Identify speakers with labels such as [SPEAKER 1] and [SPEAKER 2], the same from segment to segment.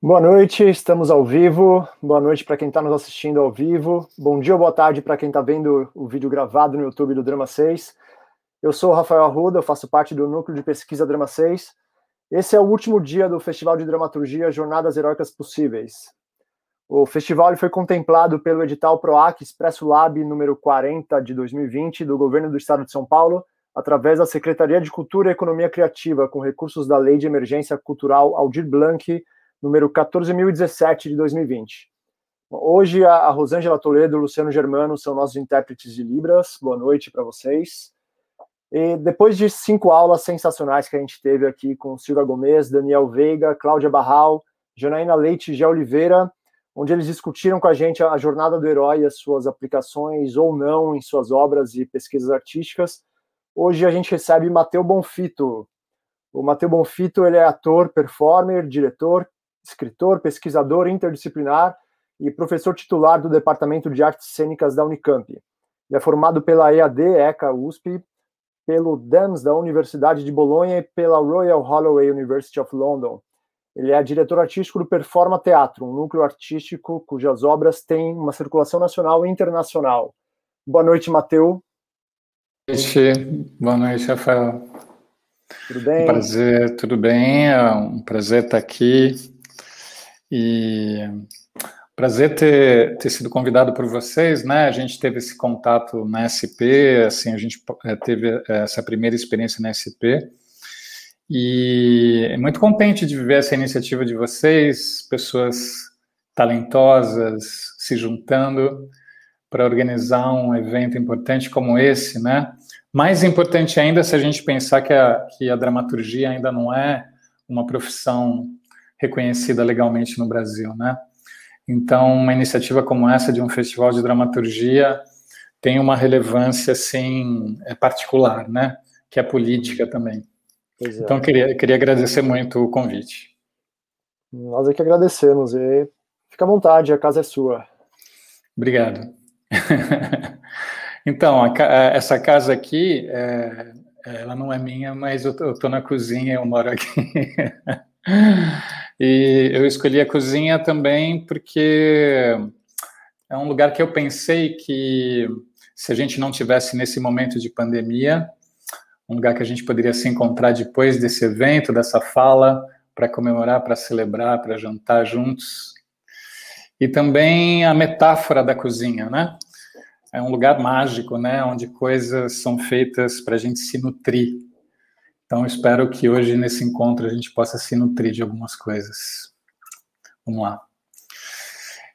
[SPEAKER 1] Boa noite, estamos ao vivo. Boa noite para quem está nos assistindo ao vivo. Bom dia ou boa tarde para quem está vendo o vídeo gravado no YouTube do Drama 6. Eu sou o Rafael Arruda, eu faço parte do Núcleo de Pesquisa Drama 6. Esse é o último dia do Festival de Dramaturgia Jornadas Heróicas Possíveis. O festival foi contemplado pelo edital PROAC Expresso Lab número 40 de 2020 do Governo do Estado de São Paulo, através da Secretaria de Cultura e Economia Criativa, com recursos da Lei de Emergência Cultural Aldir Blanc número 14.017 de 2020. Hoje, a Rosângela Toledo e o Luciano Germano são nossos intérpretes de Libras. Boa noite para vocês. E depois de cinco aulas sensacionais que a gente teve aqui com Silvia Gomes, Daniel Veiga, Cláudia Barral, Janaína Leite e Gé Oliveira, onde eles discutiram com a gente a jornada do herói e as suas aplicações ou não em suas obras e pesquisas artísticas, hoje a gente recebe Mateu Bonfito. O Mateu Bonfito ele é ator, performer, diretor, escritor, pesquisador interdisciplinar e professor titular do Departamento de Artes Cênicas da Unicamp. Ele é formado pela EAD, ECA, USP, pelo DAMS da Universidade de Bolonha e pela Royal Holloway University of London. Ele é diretor artístico do Performa Teatro, um núcleo artístico cujas obras têm uma circulação nacional e internacional. Boa noite, Mateu.
[SPEAKER 2] Boa noite, boa noite, Rafael.
[SPEAKER 1] Tudo bem?
[SPEAKER 2] Um prazer, tudo bem? É um prazer estar aqui e prazer ter, ter sido convidado por vocês, né? A gente teve esse contato na SP, assim, a gente eh, teve eh, essa primeira experiência na SP. E é muito contente de viver essa iniciativa de vocês, pessoas talentosas se juntando para organizar um evento importante como esse, né? Mais importante ainda se a gente pensar que a, que a dramaturgia ainda não é uma profissão reconhecida legalmente no Brasil, né? Então, uma iniciativa como essa de um festival de dramaturgia tem uma relevância, assim, é particular, né? Que é política também. É. Então, queria, queria agradecer muito o convite.
[SPEAKER 1] Nós é que agradecemos e fica à vontade, a casa é sua.
[SPEAKER 2] Obrigado. então, a, essa casa aqui, é, ela não é minha, mas eu estou na cozinha, eu moro aqui. E eu escolhi a cozinha também porque é um lugar que eu pensei que se a gente não tivesse nesse momento de pandemia, um lugar que a gente poderia se encontrar depois desse evento, dessa fala, para comemorar, para celebrar, para jantar juntos. E também a metáfora da cozinha, né? É um lugar mágico, né? Onde coisas são feitas para a gente se nutrir. Então, espero que hoje, nesse encontro, a gente possa se nutrir de algumas coisas. Vamos lá.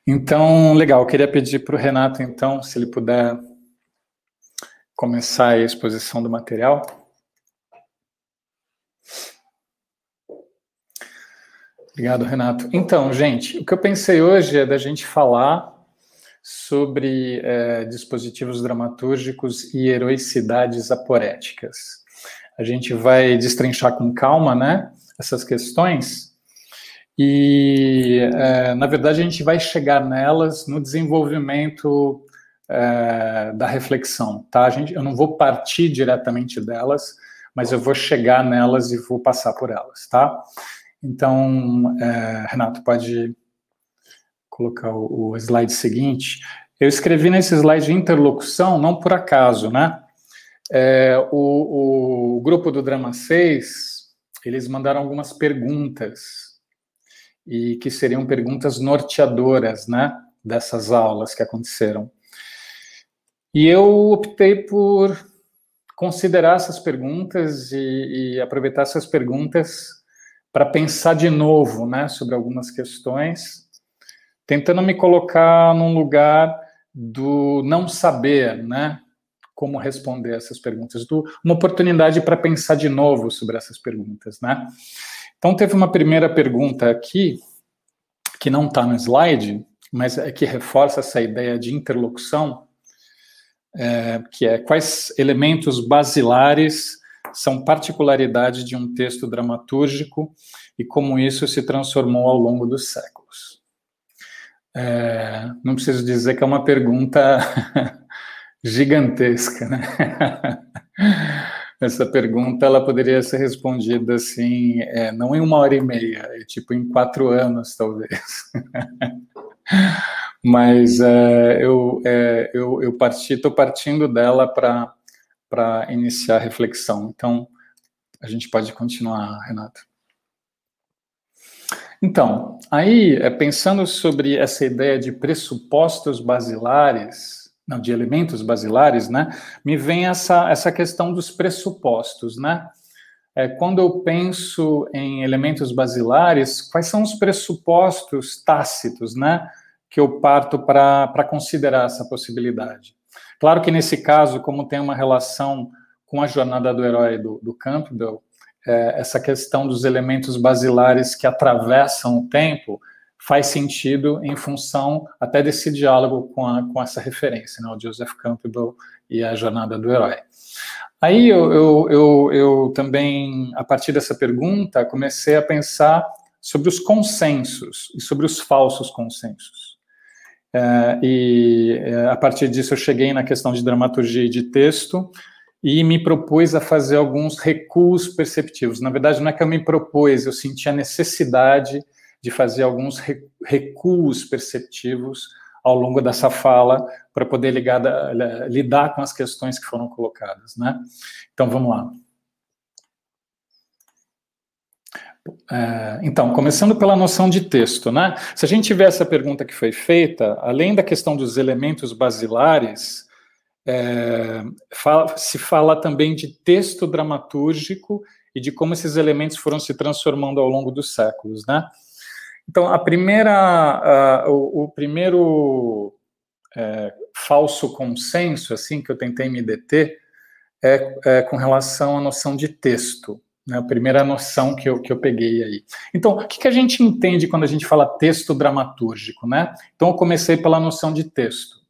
[SPEAKER 2] Então, legal, eu queria pedir para o Renato, então, se ele puder começar a exposição do material. Obrigado, Renato. Então, gente, o que eu pensei hoje é da gente falar sobre é, dispositivos dramatúrgicos e heroicidades aporéticas a gente vai destrinchar com calma, né, essas questões, e, é, na verdade, a gente vai chegar nelas no desenvolvimento é, da reflexão, tá? A gente, eu não vou partir diretamente delas, mas eu vou chegar nelas e vou passar por elas, tá? Então, é, Renato, pode colocar o, o slide seguinte. Eu escrevi nesse slide de interlocução, não por acaso, né? É, o, o, grupo do Drama 6, eles mandaram algumas perguntas, e que seriam perguntas norteadoras, né, dessas aulas que aconteceram. E eu optei por considerar essas perguntas e, e aproveitar essas perguntas para pensar de novo, né, sobre algumas questões, tentando me colocar num lugar do não saber, né, como responder essas perguntas, do, uma oportunidade para pensar de novo sobre essas perguntas, né? Então teve uma primeira pergunta aqui que não está no slide, mas é que reforça essa ideia de interlocução, é, que é quais elementos basilares são particularidades de um texto dramatúrgico e como isso se transformou ao longo dos séculos. É, não preciso dizer que é uma pergunta gigantesca, né? essa pergunta ela poderia ser respondida assim, é, não em uma hora e meia, é tipo em quatro anos, talvez. Mas é, eu, é, eu, eu parti, estou partindo dela para iniciar a reflexão. Então, a gente pode continuar, Renato. Então, aí, é, pensando sobre essa ideia de pressupostos basilares, não, de elementos basilares, né, me vem essa, essa questão dos pressupostos, né? É, quando eu penso em elementos basilares, quais são os pressupostos tácitos, né, que eu parto para considerar essa possibilidade? Claro que nesse caso, como tem uma relação com a jornada do herói do, do Campbell, é, essa questão dos elementos basilares que atravessam o tempo faz sentido em função até desse diálogo com, a, com essa referência, né, o Joseph Campbell e a jornada do herói. Aí eu, eu, eu, eu também, a partir dessa pergunta, comecei a pensar sobre os consensos e sobre os falsos consensos. É, e é, a partir disso eu cheguei na questão de dramaturgia e de texto, e me propus a fazer alguns recuos perceptivos. Na verdade, não é que eu me propus, eu senti a necessidade de fazer alguns recuos perceptivos ao longo dessa fala para poder lidar com as questões que foram colocadas, né? Então, vamos lá. É, então, começando pela noção de texto, né? Se a gente tiver essa pergunta que foi feita, além da questão dos elementos basilares, é, fala, se fala também de texto dramatúrgico e de como esses elementos foram se transformando ao longo dos séculos, né? Então, a primeira, o, o, primeiro é, falso consenso, assim, que eu tentei me deter, é, é, com relação à noção de texto, né? A primeira noção que eu, que eu peguei aí. Então, o que, que a gente entende quando a gente fala texto dramatúrgico, né? Então, eu comecei pela noção de texto.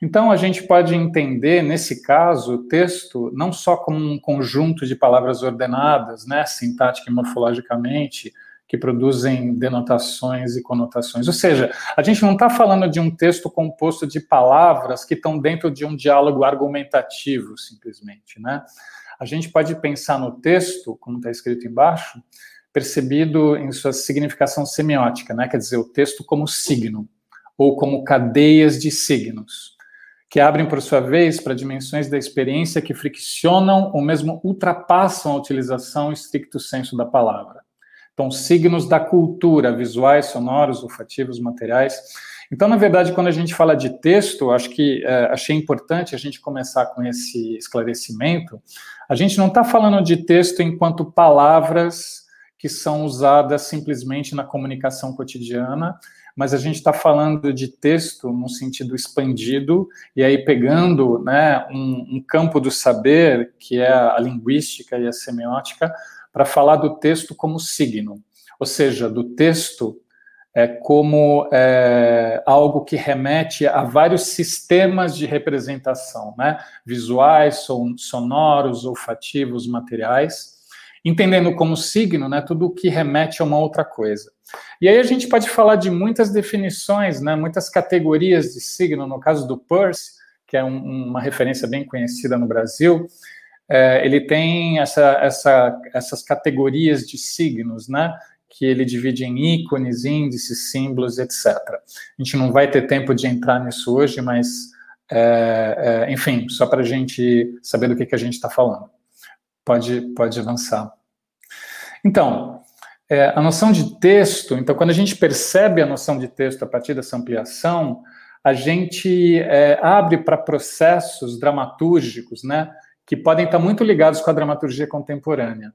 [SPEAKER 2] Então, a gente pode entender, nesse caso, o texto não só como um conjunto de palavras ordenadas, né, sintática e morfologicamente, que produzem denotações e conotações. Ou seja, a gente não está falando de um texto composto de palavras que estão dentro de um diálogo argumentativo, simplesmente. Né? A gente pode pensar no texto, como está escrito embaixo, percebido em sua significação semiótica, né? quer dizer, o texto como signo, ou como cadeias de signos que abrem, por sua vez, para dimensões da experiência que friccionam ou mesmo ultrapassam a utilização estricto senso da palavra. Então, signos da cultura, visuais, sonoros, olfativos, materiais. Então, na verdade, quando a gente fala de texto, acho que é, achei importante a gente começar com esse esclarecimento. A gente não está falando de texto enquanto palavras que são usadas simplesmente na comunicação cotidiana, mas a gente está falando de texto no sentido expandido, e aí pegando né, um, um campo do saber, que é a linguística e a semiótica, para falar do texto como signo, ou seja, do texto é, como é, algo que remete a vários sistemas de representação, né? visuais, sonoros, olfativos, materiais, entendendo como signo né, tudo o que remete a uma outra coisa. E aí a gente pode falar de muitas definições, né, muitas categorias de signo, no caso do Peirce, que é um, uma referência bem conhecida no Brasil, é, ele tem essa, essa, essas categorias de signos, né, que ele divide em ícones, índices, símbolos, etc. A gente não vai ter tempo de entrar nisso hoje, mas, é, é, enfim, só para a gente saber do que, que a gente está falando. Pode, pode avançar. Então, é, a noção de texto, então, quando a gente percebe a noção de texto a partir dessa ampliação, a gente é, abre para processos dramatúrgicos, né, que podem estar muito ligados com a dramaturgia contemporânea.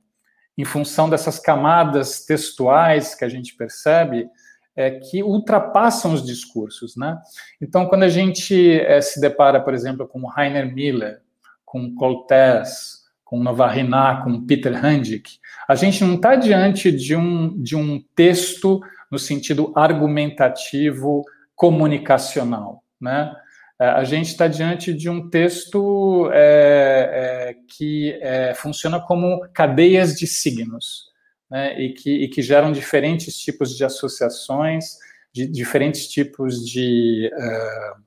[SPEAKER 2] Em função dessas camadas textuais que a gente percebe, é, que ultrapassam os discursos, né? Então, quando a gente é, se depara, por exemplo, com Rainer Miller, com Coltés, com Novarriná, com Peter Handick, a gente não está diante de um, de um texto no sentido argumentativo, comunicacional, né? É, a gente está diante de um texto é, é, que é, funciona como cadeias de signos, né? e, que, e que geram diferentes tipos de associações, de diferentes tipos de uh,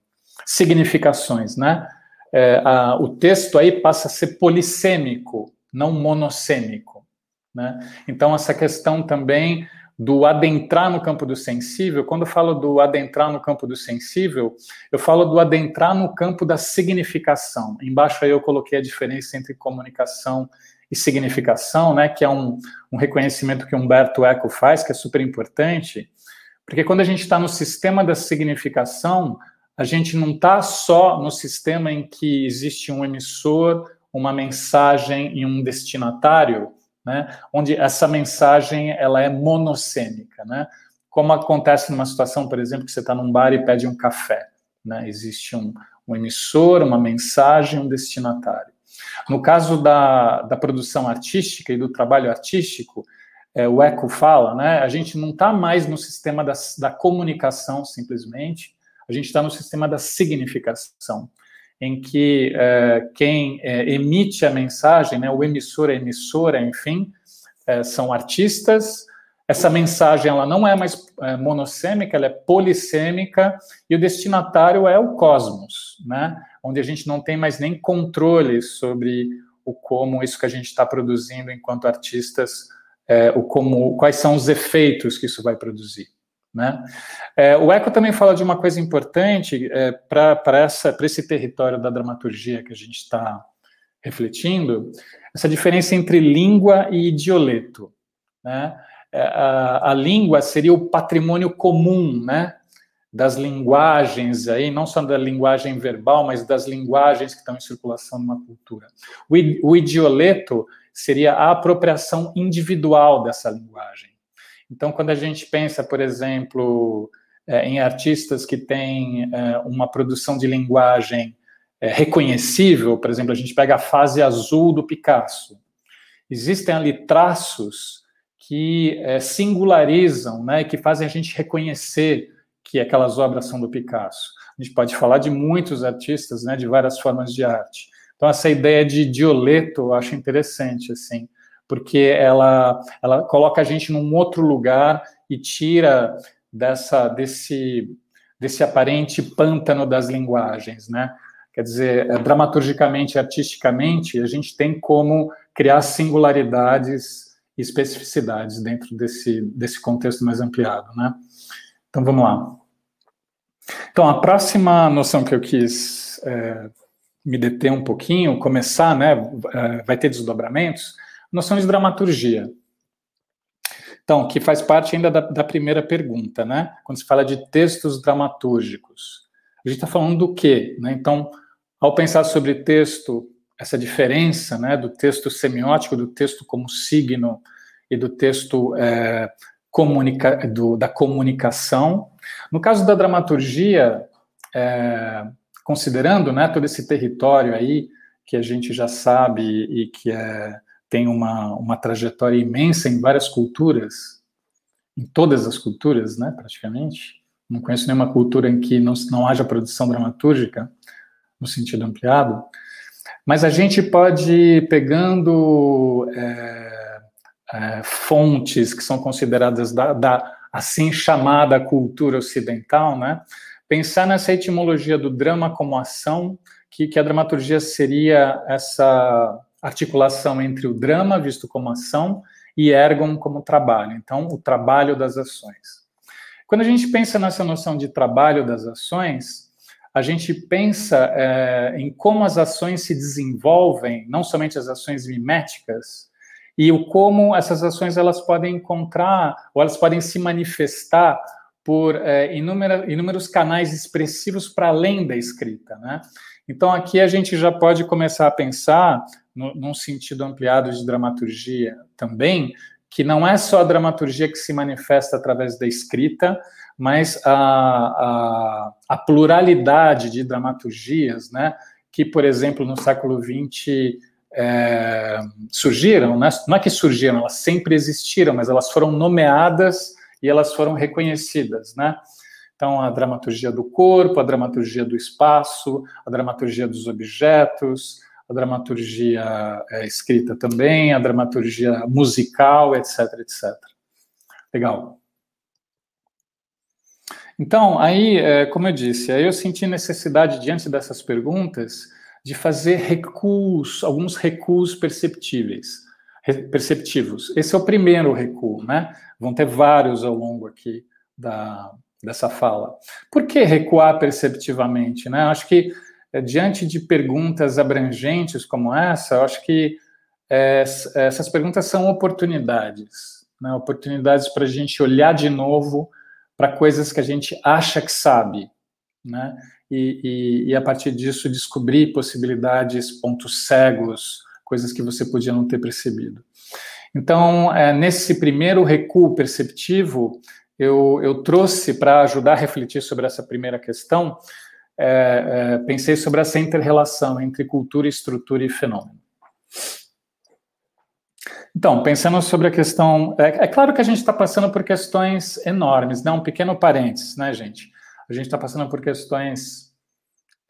[SPEAKER 2] significações, né? é, a, o texto aí passa a ser polissêmico, não monossêmico. Né? Então, essa questão também do adentrar no campo do sensível, quando eu falo do adentrar no campo do sensível, eu falo do adentrar no campo da significação. Embaixo aí eu coloquei a diferença entre comunicação e significação, né, que é um, um reconhecimento que Humberto Eco faz, que é super importante, porque quando a gente está no sistema da significação, a gente não está só no sistema em que existe um emissor, uma mensagem e um destinatário, né, onde essa mensagem ela é monossêmica, né, como acontece numa situação, por exemplo, que você está num bar e pede um café, né, existe um, um emissor, uma mensagem, um destinatário. No caso da, da produção artística e do trabalho artístico, é, o Eco fala, né, a gente não está mais no sistema da, da comunicação simplesmente, a gente está no sistema da significação em que é, quem é, emite a mensagem, né, o emissor, a emissora, enfim, é, são artistas. Essa mensagem ela não é mais monossêmica, ela é polissêmica, e o destinatário é o cosmos, né, onde a gente não tem mais nem controle sobre o como isso que a gente está produzindo enquanto artistas, o como, quais são os efeitos que isso vai produzir. Né? É, o Eco também fala de uma coisa importante é, para esse território da dramaturgia que a gente está refletindo, essa diferença entre língua e idioleto. Né? É, a, a, língua seria o patrimônio comum né? das linguagens, aí, não só da linguagem verbal, mas das linguagens que estão em circulação numa cultura. O, o idioleto seria a apropriação individual dessa linguagem. Então, quando a gente pensa, por exemplo, é, em artistas que têm é, uma produção de linguagem é, reconhecível, por exemplo, a gente pega a fase azul do Picasso. Existem ali traços que singularizam, né, que fazem a gente reconhecer que aquelas obras são do Picasso. A gente pode falar de muitos artistas, né, de várias formas de arte. Então, essa ideia de dioleto eu acho interessante, assim, porque ela, ela coloca a gente num outro lugar e tira dessa desse desse aparente pântano das linguagens, né? Quer dizer, é, dramaturgicamente, artisticamente, a gente tem como criar singularidades e especificidades dentro desse, desse contexto mais ampliado, né? Então, vamos lá. Então, a próxima noção que eu quis é, me deter um pouquinho, começar, né, é, vai ter desdobramentos, noção de dramaturgia. Então, que faz parte ainda da, da primeira pergunta, né? Quando se fala de textos dramatúrgicos. A gente está falando do quê? Né? Então, ao pensar sobre texto, essa diferença né, do texto semiótico, do texto como signo e do texto é, comunica, do, da comunicação. No caso da dramaturgia, é, considerando né, todo esse território aí que a gente já sabe e que é tem uma, uma trajetória imensa em várias culturas, em todas as culturas, né, praticamente. Não conheço nenhuma cultura em que não, não haja produção dramatúrgica, no sentido ampliado. Mas a gente pode ir pegando é, é, fontes que são consideradas da, da, assim chamada cultura ocidental, né? Pensar nessa etimologia do drama como ação, que, que a dramaturgia seria essa articulação entre o drama, visto como ação, e ergon como trabalho. Então, o trabalho das ações. Quando a gente pensa nessa noção de trabalho das ações, a gente pensa é, em como as ações se desenvolvem, não somente as ações miméticas, e o como essas ações elas podem encontrar ou elas podem se manifestar por é, inúmeros canais expressivos para além da escrita, né? Então aqui a gente já pode começar a pensar no, num sentido ampliado de dramaturgia também, que não é só a dramaturgia que se manifesta através da escrita, mas a, a, a pluralidade de dramaturgias, né, que, por exemplo, no século XX é, surgiram, né? não é que surgiram, elas sempre existiram, mas elas foram nomeadas e elas foram reconhecidas, né? Então, a dramaturgia do corpo, a dramaturgia do espaço, a dramaturgia dos objetos, a dramaturgia é, escrita também, a dramaturgia musical, etc, etc. Legal. Então, aí, é, como eu disse, aí eu senti necessidade, diante dessas perguntas, de fazer recuos, alguns recuos perceptíveis, perceptivos. Esse é o primeiro recuo, né? Vão ter vários ao longo aqui da, dessa fala. Por que recuar perceptivamente, né? Acho que é, diante de perguntas abrangentes como essa, acho que é, essas perguntas são oportunidades, né? oportunidades para a gente olhar de novo para coisas que a gente acha que sabe, né? E, e, e, a partir disso descobrir possibilidades, pontos cegos, coisas que você podia não ter percebido. Então, é, nesse primeiro recuo perceptivo, eu, eu trouxe para ajudar a refletir sobre essa primeira questão, é, é, pensei sobre essa inter-relação entre cultura, estrutura e fenômeno. Então, pensando sobre a questão. É, é claro que a gente está passando por questões enormes, né? Um pequeno parênteses, né, gente? A gente está passando por questões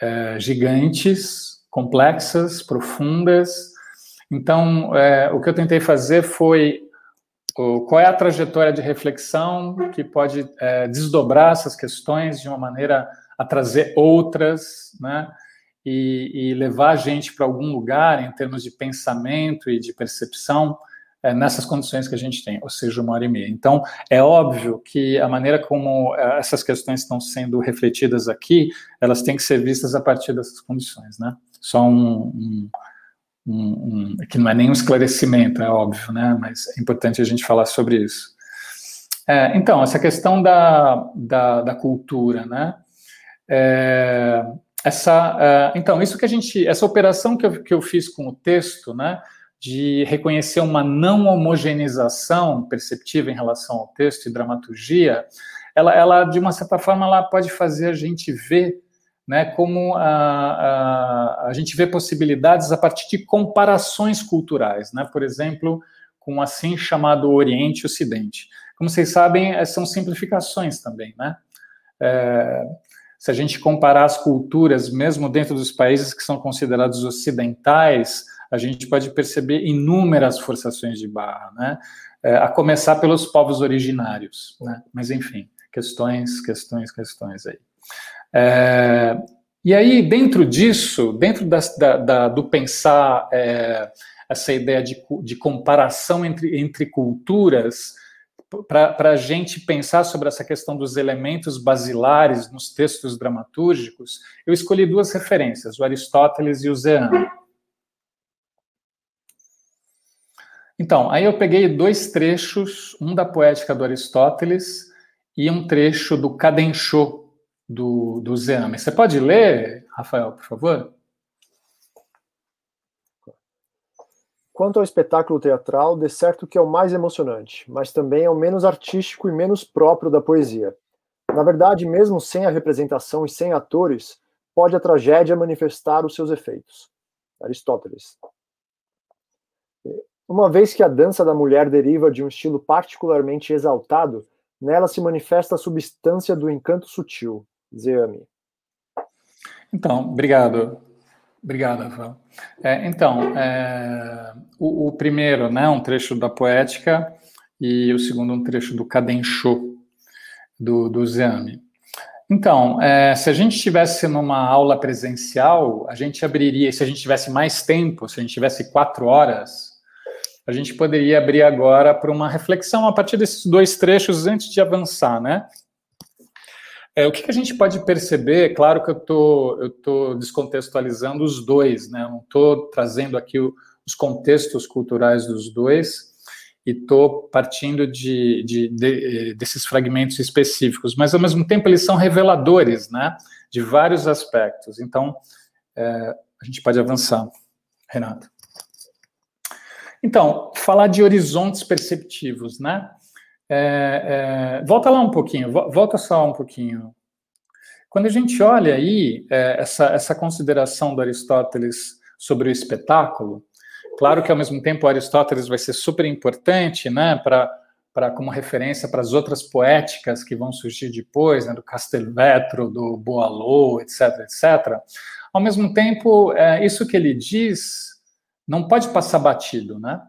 [SPEAKER 2] é, gigantes, complexas, profundas. Então, é, o que eu tentei fazer foi qual é a trajetória de reflexão que pode é, desdobrar essas questões de uma maneira a trazer outras, né? E, e levar a gente para algum lugar em termos de pensamento e de percepção é, nessas condições que a gente tem, ou seja, uma hora e meia. Então, é óbvio que a maneira como é, essas questões estão sendo refletidas aqui, elas têm que ser vistas a partir dessas condições, né? Só um, um, um, um que não é nenhum esclarecimento, é óbvio, né? Mas é importante a gente falar sobre isso. É, então, essa questão da, da, da cultura, né? É, essa, uh, então, isso que a gente, essa operação que eu, que eu fiz com o texto, né? de reconhecer uma não homogeneização perceptiva em relação ao texto e dramaturgia, ela, ela de uma certa forma, ela pode fazer a gente ver né, como a, a, a gente vê possibilidades a partir de comparações culturais, né, por exemplo, com assim chamado Oriente e Ocidente. Como vocês sabem, eh, são simplificações também, né? É, se a gente comparar as culturas, mesmo dentro dos países que são considerados ocidentais, a gente pode perceber inúmeras forçações de barra, né? É, a começar pelos povos originários, né? Mas enfim, questões, questões, questões aí. É, e aí, dentro disso, dentro da, da, do pensar é, essa ideia de, de comparação entre, entre culturas, para a gente pensar sobre essa questão dos elementos basilares nos textos dramatúrgicos, eu escolhi duas referências, o Aristóteles e o Zeano. Então, aí eu peguei dois trechos, um da poética do Aristóteles e um trecho do Cadenchô do, do. Você pode ler, Rafael, por favor?
[SPEAKER 1] Quanto ao espetáculo teatral, de certo que é o mais emocionante, mas também é o menos artístico e menos próprio da poesia. Na verdade, mesmo sem a representação e sem atores, pode a tragédia manifestar os seus efeitos. Aristóteles. Uma vez que a dança da mulher deriva de um estilo particularmente exaltado, nela se manifesta a substância do encanto sutil. Zeami.
[SPEAKER 2] Então, obrigado. Obrigado, Rafael. É, então, é, o, o, primeiro, né, um trecho da poética, e o segundo, um trecho do Cadenchô, do, do Zeami. Então, é, se a gente estivesse numa aula presencial, a gente abriria, se a gente tivesse mais tempo, se a gente tivesse quatro horas, a gente poderia abrir agora para uma reflexão a partir desses dois trechos antes de avançar, né? É, o que, que, a gente pode perceber? Claro que eu tô, estou tô descontextualizando os dois, né? Não estou trazendo aqui o, os contextos culturais dos dois e estou partindo de, de, de, desses fragmentos específicos, mas ao mesmo tempo eles são reveladores, né? De vários aspectos. Então, é, a gente pode avançar, Renato. Então, falar de horizontes perceptivos, né? É, é, volta lá um pouquinho, volta só um pouquinho. Quando a gente olha aí é, essa, essa consideração do Aristóteles sobre o espetáculo, claro que ao mesmo tempo Aristóteles vai ser super importante, né, para para como referência para as outras poéticas que vão surgir depois, né, do Castelvetro, do Boileau, etc, etc. Ao mesmo tempo, é, isso que ele diz não pode passar batido, né?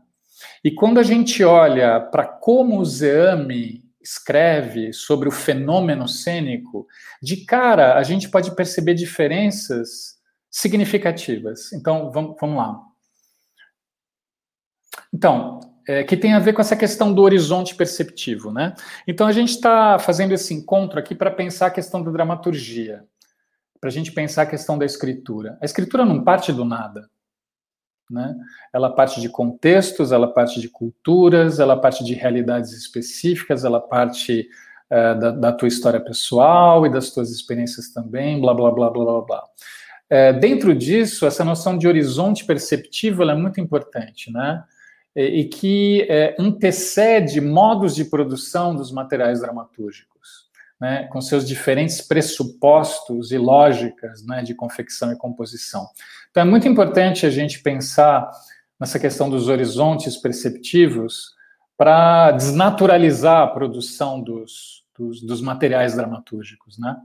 [SPEAKER 2] E quando a gente olha para como o Zeame escreve sobre o fenômeno cênico, de cara a gente pode perceber diferenças significativas. Então, vamos, vamos lá. Então, é, que tem a ver com essa questão do horizonte perceptivo, né? Então, a gente está fazendo esse encontro aqui para pensar a questão da dramaturgia, para a gente pensar a questão da escritura. A escritura não parte do nada. Né? Ela parte de contextos, ela parte de culturas, ela parte de realidades específicas, ela parte é, da, da, tua história pessoal e das tuas experiências também, blá, blá, blá, blá, blá, blá. É, dentro disso, essa noção de horizonte perceptivo é muito importante, né? E, e que é, antecede modos de produção dos materiais dramatúrgicos, né? Com seus diferentes pressupostos e lógicas, né? De confecção e composição. Então, é muito importante a gente pensar nessa questão dos horizontes perceptivos para desnaturalizar a produção dos, dos, dos materiais dramatúrgicos, né?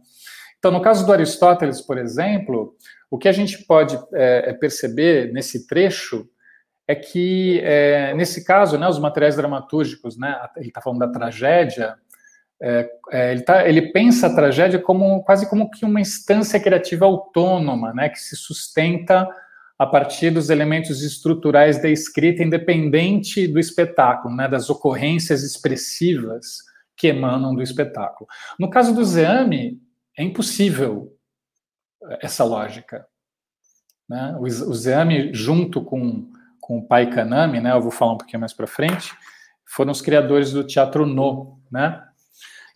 [SPEAKER 2] Então, no caso do Aristóteles, por exemplo, o que a gente pode é, é perceber nesse trecho é que, é, nesse caso, né, os materiais dramatúrgicos, né, ele está falando da tragédia, é, é, ele, tá, ele, pensa a tragédia como quase como que uma instância criativa autônoma, né, que se sustenta a partir dos elementos estruturais da escrita, independente do espetáculo, né, das ocorrências expressivas que emanam do espetáculo. No caso do Zeame, é impossível essa lógica. Né? O, o Zeame, junto com, com o pai Kanami, né, eu vou falar um pouquinho mais para frente, foram os criadores do teatro No. Né?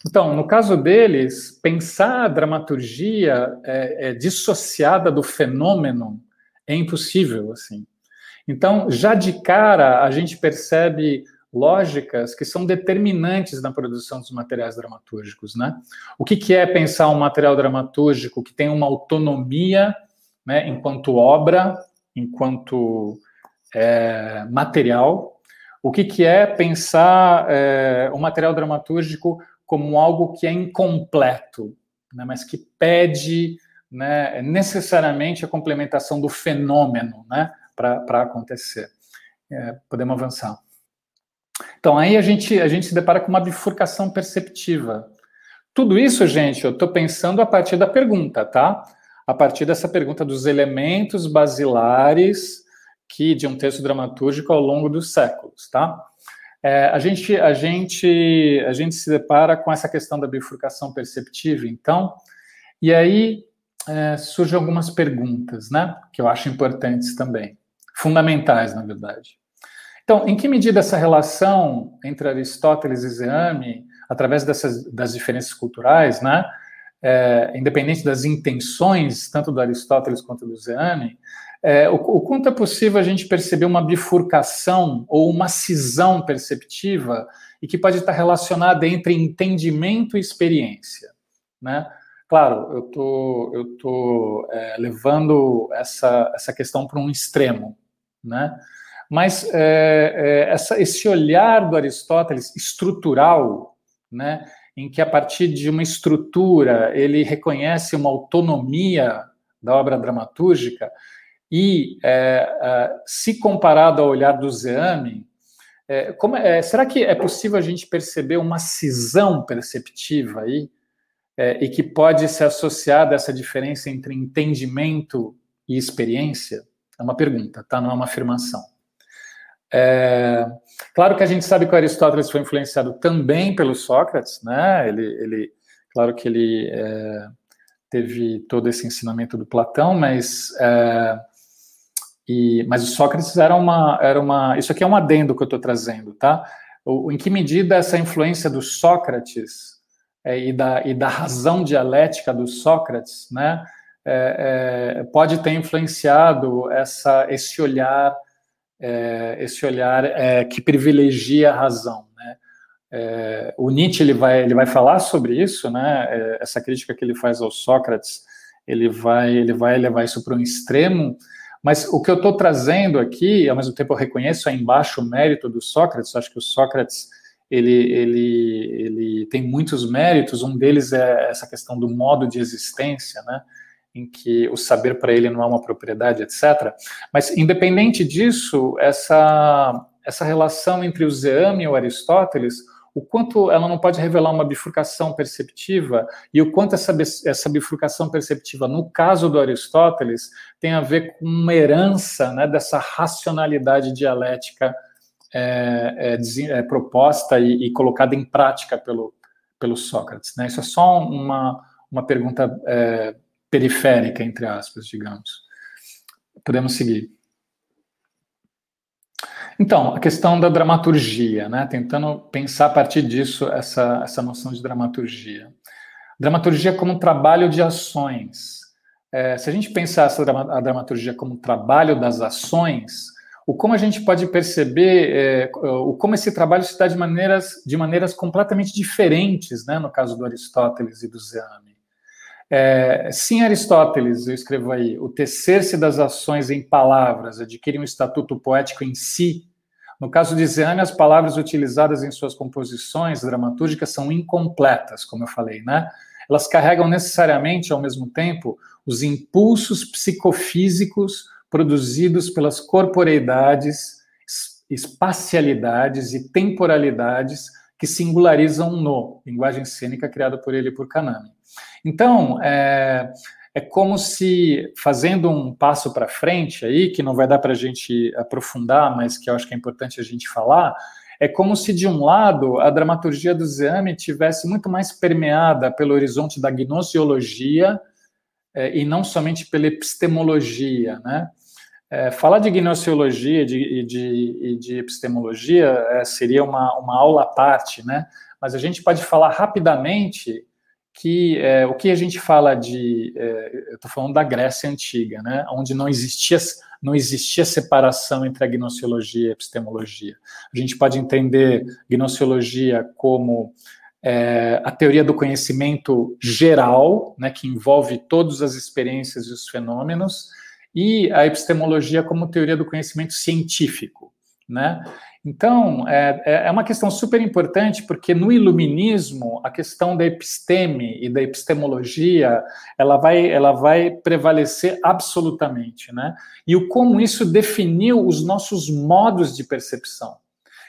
[SPEAKER 2] Então, no caso deles, pensar a dramaturgia é, é dissociada do fenômeno é impossível. assim. Então, já de cara, a gente percebe lógicas que são determinantes na produção dos materiais dramatúrgicos, né? O que, que é pensar um material dramatúrgico que tem uma autonomia, né, enquanto obra, enquanto é, material? O que, que é pensar é, o material dramatúrgico como algo que é incompleto, né, mas que pede né, necessariamente a complementação do fenômeno né, para acontecer? É, podemos avançar. Então, aí a gente, a gente se depara com uma bifurcação perceptiva. Tudo isso, gente, eu estou pensando a partir da pergunta, tá? A partir dessa pergunta dos elementos basilares que de um texto dramatúrgico ao longo dos séculos, tá? É, a, gente, a, gente, a gente se depara com essa questão da bifurcação perceptiva, então, e aí é, surgem algumas perguntas, né? Que eu acho importantes também, fundamentais, na verdade. Então, em que medida essa relação entre Aristóteles e Zeame, através dessas das diferenças culturais, né, é, independente das intenções tanto do Aristóteles quanto do Zeame, é, o, o quanto é possível a gente perceber uma bifurcação ou uma cisão perceptiva e que pode estar relacionada entre entendimento e experiência, né? Claro, eu tô, eu tô é, levando essa, essa questão para um extremo, né? Mas é, é, essa, esse olhar do Aristóteles estrutural, né, em que a partir de uma estrutura ele reconhece uma autonomia da obra dramatúrgica e é, é se comparado ao olhar do Zeame, é, como, é, será que é possível a gente perceber uma cisão perceptiva aí e que pode ser associada a essa diferença entre entendimento e experiência? É uma pergunta, tá? Não é uma afirmação. É, claro que a gente sabe que o Aristóteles foi influenciado também pelo Sócrates, né? Ele, ele claro que ele é, teve todo esse ensinamento do Platão, mas é, e, mas o Sócrates era uma, era uma. Isso aqui é um adendo que eu estou trazendo, tá? O, em que medida essa influência do Sócrates é, e, da, e da razão dialética do Sócrates, né? É, é, pode ter influenciado essa, esse olhar é, esse olhar é, que privilegia a razão. Né? É, o Nietzsche ele vai, ele vai falar sobre isso, né? É, essa crítica que ele faz ao Sócrates, ele vai, ele vai levar isso para um extremo, mas o que eu estou trazendo aqui, ao mesmo tempo eu reconheço aí embaixo o mérito do Sócrates, acho que o Sócrates ele, ele, ele tem muitos méritos, um deles é essa questão do modo de existência, né? em que o saber para ele não é uma propriedade, etc. Mas, independente disso, essa, essa relação entre o Zeame e o Aristóteles, o quanto ela não pode revelar uma bifurcação perceptiva e o quanto essa, essa bifurcação perceptiva, no caso do Aristóteles, tem a ver com uma herança né, dessa racionalidade dialética é, é, é, proposta e, e, colocada em prática pelo, pelo Sócrates. Né? Isso é só uma, uma pergunta é, periférica, entre aspas, digamos. Podemos seguir. Então, a questão da dramaturgia, né? tentando pensar a partir disso essa, essa noção de dramaturgia. Dramaturgia como trabalho de ações. É, se a gente pensar essa, a dramaturgia como trabalho das ações, o como a gente pode perceber é, o como esse trabalho se dá de maneiras, de maneiras completamente diferentes, né, no caso do Aristóteles e do Zeame. É, sim, Aristóteles, eu escrevo aí, o tecer-se das ações em palavras adquire um estatuto poético em si. No caso de Zeame, as palavras utilizadas em suas composições dramatúrgicas são incompletas, como eu falei, né? Elas carregam necessariamente, ao mesmo tempo, os impulsos psicofísicos produzidos pelas corporeidades, espacialidades e temporalidades que singularizam no, linguagem cênica criada por ele e por Kanami. Então, é, é como se, fazendo um passo para frente aí, que não vai dar para a gente aprofundar, mas que eu acho que é importante a gente falar, é como se, de um lado, a dramaturgia do Zeame tivesse muito mais permeada pelo horizonte da gnoseologia é, e não somente pela epistemologia, né? É, falar de gnoseologia e de, de, de, epistemologia é, seria uma, uma aula à parte, né? Mas a gente pode falar rapidamente que é, o que a gente fala de, é, eu estou falando da Grécia antiga, né, onde não existia não existia separação entre a gnoseologia e a epistemologia. A gente pode entender gnoseologia como é, a teoria do conhecimento geral, né, que envolve todas as experiências e os fenômenos, e a epistemologia como teoria do conhecimento científico, né? Então, é, é, é uma questão super importante, porque no iluminismo, a questão da episteme e da epistemologia, ela vai, ela vai prevalecer absolutamente, né? E o como isso definiu os nossos modos de percepção.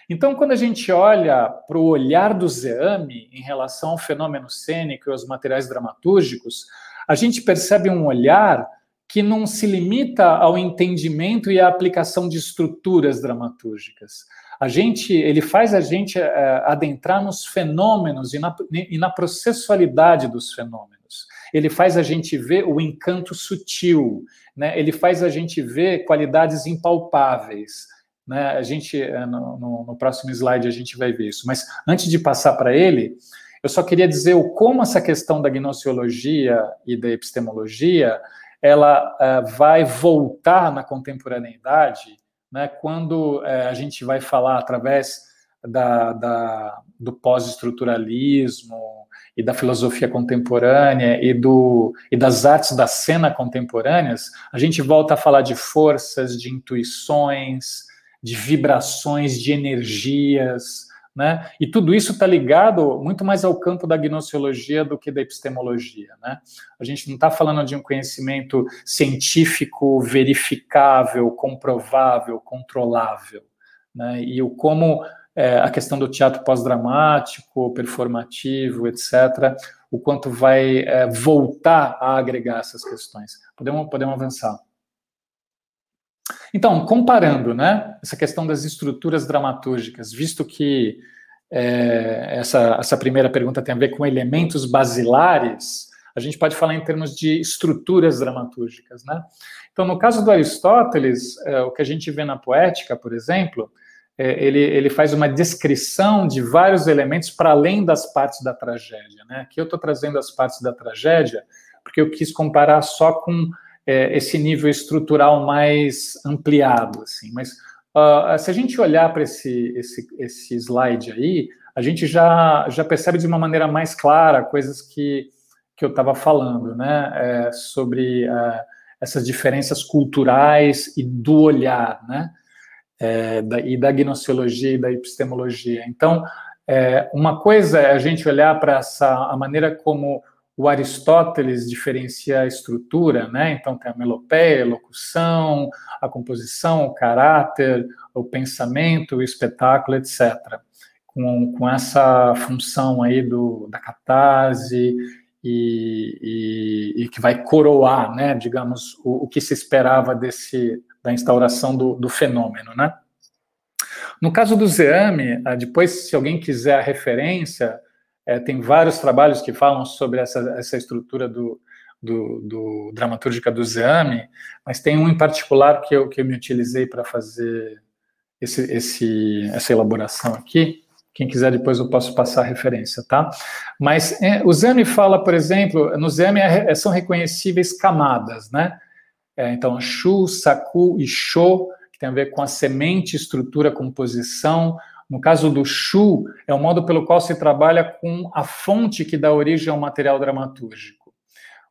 [SPEAKER 2] Então, quando a gente olha para o olhar do Zeame em relação ao fenômeno cênico e aos materiais dramatúrgicos, a gente percebe um olhar que não se limita ao entendimento e à aplicação de estruturas dramatúrgicas a gente, ele faz a gente é, adentrar nos fenômenos e na, e na processualidade dos fenômenos. Ele faz a gente ver o encanto sutil, né? Ele faz a gente ver qualidades impalpáveis. Né? A gente é, no, no, no próximo slide a gente vai ver isso. Mas antes de passar para ele, eu só queria dizer o como essa questão da gnoseologia e da epistemologia ela uh, vai voltar na contemporaneidade né, quando é, a gente vai falar através da, da do pós-estruturalismo e da filosofia contemporânea e, do, e das artes da cena contemporâneas, a gente volta a falar de forças, de intuições, de vibrações, de energias, né? E tudo isso está ligado muito mais ao campo da gnoseologia do que da epistemologia. Né? A gente não está falando de um conhecimento científico, verificável, comprovável, controlável. Né? E o como é, a questão do teatro pós-dramático, performativo, etc., o quanto vai é, voltar a agregar essas questões. Podemos, podemos avançar. Então, comparando né, essa questão das estruturas dramatúrgicas, visto que é, essa, essa primeira pergunta tem a ver com elementos basilares, a gente pode falar em termos de estruturas dramatúrgicas. Né? Então, no caso do Aristóteles, é, o que a gente vê na poética, por exemplo, é, ele, ele faz uma descrição de vários elementos para além das partes da tragédia. Né? Aqui eu estou trazendo as partes da tragédia porque eu quis comparar só com é, esse nível estrutural mais ampliado, assim. Mas uh, se a gente olhar para esse, esse, esse slide aí, a gente já, já percebe de uma maneira mais clara coisas que, que eu estava falando, né, é, sobre uh, essas diferenças culturais e do olhar, né, é, da, e da gnoseologia e da epistemologia. Então, é, uma coisa é a gente olhar para essa a maneira como o Aristóteles diferencia a estrutura, né? Então tem a melopeia, a locução, a composição, o caráter, o pensamento, o espetáculo, etc. com, com essa função aí do, da catarse e, e, e, que vai coroar, né, digamos, o, o, que se esperava desse, da instauração do, do fenômeno, né? No caso do Zeame, ah, depois, se alguém quiser a referência, é, tem vários trabalhos que falam sobre essa, essa estrutura do, do, do dramatúrgica do Zeame, mas tem um em particular que eu, que eu me utilizei para fazer esse, esse, essa elaboração aqui. Quem quiser depois eu posso passar a referência, tá? Mas é, o Zeame fala, por exemplo, no Zeame é, são reconhecíveis camadas, né? É, então, Shu, Saku e Sho que tem a ver com a semente, estrutura, composição. No caso do Shu, é o modo pelo qual se trabalha com a fonte que dá origem ao material dramatúrgico.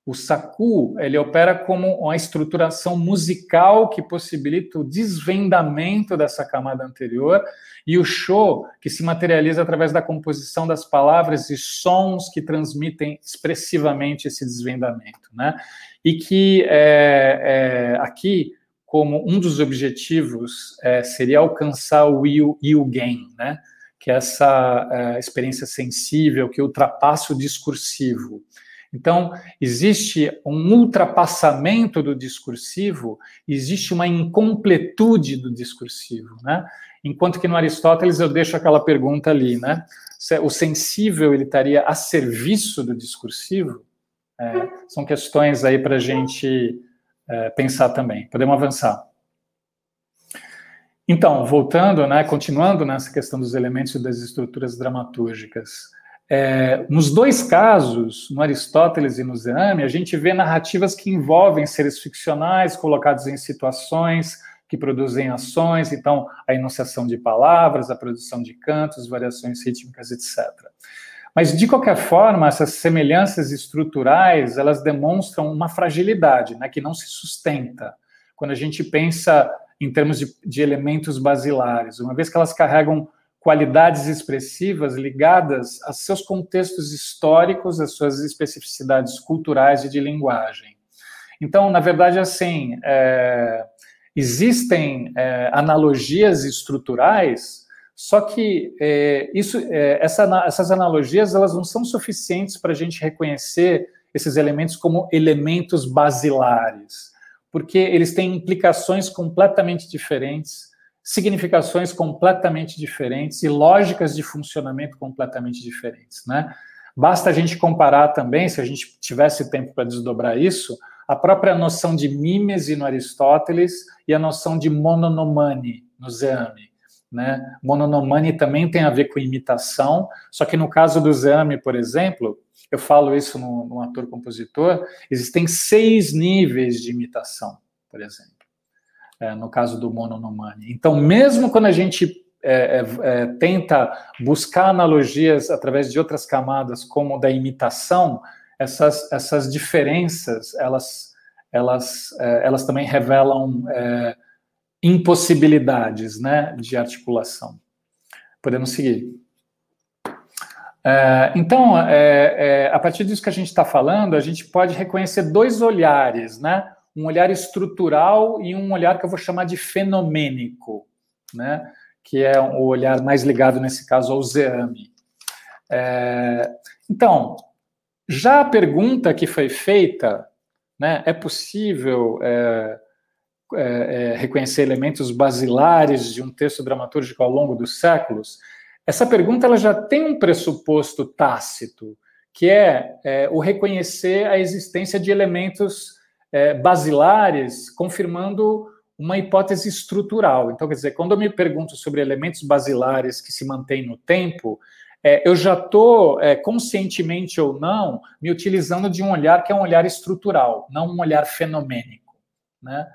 [SPEAKER 2] O Saku, ele opera como uma estruturação musical que possibilita o desvendamento dessa camada anterior, e o Sho, que se materializa através da composição das palavras e sons que transmitem expressivamente esse desvendamento, né? E que é, é, aqui como um dos objetivos é, seria alcançar o you, you gain, né? que é essa é, experiência sensível que ultrapassa o discursivo. Então, existe um ultrapassamento do discursivo, existe uma incompletude do discursivo, né? Enquanto que no Aristóteles eu deixo aquela pergunta ali, né? O sensível ele estaria a serviço do discursivo? É, são questões aí para a gente é, pensar também. Podemos avançar. Então, voltando, né, continuando nessa questão dos elementos e das estruturas dramatúrgicas, é, nos dois casos, no Aristóteles e no Zeame, a gente vê narrativas que envolvem seres ficcionais colocados em situações que produzem ações, então a enunciação de palavras, a produção de cantos, variações rítmicas, etc. Mas, de qualquer forma, essas semelhanças estruturais, elas demonstram uma fragilidade, né, que não se sustenta. Quando a gente pensa em termos de, de elementos basilares, uma vez que elas carregam qualidades expressivas ligadas a seus contextos históricos, às suas especificidades culturais e de linguagem. Então, na verdade, assim, é, existem é, analogias estruturais só que é, isso, é, essa, essas analogias elas não são suficientes para a gente reconhecer esses elementos como elementos basilares, porque eles têm implicações completamente diferentes, significações completamente diferentes e lógicas de funcionamento completamente diferentes, né? Basta a gente comparar também, se a gente tivesse tempo para desdobrar isso, a própria noção de mímese no Aristóteles e a noção de mononomane no Zeame. Né? Também tem a ver com imitação, só que no caso do Zame, por exemplo, eu falo isso no, no ator-compositor, existem seis níveis de imitação, por exemplo, é, no caso do Mononomani. Então, mesmo quando a gente é, é, é, tenta buscar analogias através de outras camadas, como da imitação, essas, essas diferenças, elas, elas, é, elas também revelam é, impossibilidades né, de articulação. Podemos seguir. É, então, é, é, a partir disso que a gente está falando, a gente pode reconhecer dois olhares, né? Um olhar estrutural e um olhar que eu vou chamar de fenomênico, né? Que é o olhar mais ligado, nesse caso, ao Zeame. É, então, já a pergunta que foi feita, né? É possível é, é, reconhecer elementos basilares de um texto dramatúrgico ao longo dos séculos, essa pergunta ela já tem um pressuposto tácito, que é, é o reconhecer a existência de elementos é, basilares, confirmando uma hipótese estrutural. Então, quer dizer, quando eu me pergunto sobre elementos basilares que se mantêm no tempo, é, eu já estou, é, conscientemente ou não, me utilizando de um olhar que é um olhar estrutural, não um olhar fenomênico. Né?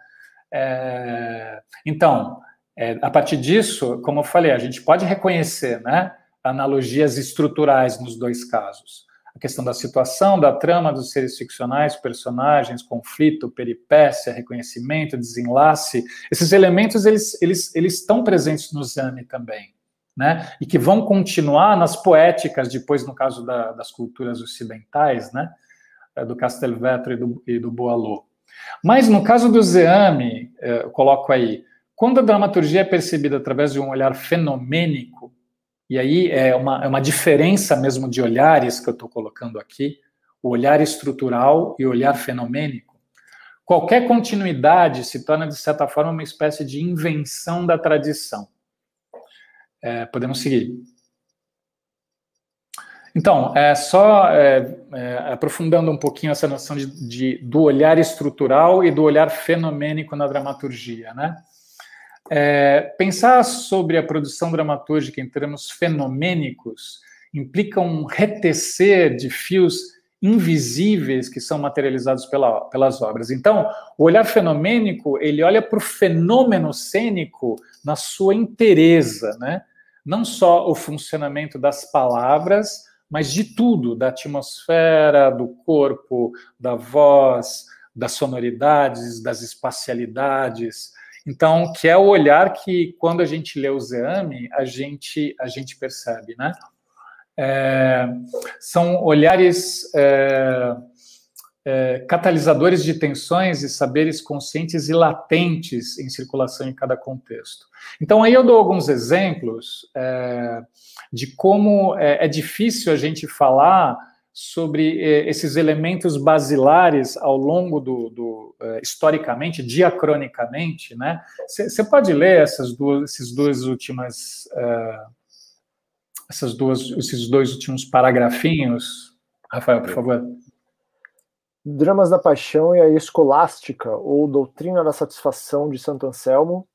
[SPEAKER 2] É, então, é, a partir disso, como eu falei, a gente pode reconhecer né, analogias estruturais nos dois casos. A questão da situação, da trama dos seres ficcionais, personagens, conflito, peripécia, reconhecimento, desenlace, esses elementos eles, eles, eles estão presentes no Zane também. Né? E que vão continuar nas poéticas, depois, no caso da, das culturas ocidentais, né? do Castelvetro e do, e do. Mas no caso do Zeame, eh, eu coloco aí, quando a dramaturgia é percebida através de um olhar fenomênico, e aí é uma, é uma diferença mesmo de olhares que eu estou colocando aqui, o olhar estrutural e o olhar fenomênico. Qualquer continuidade se torna, de certa forma, uma espécie de invenção da tradição. É, podemos seguir. Então, é, só é, é, aprofundando um pouquinho essa noção de, de, do olhar estrutural e do olhar fenomênico na dramaturgia, né? É, pensar sobre a produção dramatúrgica em termos fenomênicos implica um retecer de fios invisíveis que são materializados pela, pelas obras. Então, o olhar fenomênico, ele olha para o fenômeno cênico na sua inteireza, né? Não só o funcionamento das palavras, mas de tudo, da atmosfera, do corpo, da voz, das sonoridades, das espacialidades. Então, que é o olhar que, quando a gente lê o Zeame, a gente, a gente percebe, né? É, são olhares é, é, catalisadores de tensões e saberes conscientes e latentes em circulação em cada contexto. Então, aí eu dou alguns exemplos é, de como é, é, difícil a gente falar sobre é, esses elementos basilares ao longo do, do é, historicamente, diacronicamente, né? Você pode ler essas duas, esses duas últimas, essas duas, esses dois últimos paragrafinhos, Rafael, por favor.
[SPEAKER 1] Dramas da Paixão e a Escolástica, ou Doutrina da Satisfação de Santo Anselmo,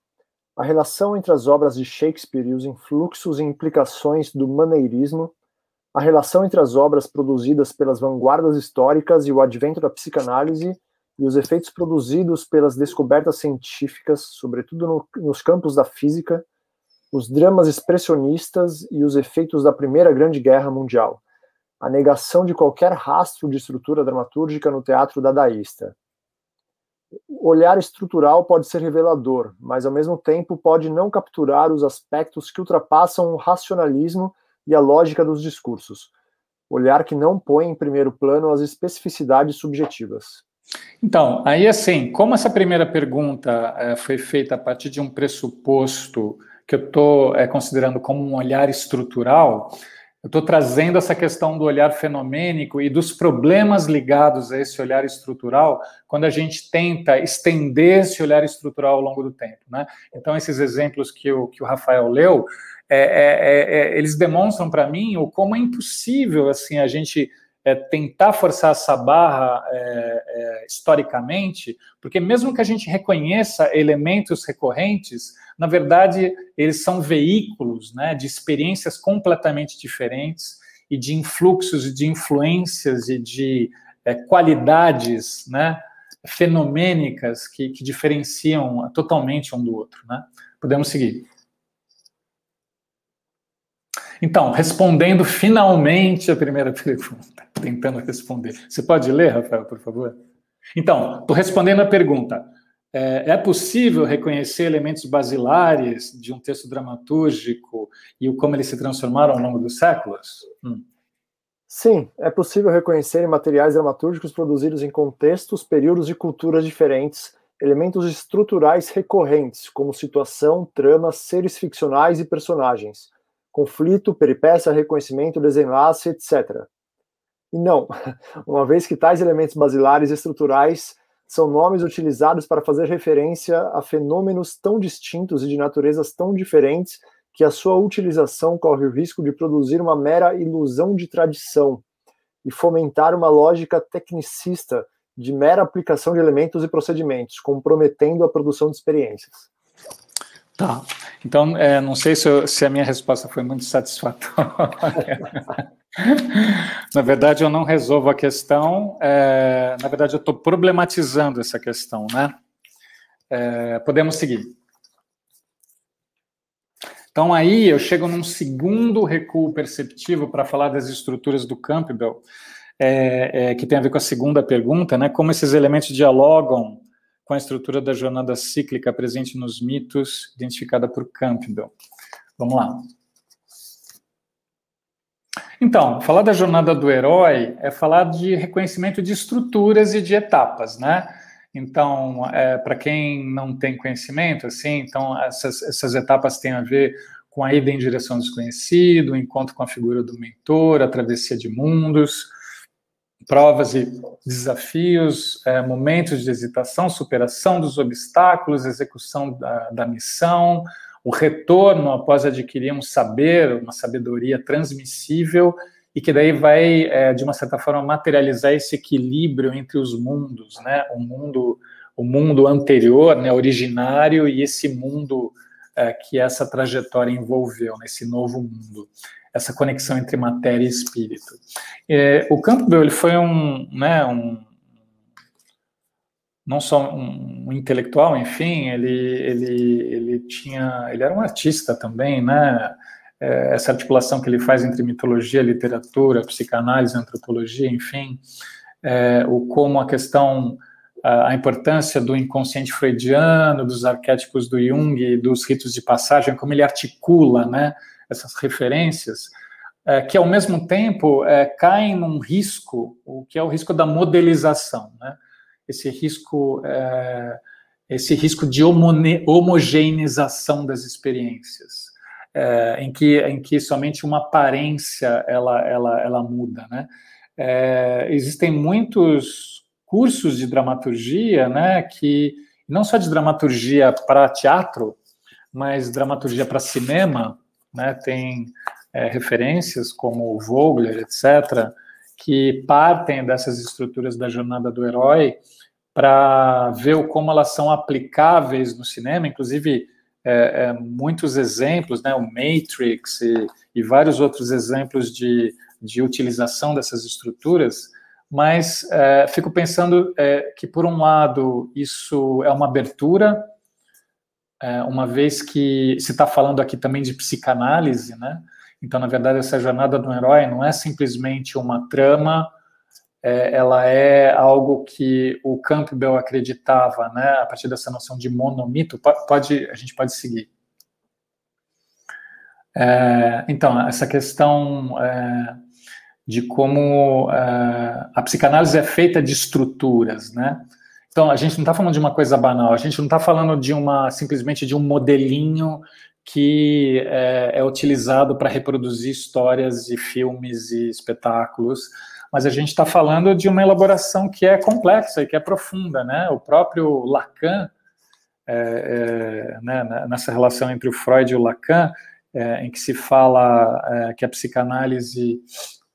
[SPEAKER 1] a relação entre as obras de Shakespeare e os influxos e implicações do maneirismo, a relação entre as obras produzidas pelas vanguardas históricas e o advento da psicanálise e os efeitos produzidos pelas descobertas científicas, sobretudo no, nos campos da física, os dramas expressionistas e os efeitos da Primeira Grande Guerra Mundial a negação de qualquer rastro de estrutura dramatúrgica no teatro dadaísta. Olhar estrutural pode ser revelador, mas ao mesmo tempo pode não capturar os aspectos que ultrapassam o racionalismo e a lógica dos discursos. Olhar que não põe em primeiro plano as especificidades subjetivas.
[SPEAKER 2] Então, aí assim, como essa primeira pergunta é, foi feita a partir de um pressuposto que eu estou é, considerando como um olhar estrutural, eu estou trazendo essa questão do olhar fenomênico e dos problemas ligados a esse olhar estrutural quando a gente tenta estender esse olhar estrutural ao longo do tempo. Né? Então, esses exemplos que o, que o Rafael leu, é, é, é, é eles demonstram para mim o como é impossível assim a gente é, tentar forçar essa barra é, historicamente, porque mesmo que a gente reconheça elementos recorrentes, na verdade, eles são veículos né, de experiências completamente diferentes e de influxos de influências e de é, qualidades né, fenomênicas que, que, diferenciam totalmente um do outro. Né? Podemos seguir. Então, respondendo finalmente a primeira pergunta, tentando responder. Você pode ler, Rafael, por favor? Então, estou respondendo a pergunta. É, é possível reconhecer elementos basilares de um texto dramatúrgico e como eles se transformaram ao longo dos séculos? Hum.
[SPEAKER 1] Sim, é possível reconhecer em materiais dramatúrgicos produzidos em contextos, períodos e culturas diferentes elementos estruturais recorrentes, como situação, trama, seres ficcionais e personagens, conflito, peripécia, reconhecimento, desenlace, etc. E não, uma vez que tais elementos basilares estruturais são nomes utilizados para fazer referência a fenômenos tão distintos e de naturezas tão diferentes que a sua utilização corre o risco de produzir uma mera ilusão de tradição e fomentar uma lógica tecnicista de mera aplicação de elementos e procedimentos, comprometendo a produção de experiências.
[SPEAKER 2] Tá. Então, é, não sei se, eu, se, a minha resposta foi muito satisfatória. na verdade, eu não resolvo a questão, é, na verdade, eu estou problematizando essa questão, né? É, podemos seguir. Então, aí eu chego num segundo recuo perceptivo para falar das estruturas do Campbell, é, é, que tem a ver com a segunda pergunta, né? Como esses elementos dialogam com a estrutura da jornada cíclica presente nos mitos, identificada por Campbell. Vamos lá. Então, falar da jornada do herói é falar de reconhecimento de estruturas e de etapas, né? Então, é, para quem não tem conhecimento, assim, então essas, essas etapas têm a ver com a ida em direção ao desconhecido, o encontro com a figura do mentor, a travessia de mundos, provas e desafios, é, momentos de hesitação, superação dos obstáculos, execução da, da missão, o retorno após adquirir um saber, uma sabedoria transmissível e que daí vai, é, de uma certa forma, materializar esse equilíbrio entre os mundos, né? O mundo, o mundo anterior, né, originário, e esse mundo é, que essa trajetória envolveu, nesse novo mundo, essa conexão entre matéria e espírito. É, o Campbell ele foi um, né, um não só um, intelectual, enfim, ele, ele, ele tinha, ele era um artista também, né? é, essa articulação que ele faz entre mitologia, literatura, psicanálise, antropologia, enfim, é, o como a questão, a, a, importância do inconsciente freudiano, dos arquétipos do Jung, dos ritos de passagem, como ele articula, né, essas referências, é, que ao mesmo tempo é, caem num risco, o que é o risco da modelização, né, esse risco é, esse risco de homogeneização das experiências é, em, que, em que somente uma aparência ela, ela, ela muda, né? É, existem muitos cursos de dramaturgia, né, que não só de dramaturgia para teatro, mas dramaturgia para cinema, né, tem é, referências como Vogler, etc., que partem dessas estruturas da jornada do herói para ver como elas são aplicáveis no cinema, inclusive é, é, muitos exemplos, né, o Matrix e, e vários outros exemplos de, de utilização dessas estruturas, mas é, fico pensando é, que, por um lado, isso é uma abertura, é, uma vez que se está falando aqui também de psicanálise, né? Então, na verdade, essa jornada do herói não é simplesmente uma trama é, ela é algo que o Campbell acreditava, né, a partir dessa noção de monomito, pode, a gente pode seguir. É, então, essa questão é, de como é, a psicanálise é feita de estruturas, né? Então, a gente não está falando de uma coisa banal, a gente não está falando de uma simplesmente de um modelinho que é, é utilizado para reproduzir histórias e filmes e espetáculos mas a gente está falando de uma elaboração que é complexa e que é profunda, né? O próprio Lacan, é, é, né, nessa relação entre o Freud e o Lacan, é, em que se fala é, que a psicanálise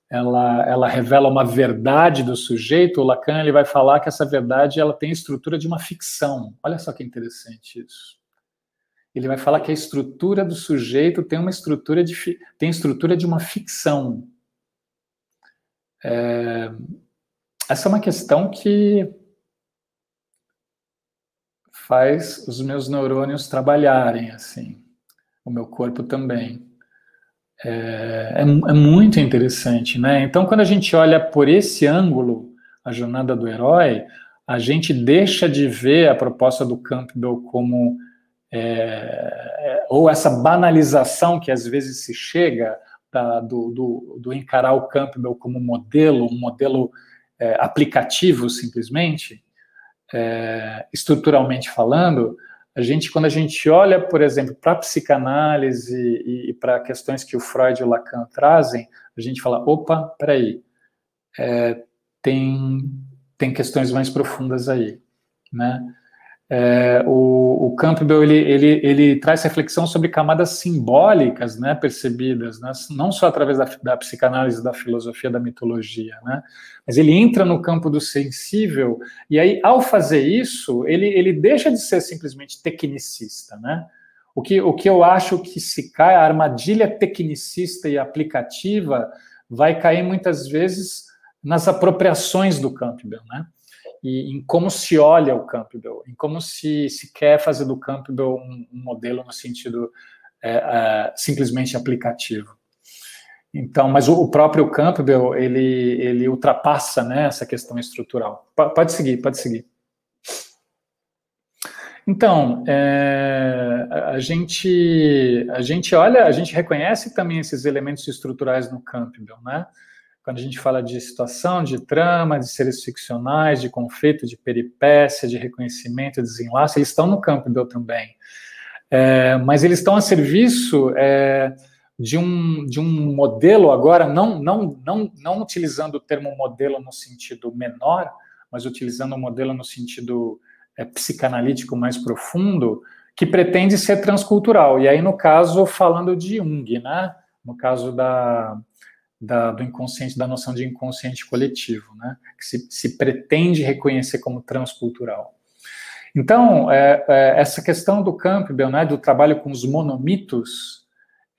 [SPEAKER 2] ela, ela revela uma verdade do sujeito, o Lacan ele vai falar que essa verdade ela tem a estrutura de uma ficção. Olha só que interessante isso. Ele vai falar que a estrutura do sujeito tem uma estrutura de tem estrutura de uma ficção. É, essa é uma questão que faz os meus neurônios trabalharem, assim, o meu corpo também. É, é, é, muito interessante, né? Então, quando a gente olha por esse ângulo, a jornada do herói, a gente deixa de ver a proposta do Campbell como é, é ou essa banalização que às vezes se chega da, do, do, do, encarar o Campbell como modelo, um modelo é, aplicativo simplesmente, é, estruturalmente falando, a gente, quando a gente olha, por exemplo, para a psicanálise e, e para questões que o Freud e o Lacan trazem, a gente fala, opa, peraí, é, tem, tem questões mais profundas aí, né? É, o, o, Campbell ele, ele, ele traz reflexão sobre camadas simbólicas, né, percebidas, né, não só através da, da, psicanálise, da filosofia, da mitologia, né, mas ele entra no campo do sensível e aí, ao fazer isso, ele, ele deixa de ser simplesmente tecnicista, né. O que, o que eu acho que se cai, a armadilha tecnicista e aplicativa vai cair muitas vezes nas apropriações do Campbell, né e em como se olha o Campbell, em como se, se quer fazer do Campbell um, um modelo no sentido é, é, simplesmente aplicativo. Então, mas o, o, próprio Campbell ele, ele ultrapassa né, essa questão estrutural. P pode seguir, pode seguir. Então, é, a gente a gente olha, a gente reconhece também esses elementos estruturais no Campbell, né? Quando a gente fala de situação, de trama, de seres ficcionais, de conflito, de peripécia, de reconhecimento, desenlace, eles estão no Campbell também. É, mas eles estão a serviço é, de, um, de um modelo agora, não, não, não, não utilizando o termo modelo no sentido menor, mas utilizando o modelo no sentido é, psicanalítico mais profundo, que pretende ser transcultural. E aí, no caso, falando de Jung, né? no caso da, da, do inconsciente, da noção de inconsciente coletivo, né? que se, se pretende reconhecer como transcultural. Então, é, é, essa questão do Campbell, né, do trabalho com os monomitos,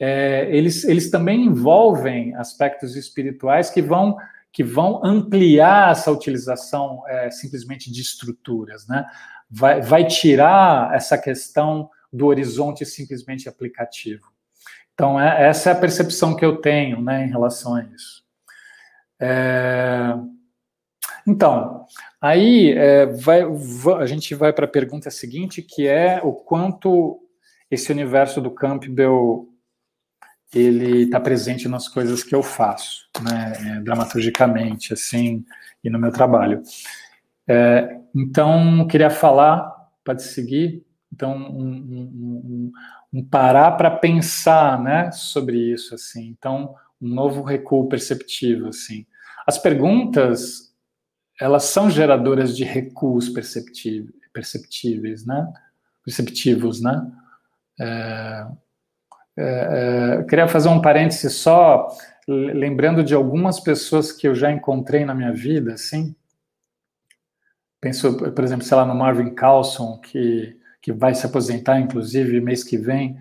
[SPEAKER 2] é, eles, eles também envolvem aspectos espirituais que vão que vão ampliar essa utilização é, simplesmente de estruturas, né? Vai, vai tirar essa questão do horizonte simplesmente aplicativo. Então, é, essa é a percepção que eu tenho né, em relação a isso. É... Então, aí é, vai, a gente vai para a pergunta seguinte, que é o quanto esse universo do Campbell ele está presente nas coisas que eu faço, né, é, dramaturgicamente, assim, e no meu trabalho. É, então, queria falar, pode seguir, então, um, um, um, parar para pensar, né, sobre isso, assim. Então, um novo recuo perceptivo, assim. As perguntas, elas são geradoras de recuos perceptíveis, né, perceptivos, né. É, é, é, queria fazer um parêntese só, lembrando de algumas pessoas que eu já encontrei na minha vida, assim. Penso, por exemplo, sei lá, no Marvin Carlson, que, que vai se aposentar, inclusive, mês que vem.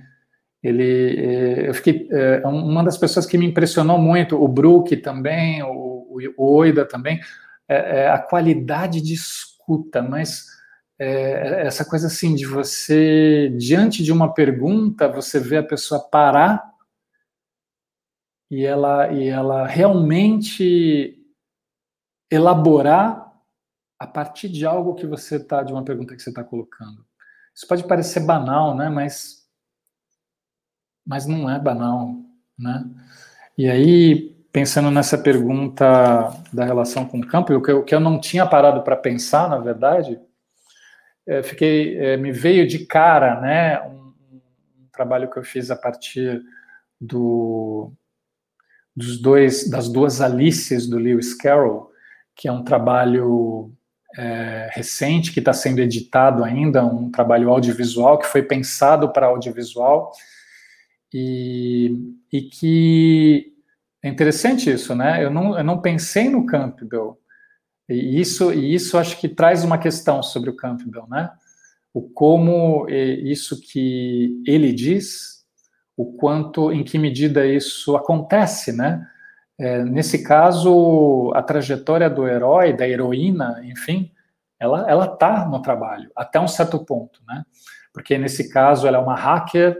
[SPEAKER 2] Ele, é, eu fiquei, é uma das pessoas que me impressionou muito, o Brook também, o, o Oida também, é, é a qualidade de escuta, mas é, essa coisa assim de você, diante de uma pergunta, você vê a pessoa parar e ela, e ela realmente elaborar a partir de algo que você está, de uma pergunta que você está colocando. Isso pode parecer banal, né? Mas, mas não é banal, né? E aí, pensando nessa pergunta da relação com o campo, o que eu, que eu não tinha parado para pensar, na verdade, é, fiquei, é, me veio de cara, né, um, um, trabalho que eu fiz a partir do, dos dois, das duas Alices do Lewis Carroll, que é um trabalho é, recente que está sendo editado ainda, um trabalho audiovisual que foi pensado para audiovisual e, e que é interessante isso, né? Eu não, eu não pensei no Campbell e isso, e isso acho que traz uma questão sobre o Campbell, né? O como isso que ele diz, o quanto, em que medida isso acontece, né? É, nesse caso, a trajetória do herói, da heroína, enfim, ela ela tá no trabalho até um certo ponto, né? Porque nesse caso ela é uma hacker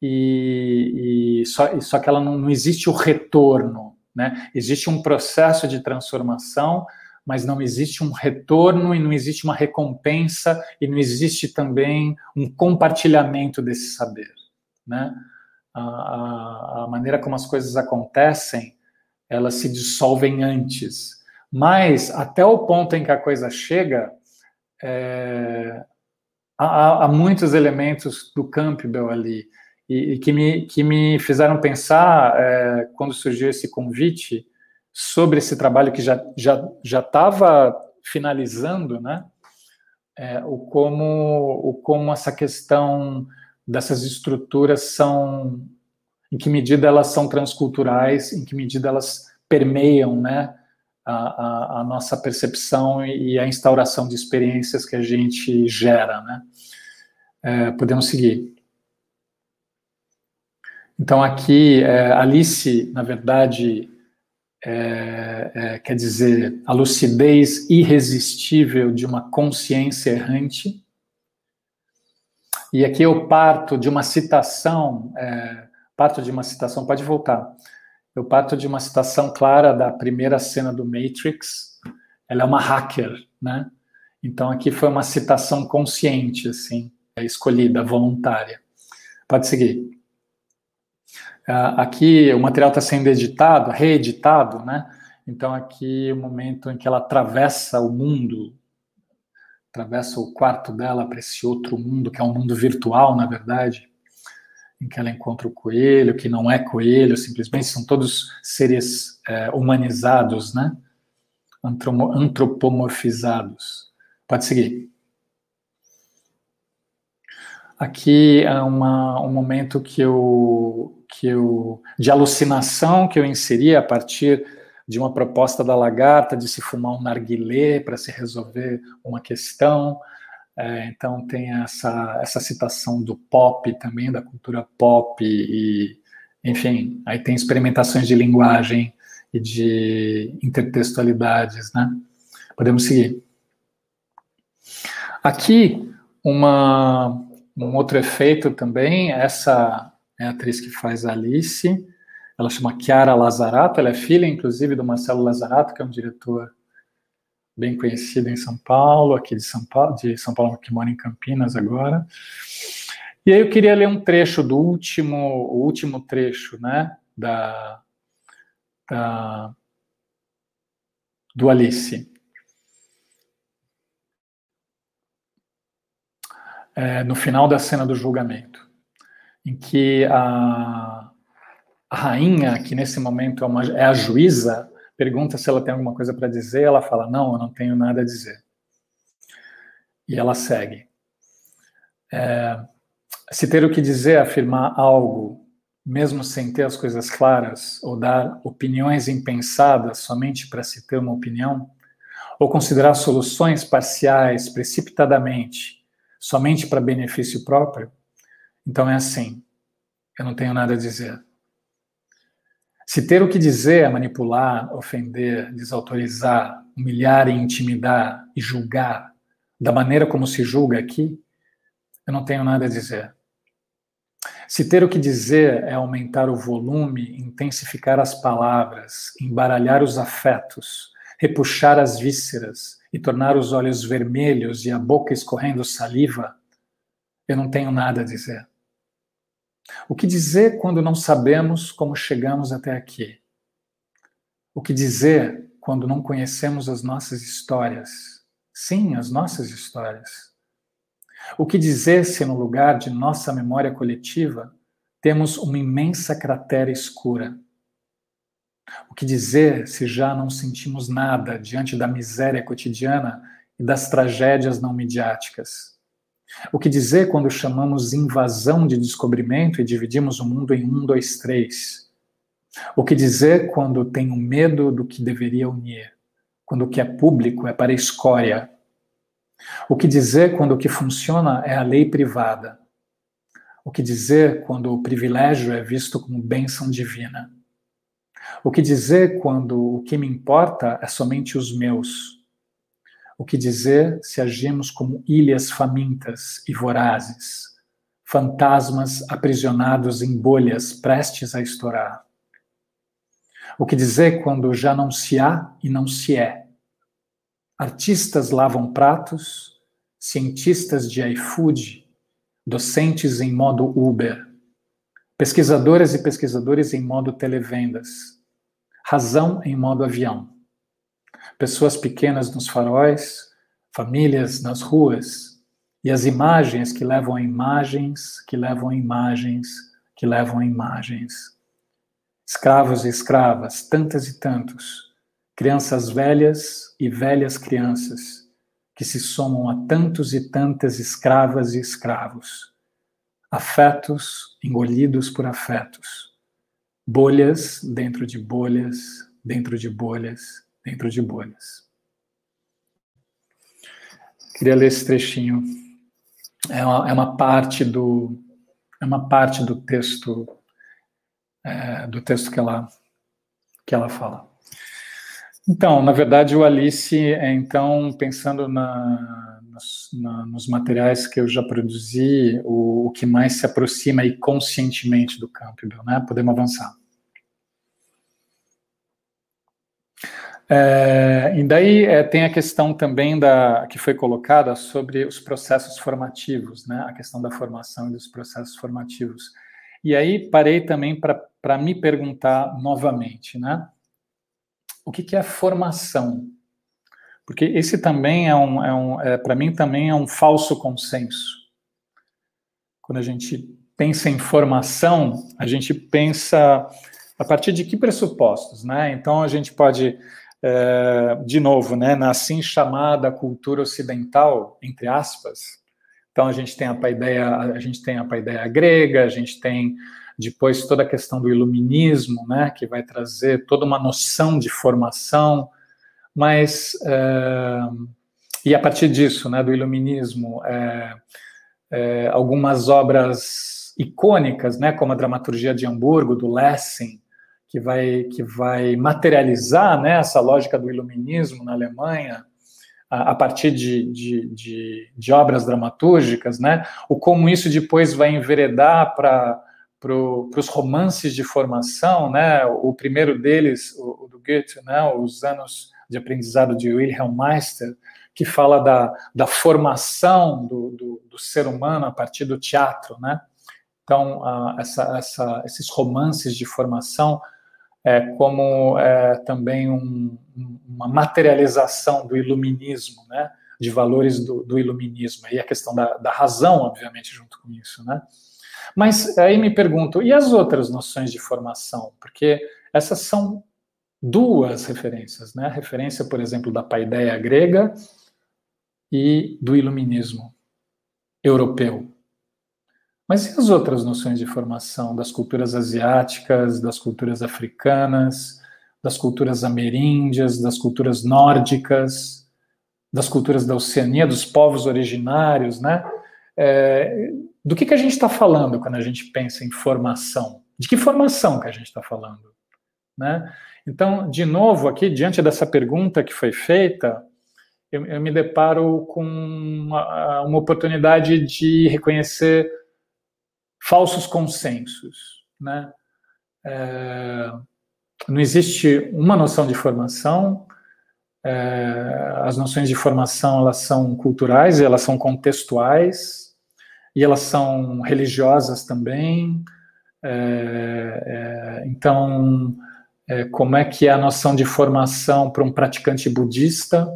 [SPEAKER 2] e, e só, só que ela não, não existe o retorno, né? Existe um processo de transformação mas não existe um retorno e não existe uma recompensa e não existe também um compartilhamento desse saber, né? A, a, a maneira como as coisas acontecem, elas se dissolvem antes, mas até o ponto em que a coisa chega, é, há, há, muitos elementos do Campbell ali e, e que, me, que me fizeram pensar é, quando surgiu esse convite sobre esse trabalho que já já já estava finalizando, né? É, o como o como essa questão dessas estruturas são em que medida elas são transculturais, em que medida elas permeiam, né? A, a, a nossa percepção e a instauração de experiências que a gente gera, né? É, podemos seguir. Então aqui é, Alice, na verdade, é, é, quer dizer, a lucidez irresistível de uma consciência errante. E aqui eu parto de uma citação, é, parto de uma citação, pode voltar. Eu parto de uma citação clara da primeira cena do Matrix. Ela é uma hacker, né? Então aqui foi uma citação consciente, assim, é escolhida, voluntária. Pode seguir. Ah, aqui o material está sendo editado, reeditado, né? Então aqui o momento em que ela atravessa o mundo, atravessa o quarto dela para esse outro mundo, que é um mundo virtual, na verdade, em que ela encontra o coelho, que não é coelho, simplesmente são todos seres é, humanizados, né? antropomorfizados. Pode seguir. Aqui é uma, um momento que eu, que eu, de alucinação que eu inseri a partir de uma proposta da lagarta de se fumar um narguilé para se resolver uma questão. É, então tem essa, essa citação do pop também, da cultura pop, e, enfim, aí tem experimentações de linguagem e de intertextualidades, né? Podemos seguir. Aqui, uma, um outro efeito também, essa é a atriz que faz Alice, ela chama Chiara Lazarato, ela é filha, inclusive, do Marcelo Lazarato, que é um diretor bem conhecido em São Paulo, aqui de São Paulo, de São Paulo que mora em Campinas agora. E aí eu queria ler um trecho do último, o último trecho, né, da, da do Alice. É, no final da cena do julgamento, em que a, a rainha, que nesse momento é, uma, é a juíza, pergunta se ela tem alguma coisa para dizer, ela fala: Não, eu não tenho nada a dizer. E ela segue. É, se ter o que dizer, afirmar algo, mesmo sem ter as coisas claras, ou dar opiniões impensadas somente para se ter uma opinião, ou considerar soluções parciais precipitadamente, somente para benefício próprio, então é assim: eu não tenho nada a dizer. Se ter o que dizer é manipular, ofender, desautorizar, humilhar e intimidar e julgar da maneira como se julga aqui, eu não tenho nada a dizer. Se ter o que dizer é aumentar o volume, intensificar as palavras, embaralhar os afetos, repuxar as vísceras e tornar os olhos vermelhos e a boca escorrendo saliva, eu não tenho nada a dizer. O que dizer quando não sabemos como chegamos até aqui? O que dizer quando não conhecemos as nossas histórias? Sim, as nossas histórias. O que dizer se no lugar de nossa memória coletiva temos uma imensa cratera escura? O que dizer se já não sentimos nada diante da miséria cotidiana e das tragédias não midiáticas? O que dizer quando chamamos invasão de descobrimento e dividimos o mundo em um, dois, três? O que dizer quando tenho medo do que deveria unir? Quando o que é público é para escória? O que dizer quando o que funciona é a lei privada? O que dizer quando o privilégio é visto como bênção divina? O que dizer quando o que me importa é somente os meus? O que dizer se agimos como ilhas famintas e vorazes, fantasmas aprisionados em bolhas prestes a estourar? O que dizer quando já não se há e não se é? Artistas lavam pratos, cientistas de iFood, docentes em modo Uber, pesquisadoras e pesquisadores em modo televendas, razão em modo avião pessoas pequenas nos faróis, famílias nas ruas, e as imagens que levam a imagens, que levam a imagens, que levam a imagens. Escravos e escravas, tantas e tantos, crianças velhas e velhas crianças, que se somam a tantos e tantas escravas e escravos, afetos engolidos por afetos, bolhas dentro de bolhas, dentro de bolhas, dentro de bolhas. Queria ler esse trechinho. É uma, é uma parte do é uma parte do texto é, do texto que ela que ela fala. Então, na verdade, o Alice é então pensando na, nos, na, nos materiais que eu já produzi, o, o, que mais se aproxima e conscientemente do Campbell, né? Podemos avançar. É, e daí é, tem a questão também da que foi colocada sobre os processos formativos, né? A questão da formação e dos processos formativos. E aí parei também para me perguntar novamente, né? O que, que é formação? Porque esse também é um, é um é, para mim também é um falso consenso. Quando a gente pensa em formação, a gente pensa a partir de que pressupostos, né? Então a gente pode, é, de novo, né, na assim chamada cultura ocidental, entre aspas. Então a gente tem a paideia, a gente tem a paideia grega, a gente tem depois toda a questão do iluminismo, né, que vai trazer toda uma noção de formação, mas é, e a partir disso, né, do iluminismo, é, é, algumas obras icônicas, né, como a dramaturgia de Hamburgo do Lessing, que vai que vai materializar, né, essa lógica do iluminismo na Alemanha, a, a partir de, de, de, de obras dramatúrgicas, né, o como isso depois vai enveredar para para os romances de formação, né? O primeiro deles, o, o, do Goethe, né? Os anos de aprendizado de Wilhelm Meister, que fala da, da formação do, do, do ser humano a partir do teatro, né? Então, essa, essa, esses romances de formação é como é, também um, uma materialização do iluminismo, né? De valores do, do iluminismo e a questão da, da razão, obviamente, junto com isso, né? Mas aí me pergunto, e as outras noções de formação? Porque essas são duas referências, né? Referência, por exemplo, da paideia grega e do iluminismo europeu. Mas e as outras noções de formação das culturas asiáticas, das culturas africanas, das culturas ameríndias, das culturas nórdicas, das culturas da Oceania, dos povos originários, né? É, do que, que a gente está falando quando a gente pensa em formação? De que formação que a gente está falando? Né? Então, de novo, aqui, diante dessa pergunta que foi feita, eu, eu me deparo com uma, uma, oportunidade de reconhecer falsos consensos. Né? É, não existe uma noção de formação, é, as noções de formação elas são culturais, elas são contextuais, e elas são religiosas também. É, é, então, é, como é que é a noção de formação para um praticante budista,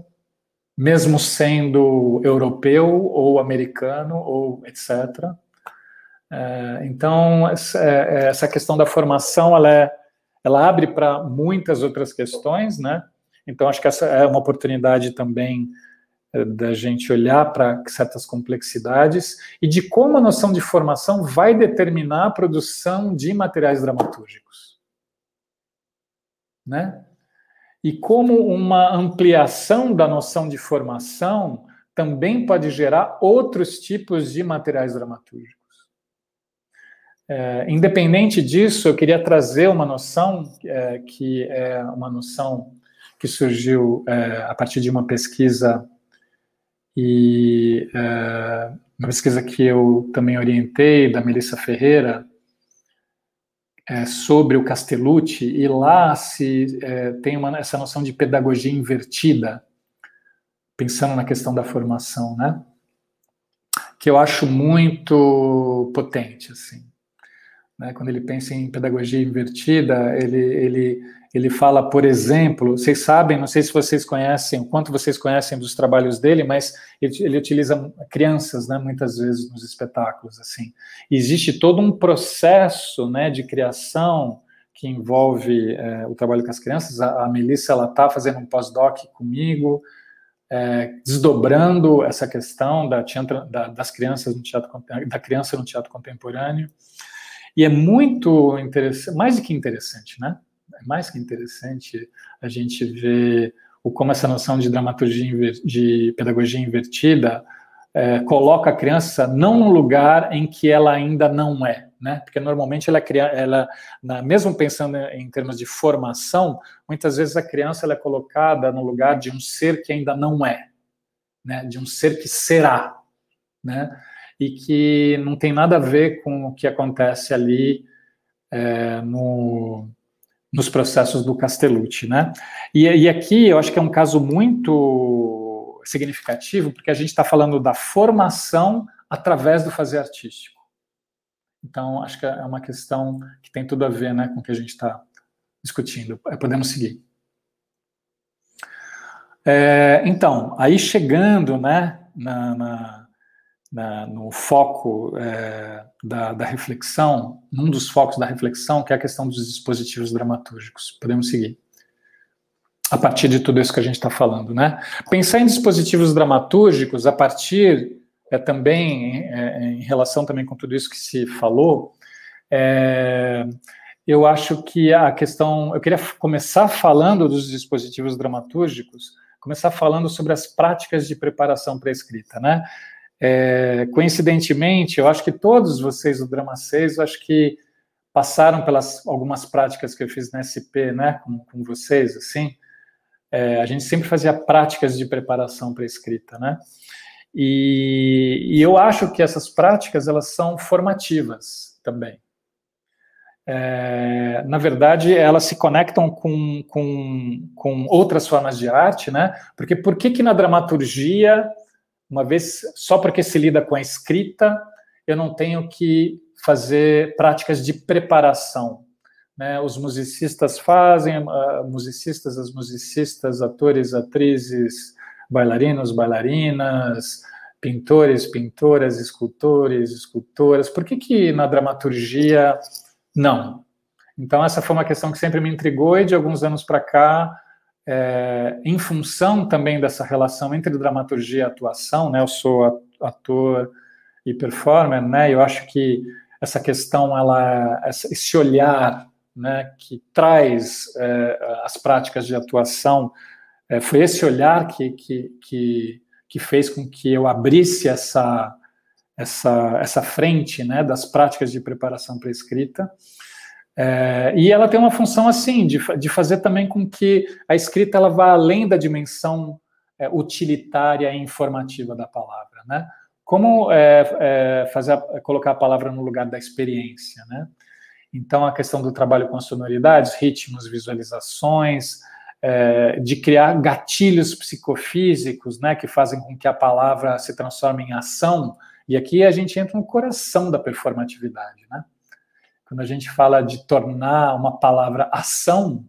[SPEAKER 2] mesmo sendo europeu ou americano ou etc. É, então, essa, é, essa, questão da formação, ela, é, ela abre para muitas outras questões, né? Então, acho que essa é uma oportunidade também da gente olhar para certas complexidades e de como a noção de formação vai determinar a produção de materiais dramatúrgicos. Né? E como uma ampliação da noção de formação também pode gerar outros tipos de materiais dramatúrgicos. É, independente disso, eu queria trazer uma noção é, que é uma noção que surgiu é, a partir de uma pesquisa e uma pesquisa que eu também orientei, da Melissa Ferreira, sobre o Castellucci, e lá se tem uma, essa noção de pedagogia invertida, pensando na questão da formação, né? Que eu acho muito potente, assim. Né? Quando ele pensa em pedagogia invertida, ele, ele ele fala, por exemplo, vocês sabem, não sei se vocês conhecem, o quanto vocês conhecem dos trabalhos dele, mas ele, ele utiliza crianças, né, muitas vezes nos espetáculos, assim. E existe todo um processo, né, de criação que envolve é, o trabalho com as crianças. A, a Melissa, ela está fazendo um pós-doc comigo, é, desdobrando essa questão da, da, das crianças no teatro, da criança no teatro contemporâneo. E é muito interessante, mais do que interessante, né? é mais que interessante a gente ver o como essa noção de dramaturgia, de pedagogia invertida é, coloca a criança não no lugar em que ela ainda não é, né? Porque normalmente ela, é ela na, mesmo pensando em termos de formação, muitas vezes a criança ela é colocada no lugar de um ser que ainda não é, né? De um ser que será, né? E que não tem nada a ver com o que acontece ali é, no nos processos do Castellucci, né? E, e, aqui eu acho que é um caso muito significativo, porque a gente está falando da formação através do fazer artístico. Então, acho que é uma questão que tem tudo a ver né, com o que a gente está discutindo. É, podemos seguir. É, então, aí chegando né, na, na, na no foco é, da, da, reflexão, num dos focos da reflexão, que é a questão dos dispositivos dramatúrgicos. Podemos seguir. A partir de tudo isso que a gente está falando, né? Pensar em dispositivos dramatúrgicos a partir é, também, é, em relação também com tudo isso que se falou, é, eu acho que a questão. Eu queria começar falando dos dispositivos dramatúrgicos, começar falando sobre as práticas de preparação para a escrita, né? É, coincidentemente, eu acho que todos vocês do Drama 6, acho que passaram pelas algumas práticas que eu fiz na SP, né, com, com vocês, assim. É, a gente sempre fazia práticas de preparação para escrita, né? E, e, eu acho que essas práticas elas são formativas também. É, na verdade, elas se conectam com, com, com outras formas de arte, né? Porque por que, que na dramaturgia, uma vez só porque se lida com a escrita, eu não tenho que fazer práticas de preparação? Né? Os musicistas fazem, uh, musicistas, as musicistas, atores, atrizes, bailarinos, bailarinas, pintores, pintoras, escultores, escultoras. Por que que na dramaturgia não. Então, essa foi uma questão que sempre me intrigou e de alguns anos para cá, é, em função também dessa relação entre dramaturgia e atuação, né? Eu sou ator e performer, né? Eu acho que essa questão, ela, esse olhar, né, que traz é, as práticas de atuação, é, foi esse olhar que, que, que, que fez com que eu abrisse essa essa, essa frente né, das práticas de preparação para escrita. É, e ela tem uma função assim, de, de fazer também com que a escrita ela vá além da dimensão é, utilitária e informativa da palavra. Né? Como é, é fazer colocar a palavra no lugar da experiência. Né? Então, a questão do trabalho com sonoridades, ritmos, visualizações, é, de criar gatilhos psicofísicos né, que fazem com que a palavra se transforme em ação e aqui a gente entra no coração da performatividade, né? Quando a gente fala de tornar uma palavra ação,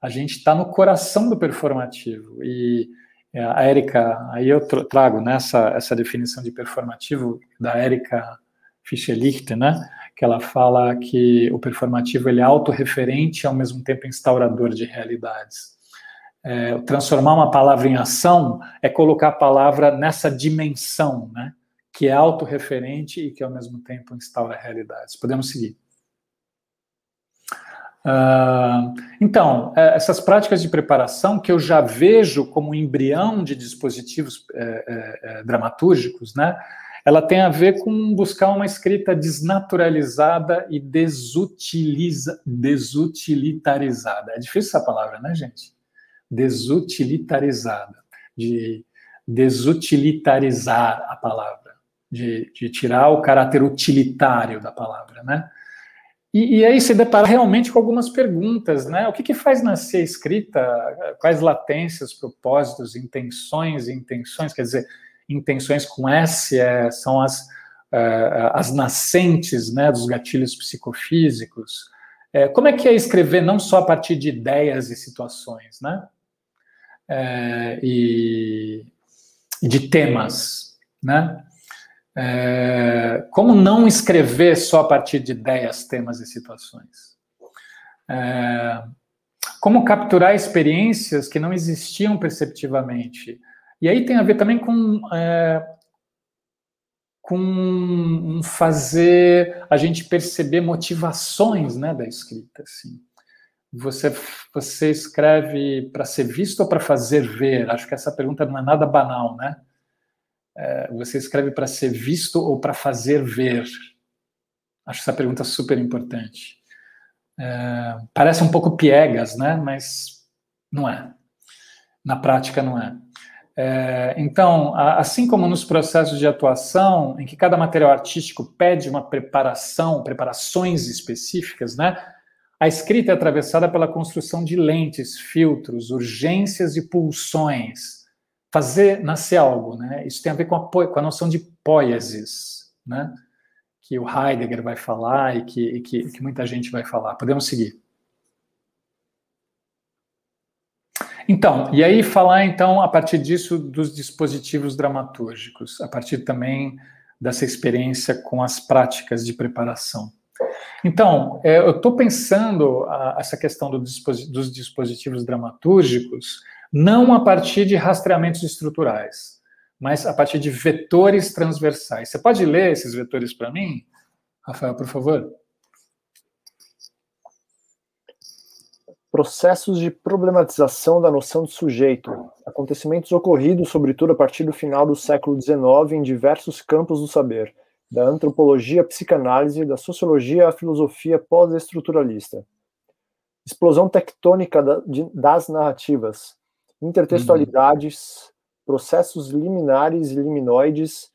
[SPEAKER 2] a gente está no coração do performativo. E é, a Érica, aí eu trago nessa né, essa definição de performativo da Érica Fischelicht, né? Que ela fala que o performativo ele é autorreferente e ao mesmo tempo instaurador de realidades. É, transformar uma palavra em ação é colocar a palavra nessa dimensão, né? que é autorreferente e que ao mesmo tempo instaura realidades. Podemos seguir. Uh, então, é, essas práticas de preparação que eu já vejo como embrião de dispositivos é, é, é, dramatúrgicos, né? Ela tem a ver com buscar uma escrita desnaturalizada e desutiliza, desutilitarizada. É difícil essa palavra, né, gente? Desutilitarizada, de desutilitarizar a palavra de, de tirar o caráter utilitário da palavra, né? E, e, aí se depara realmente com algumas perguntas, né? O que, que faz nascer a escrita? Quais latências, propósitos, intenções intenções? Quer dizer, intenções com S é, são as, é, as nascentes né, dos gatilhos psicofísicos. É, como é que é escrever não só a partir de ideias e situações, né? É, e de temas, né? É, como não escrever só a partir de ideias, temas e situações? É, como capturar experiências que não existiam perceptivamente? E aí tem a ver também com, é, com fazer a gente perceber motivações né, da escrita. Assim. Você, você escreve para ser visto ou para fazer ver? Acho que essa pergunta não é nada banal, né? É, você escreve para ser visto ou para fazer ver? Acho essa pergunta super importante. É, parece um pouco piegas, né? Mas não é. Na prática, não é. é. Então, assim como nos processos de atuação, em que cada material artístico pede uma preparação, preparações específicas, né? A escrita é atravessada pela construção de lentes, filtros, urgências e pulsões fazer nascer algo, né? Isso tem a ver com a, com a noção de poiesis, né? Que o Heidegger vai falar e que, e que, que muita gente vai falar. Podemos seguir. Então, e aí falar então a partir disso dos dispositivos dramatúrgicos, a partir também dessa experiência com as práticas de preparação. Então, é, eu estou pensando essa questão do dos dispositivos dramatúrgicos não a partir de rastreamentos estruturais, mas a partir de vetores transversais. Você pode ler esses vetores para mim, Rafael, por favor?
[SPEAKER 1] Processos de problematização da noção de sujeito. Acontecimentos ocorridos, sobretudo a partir do final do século XIX, em diversos campos do saber, da antropologia à psicanálise, da sociologia à filosofia pós-estruturalista. Explosão tectônica das narrativas, intertextualidades, uhum. processos liminares e liminoides,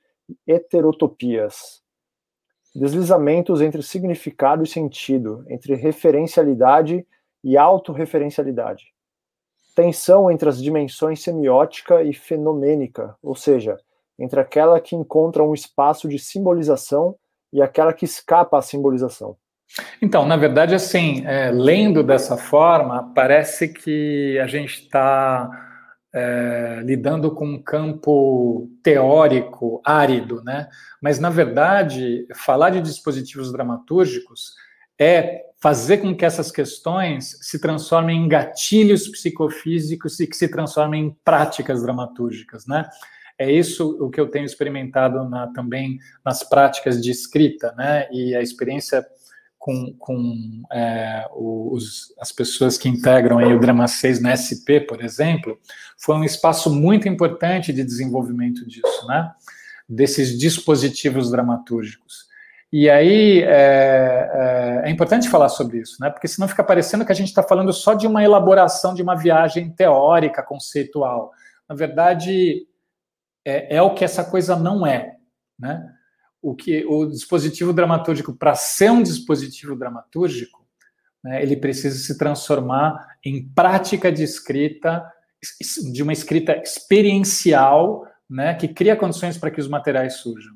[SPEAKER 1] heterotopias. Deslizamentos entre significado e sentido, entre referencialidade e autorreferencialidade. Tensão entre as dimensões semiótica e fenomênica, ou seja, entre aquela que encontra um espaço de simbolização e aquela que escapa à simbolização.
[SPEAKER 2] Então, na verdade, assim, é, lendo dessa forma, parece que a gente está é, lidando com um campo teórico árido, né? Mas, na verdade, falar de dispositivos dramatúrgicos é fazer com que essas questões se transformem em gatilhos psicofísicos e que se transformem em práticas dramatúrgicas, né? É isso o que eu tenho experimentado na, também nas práticas de escrita, né? E a experiência com, com é, os, as pessoas que integram aí o Drama 6 na SP, por exemplo, foi um espaço muito importante de desenvolvimento disso, né? Desses dispositivos dramatúrgicos. E aí é, é, é, importante falar sobre isso, né? Porque senão fica parecendo que a gente está falando só de uma elaboração de uma viagem teórica, conceitual. Na verdade, é, é o que essa coisa não é, né? O que o dispositivo dramatúrgico, para ser um dispositivo dramatúrgico, né, ele precisa se transformar em prática de escrita, de uma escrita experiencial, né, que cria condições para que os materiais surjam.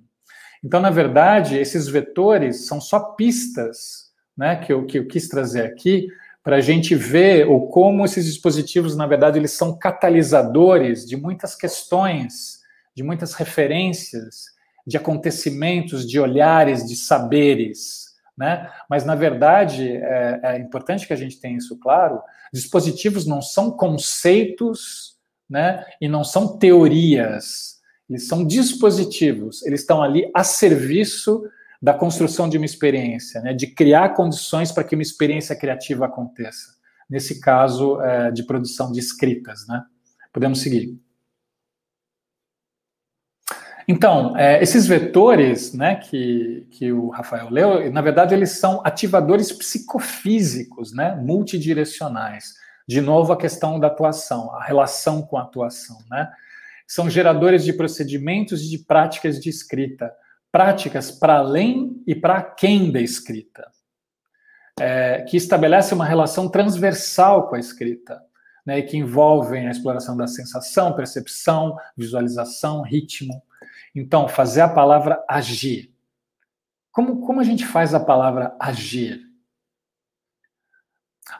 [SPEAKER 2] Então, na verdade, esses vetores são só pistas né, que, eu, que eu quis trazer aqui para a gente ver o como esses dispositivos, na verdade, eles são catalisadores de muitas questões, de muitas referências, de acontecimentos, de olhares, de saberes. Né? Mas, na verdade, é, é importante que a gente tenha isso claro: dispositivos não são conceitos né, e não são teorias eles são dispositivos, eles estão ali a serviço da construção de uma experiência, né, de criar condições para que uma experiência criativa aconteça. Nesse caso, é, de produção de escritas. Né? Podemos seguir. Então, é, esses vetores né, que, que o Rafael leu, na verdade, eles são ativadores psicofísicos, né, multidirecionais. De novo, a questão da atuação, a relação com a atuação. Né? são geradores de procedimentos e de práticas de escrita, práticas para além e para quem da escrita, é, que estabelecem uma relação transversal com a escrita, né, que envolvem a exploração da sensação, percepção, visualização, ritmo. Então, fazer a palavra agir. Como, como a gente faz a palavra agir?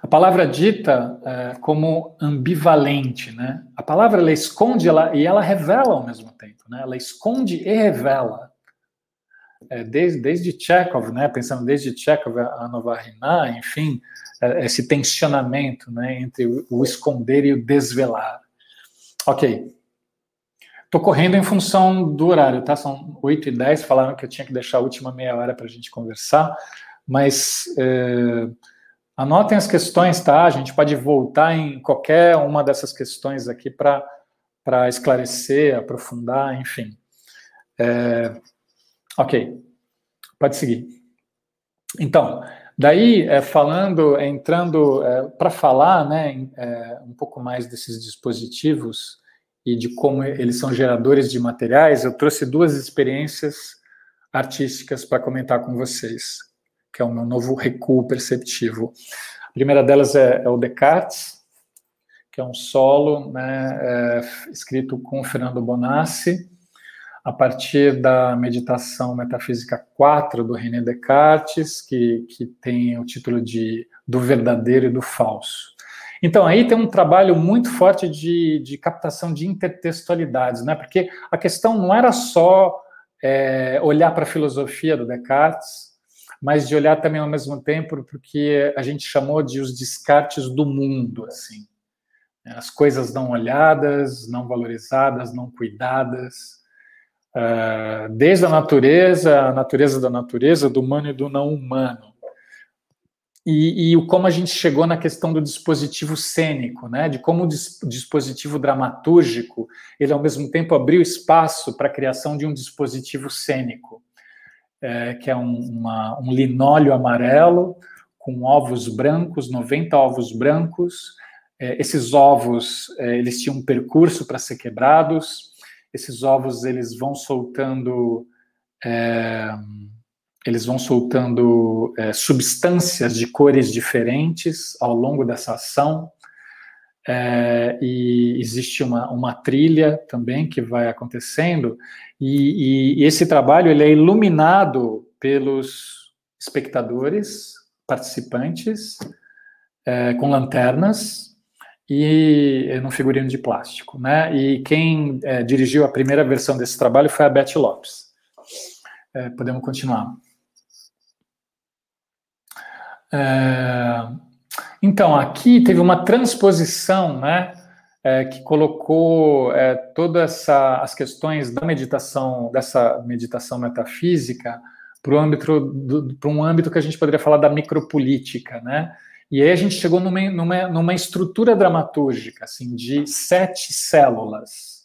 [SPEAKER 2] A palavra dita é, como ambivalente, né? A palavra ela esconde ela, e ela revela ao mesmo tempo, né? Ela esconde e revela. É, desde, desde Chekhov, né? Pensando desde Chekhov a Novarina, enfim, é, esse tensionamento, né? Entre o, o esconder e o desvelar. Ok. Estou correndo em função do horário, tá? São 8 e 10, falaram que eu tinha que deixar a última meia hora para a gente conversar, mas é, Anotem as questões, tá? A gente pode voltar em qualquer uma dessas questões aqui para esclarecer, aprofundar, enfim. É, ok, pode seguir. Então, daí, é, falando, entrando é, para falar né, é, um pouco mais desses dispositivos e de como eles são geradores de materiais, eu trouxe duas experiências artísticas para comentar com vocês que é o meu novo recuo perceptivo. A primeira delas é, é o Descartes, que é um solo né, é, escrito com Fernando Bonassi, a partir da meditação metafísica 4 do René Descartes, que, que tem o título de Do Verdadeiro e do Falso. Então, aí tem um trabalho muito forte de, de captação de intertextualidades, né? Porque a questão não era só é, olhar para a filosofia do Descartes, mas de olhar também ao mesmo tempo porque a gente chamou de os descartes do mundo, assim. As coisas não olhadas, não valorizadas, não cuidadas, uh, desde a natureza, a natureza da natureza, do humano e do não humano. E, e como a gente chegou na questão do dispositivo cênico, né? de como o dispositivo dramatúrgico, ele ao mesmo tempo abriu espaço para a criação de um dispositivo cênico, é, que é um, uma, um linóleo amarelo com ovos brancos, 90 ovos brancos. É, esses ovos, é, eles tinham um percurso para ser quebrados. Esses ovos, eles vão soltando é, eles vão soltando é, substâncias de cores diferentes ao longo dessa ação. É, e existe uma, uma trilha também que vai acontecendo, e, e, esse trabalho ele é iluminado pelos espectadores, participantes, é, com lanternas e no figurino de plástico. Né? E quem é, dirigiu a primeira versão desse trabalho foi a Beth Lopes. É, podemos continuar. É, então, aqui teve uma transposição, né, é, que colocou é, todas as questões da meditação, dessa meditação metafísica, para um âmbito que a gente poderia falar da micropolítica, né? E aí a gente chegou numa, numa, numa estrutura dramatúrgica, assim, de sete células,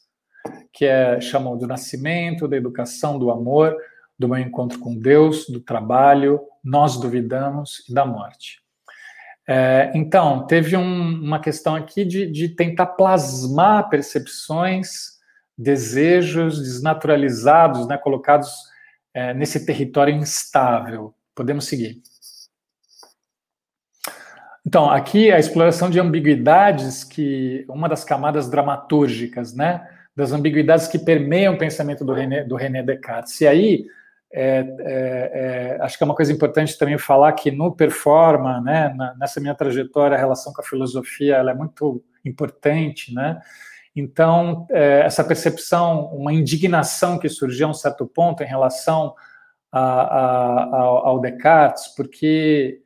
[SPEAKER 2] que é, chamam do nascimento, da educação, do amor, do meu encontro com Deus, do trabalho, nós duvidamos e da morte. É, então, teve um, uma questão aqui de, de, tentar plasmar percepções, desejos desnaturalizados, né, colocados é, nesse território instável. Podemos seguir. Então, aqui a exploração de ambiguidades, que uma das camadas dramatúrgicas, né, das ambiguidades que permeiam o pensamento do René, do René Descartes. E aí é, é, é, acho que é uma coisa importante também falar que no Performa, né, nessa minha trajetória, a relação com a filosofia ela é muito importante, né? Então, é, essa percepção, uma indignação que surgiu a um certo ponto em relação a, a, ao Descartes, porque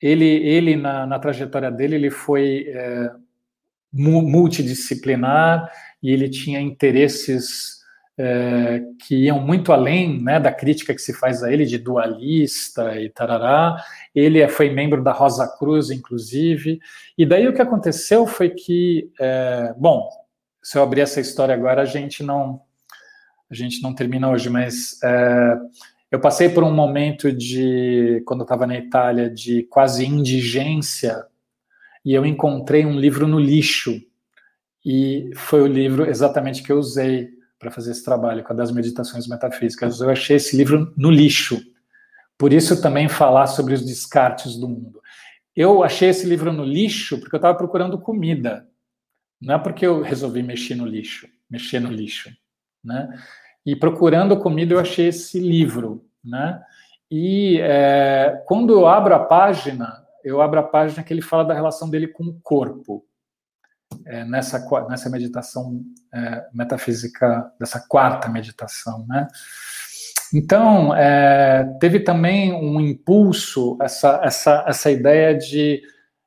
[SPEAKER 2] ele, ele na, na, trajetória dele, ele foi é, multidisciplinar e ele tinha interesses é, que iam muito além né, da crítica que se faz a ele de dualista e tarará. Ele é, foi membro da Rosa Cruz, inclusive. E daí o que aconteceu foi que, é, bom, se eu abrir essa história agora, a gente não a gente não termina hoje, mas é, eu passei por um momento de, quando eu estava na Itália, de quase indigência, e eu encontrei um livro no lixo. E foi o livro exatamente que eu usei para fazer esse trabalho com a das meditações metafísicas. Eu achei esse livro no lixo. Por isso também falar sobre os descartes do mundo. Eu achei esse livro no lixo porque eu estava procurando comida. Não é porque eu resolvi mexer no lixo, mexer no lixo, né? E procurando comida eu achei esse livro, né? E é, quando eu abro a página, eu abro a página que ele fala da relação dele com o corpo é, nessa, nessa meditação é, metafísica, dessa quarta meditação, né? Então, é, teve também um impulso, essa, essa, essa ideia de,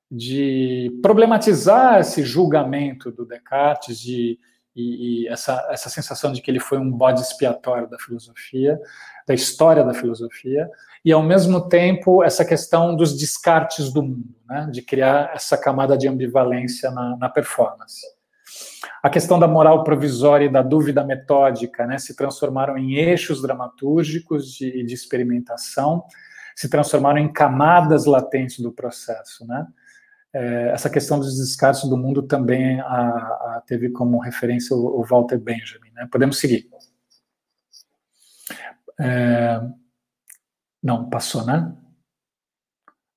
[SPEAKER 2] de problematizar esse julgamento do Descartes de, e, e, essa, essa sensação de que ele foi um bode expiatório da filosofia, da história da filosofia, e ao mesmo tempo essa questão dos descartes do mundo, né, de criar essa camada de ambivalência na, na performance. A questão da moral provisória e da dúvida metódica né, se transformaram em eixos dramatúrgicos de, de experimentação, se transformaram em camadas latentes do processo. Né? É, essa questão dos descartes do mundo também a, a, teve como referência o, o Walter Benjamin. Né? Podemos seguir. É, não, passou, né?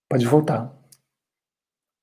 [SPEAKER 2] Pode voltar.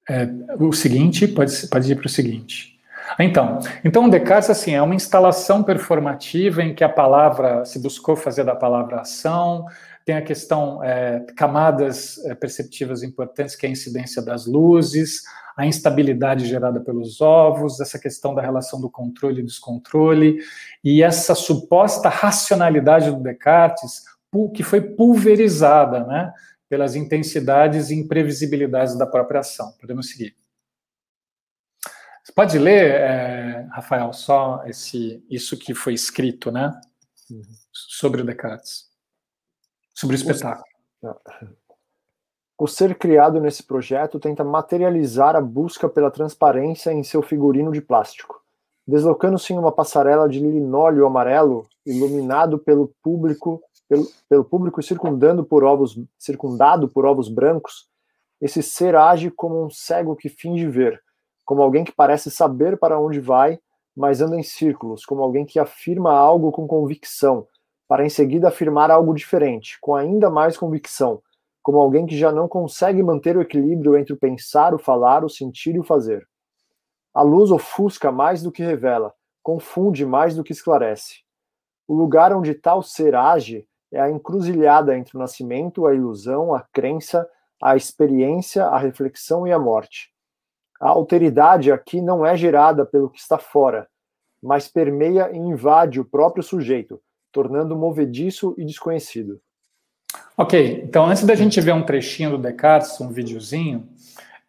[SPEAKER 2] É, o seguinte, pode, pode ir para o seguinte. Então, então Descartes assim é uma instalação performativa em que a palavra se buscou fazer da palavra ação, tem a questão é, camadas é, perceptivas importantes, que é a incidência das luzes, a instabilidade gerada pelos ovos, essa questão da relação do controle e descontrole, e essa suposta racionalidade do Descartes, que foi pulverizada né, pelas intensidades e imprevisibilidades da própria ação. Podemos seguir. Você pode ler, é, Rafael, só esse, isso que foi escrito, né? Sobre o Descartes. Sobre o espetáculo.
[SPEAKER 1] O ser criado nesse projeto tenta materializar a busca pela transparência em seu figurino de plástico. Deslocando-se em uma passarela de linóleo amarelo, iluminado pelo público, pelo, pelo público circundando por ovos, circundado por ovos brancos, esse ser age como um cego que finge ver, como alguém que parece saber para onde vai, mas anda em círculos, como alguém que afirma algo com convicção, para em seguida afirmar algo diferente, com ainda mais convicção, como alguém que já não consegue manter o equilíbrio entre o pensar, o falar, o sentir e o fazer. A luz ofusca mais do que revela, confunde mais do que esclarece. O lugar onde tal ser age é a encruzilhada entre o nascimento, a ilusão, a crença, a experiência, a reflexão e a morte. A alteridade aqui não é gerada pelo que está fora, mas permeia e invade o próprio sujeito, tornando movediço e desconhecido.
[SPEAKER 2] Ok, então antes da gente ver um trechinho do Descartes, um videozinho,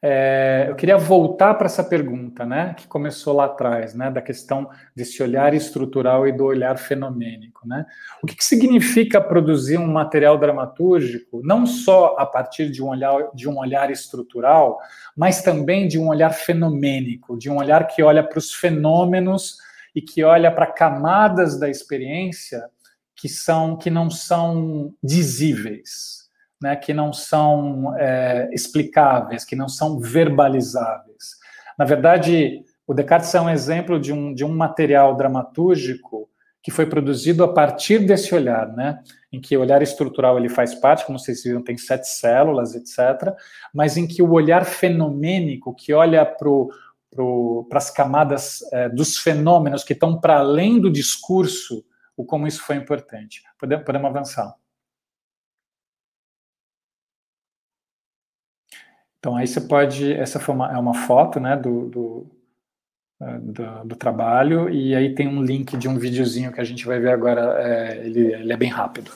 [SPEAKER 2] é, eu queria voltar para essa pergunta, né, que começou lá atrás, né, da questão desse olhar estrutural e do olhar fenomênico, né? O que, que significa produzir um material dramatúrgico, não só a partir de um olhar de um olhar estrutural, mas também de um olhar fenomênico, de um olhar que olha para os fenômenos e que olha para camadas da experiência que são que não são dizíveis, né, que não são é, explicáveis, que não são verbalizáveis. Na verdade, o Descartes é um exemplo de um, de um material dramatúrgico que foi produzido a partir desse olhar, né, em que o olhar estrutural ele faz parte, como vocês viram, tem sete células, etc., mas em que o olhar fenomênico, que olha para as camadas é, dos fenômenos que estão para além do discurso, o como isso foi importante. Podemos, podemos avançar. Então aí você pode, essa uma, é uma foto, né, do, do, é, do, do, trabalho e aí tem um link de um videozinho que a gente vai ver agora, é, ele, ele é bem rápido.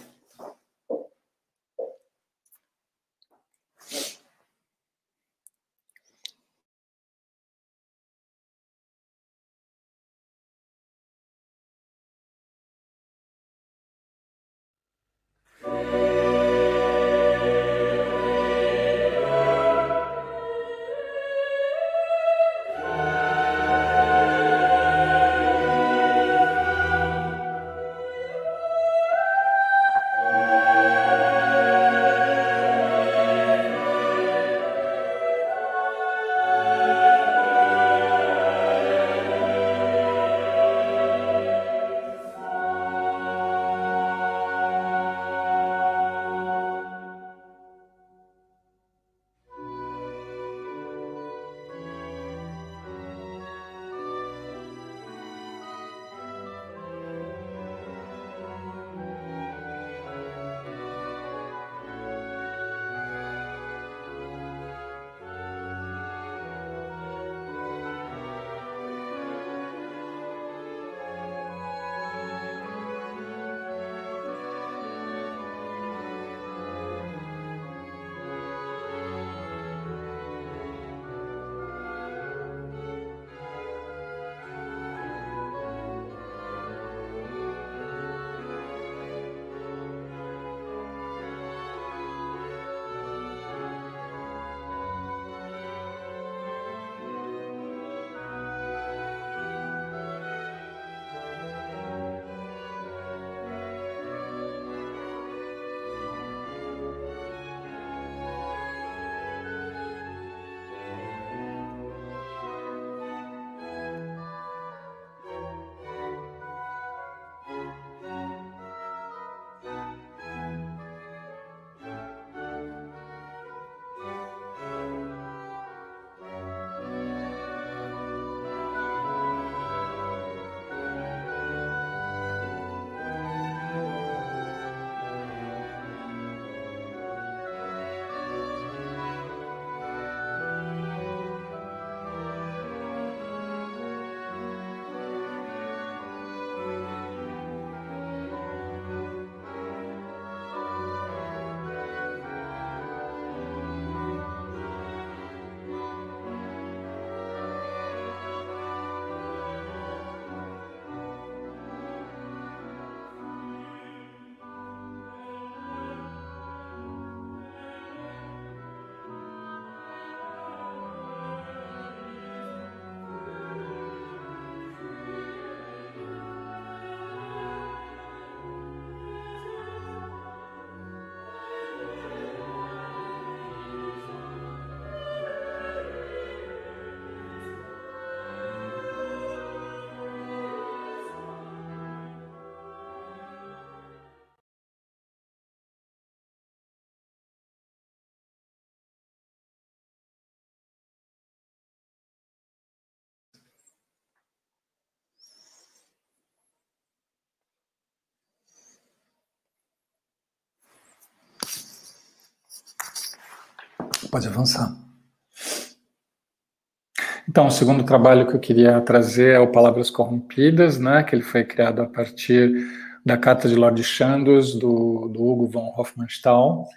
[SPEAKER 2] Pode avançar. Então, o segundo trabalho que eu queria trazer é o Palavras Corrompidas, né, que ele foi criado a partir da Carta de Lord Chandos, do, do Hugo von Hofmannsthal.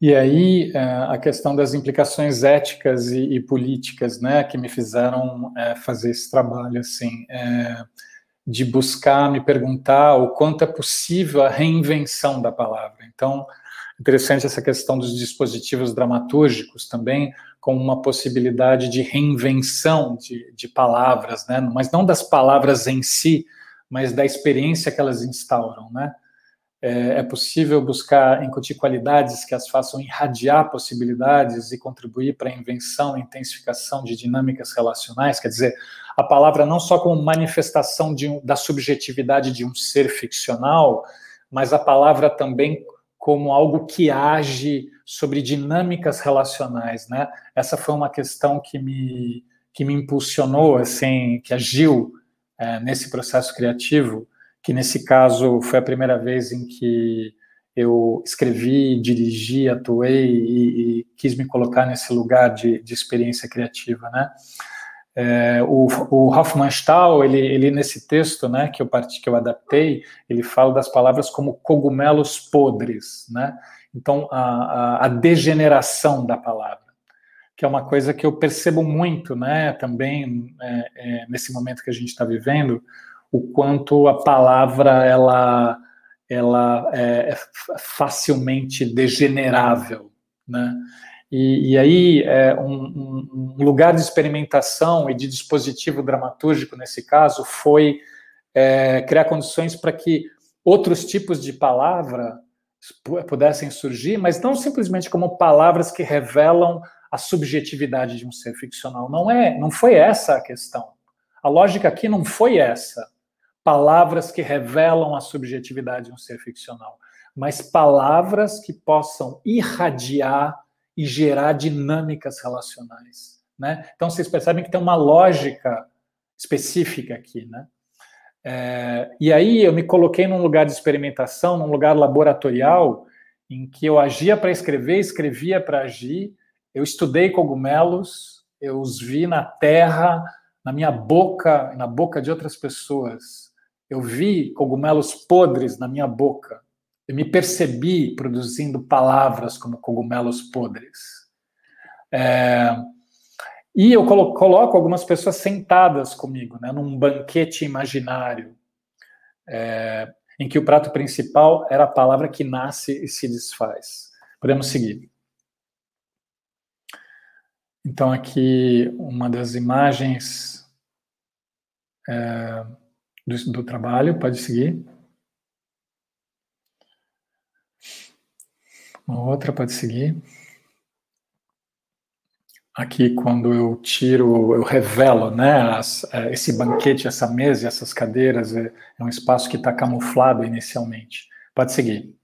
[SPEAKER 2] E aí, é, a questão das implicações éticas e, e políticas, né, que me fizeram é, fazer esse trabalho, assim, é, de buscar me perguntar o quanto é possível a reinvenção da palavra. Então, interessante essa questão dos dispositivos dramatúrgicos também, como uma possibilidade de reinvenção de, de palavras, né? mas não das palavras em si, mas da experiência que elas instauram. Né? É, é possível buscar incutir qualidades que as façam irradiar possibilidades e contribuir para a invenção e intensificação de dinâmicas relacionais, quer dizer, a palavra não só como manifestação de, da subjetividade de um ser ficcional, mas a palavra também como algo que age sobre dinâmicas relacionais, né? Essa foi uma questão que me que me impulsionou, assim, que agiu é, nesse processo criativo, que nesse caso foi a primeira vez em que eu escrevi, dirigi, atuei e, e quis me colocar nesse lugar de, de experiência criativa, né? É, o, o Hofmannsthal, ele, ele nesse texto, né, que eu parti, que eu adaptei, ele fala das palavras como cogumelos podres, né? Então a, a, a, degeneração da palavra, que é uma coisa que eu percebo muito, né, também é, é, nesse momento que a gente está vivendo, o quanto a palavra ela ela é, é facilmente degenerável, né? E, e aí, é, um, um, lugar de experimentação e de dispositivo dramatúrgico, nesse caso, foi é, criar condições para que outros tipos de palavra pudessem surgir, mas não simplesmente como palavras que revelam a subjetividade de um ser ficcional. Não é, não foi essa a questão. A lógica aqui não foi essa. Palavras que revelam a subjetividade de um ser ficcional, mas palavras que possam irradiar e gerar dinâmicas relacionais. Né? Então, vocês percebem que tem uma lógica específica aqui. Né? É, e aí eu me coloquei num lugar de experimentação, num lugar laboratorial, em que eu agia para escrever, escrevia para agir, eu estudei cogumelos, eu os vi na terra, na minha boca, na boca de outras pessoas. Eu vi cogumelos podres na minha boca. Eu me percebi produzindo palavras como cogumelos podres. É, e eu coloco algumas pessoas sentadas comigo, né, num banquete imaginário, é, em que o prato principal era a palavra que nasce e se desfaz. Podemos seguir. Então, aqui uma das imagens é, do, do trabalho, pode seguir. Uma outra pode seguir. Aqui, quando eu tiro, eu revelo, né, as, é, esse banquete, essa mesa, essas cadeiras, é, é um espaço que está camuflado inicialmente. Pode seguir.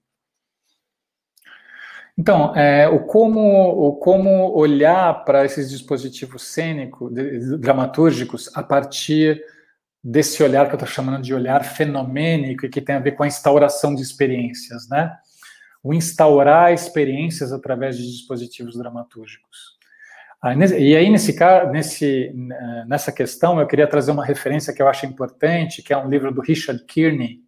[SPEAKER 2] Então, é, o, como, o como olhar para esses dispositivos cênicos, dramatúrgicos, a partir desse olhar que eu estou chamando de olhar fenomênico e que tem a ver com a instauração de experiências, né? O instaurar experiências através de dispositivos dramatúrgicos. E aí, nesse, nesse, nessa questão, eu queria trazer uma referência que eu acho importante, que é um livro do Richard Kearney,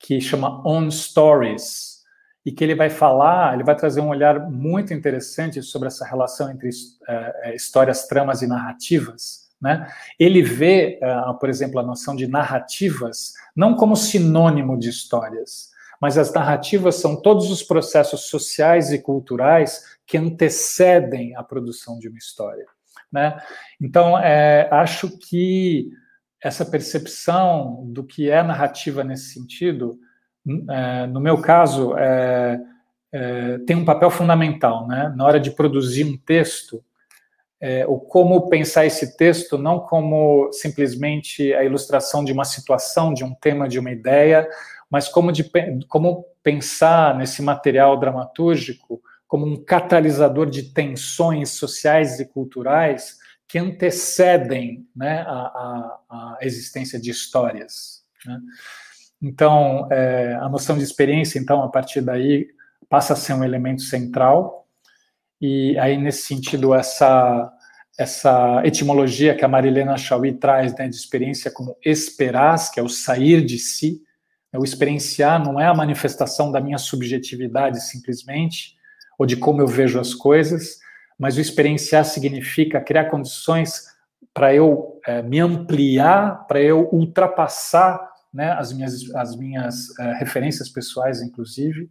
[SPEAKER 2] que chama On Stories, e que ele vai falar, ele vai trazer um olhar muito interessante sobre essa relação entre uh, histórias, tramas e narrativas. Né? Ele vê, uh, por exemplo, a noção de narrativas não como sinônimo de histórias, mas as narrativas são todos os processos sociais e culturais que antecedem a produção de uma história. Né? Então, é, acho que essa percepção do que é narrativa nesse sentido, é, no meu caso, é, é, tem um papel fundamental. Né? Na hora de produzir um texto, é, o como pensar esse texto não como simplesmente a ilustração de uma situação, de um tema, de uma ideia, mas como, de, como pensar nesse material dramatúrgico como um catalisador de tensões sociais e culturais que antecedem né, a, a, a, existência de histórias. Né? Então, é, a noção de experiência, então, a partir daí, passa a ser um elemento central. E aí, nesse sentido, essa, essa etimologia que a Marilena Chauí traz né, de experiência como esperar, que é o sair de si, o experienciar não é a manifestação da minha subjetividade simplesmente, ou de como eu vejo as coisas, mas o experienciar significa criar condições para eu é, me ampliar, para eu ultrapassar né, as minhas, as minhas é, referências pessoais, inclusive.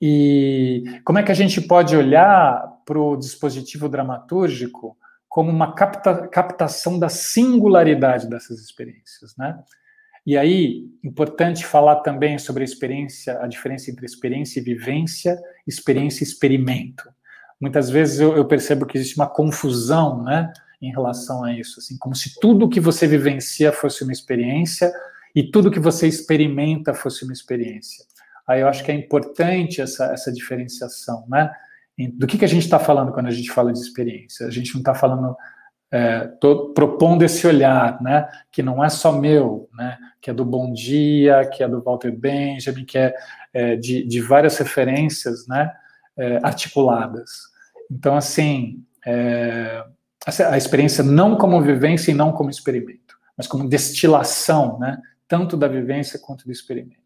[SPEAKER 2] E como é que a gente pode olhar para o dispositivo dramatúrgico como uma capta, captação da singularidade dessas experiências, né? E aí, importante falar também sobre a experiência, a diferença entre experiência e vivência, experiência e experimento. Muitas vezes eu, eu percebo que existe uma confusão, né, em relação a isso, assim, como se tudo que você vivencia fosse uma experiência e tudo que você experimenta fosse uma experiência. Aí eu acho que é importante essa, essa diferenciação, né? Do que, que a gente está falando quando a gente fala de experiência? A gente não está falando é, tô propondo esse olhar, né, que não é só meu, né, que é do Bom Dia, que é do Walter Benjamin, que é, é de, de, várias referências, né, é, articuladas. Então, assim, é, a experiência não como vivência e não como experimento, mas como destilação, né, tanto da vivência quanto do experimento.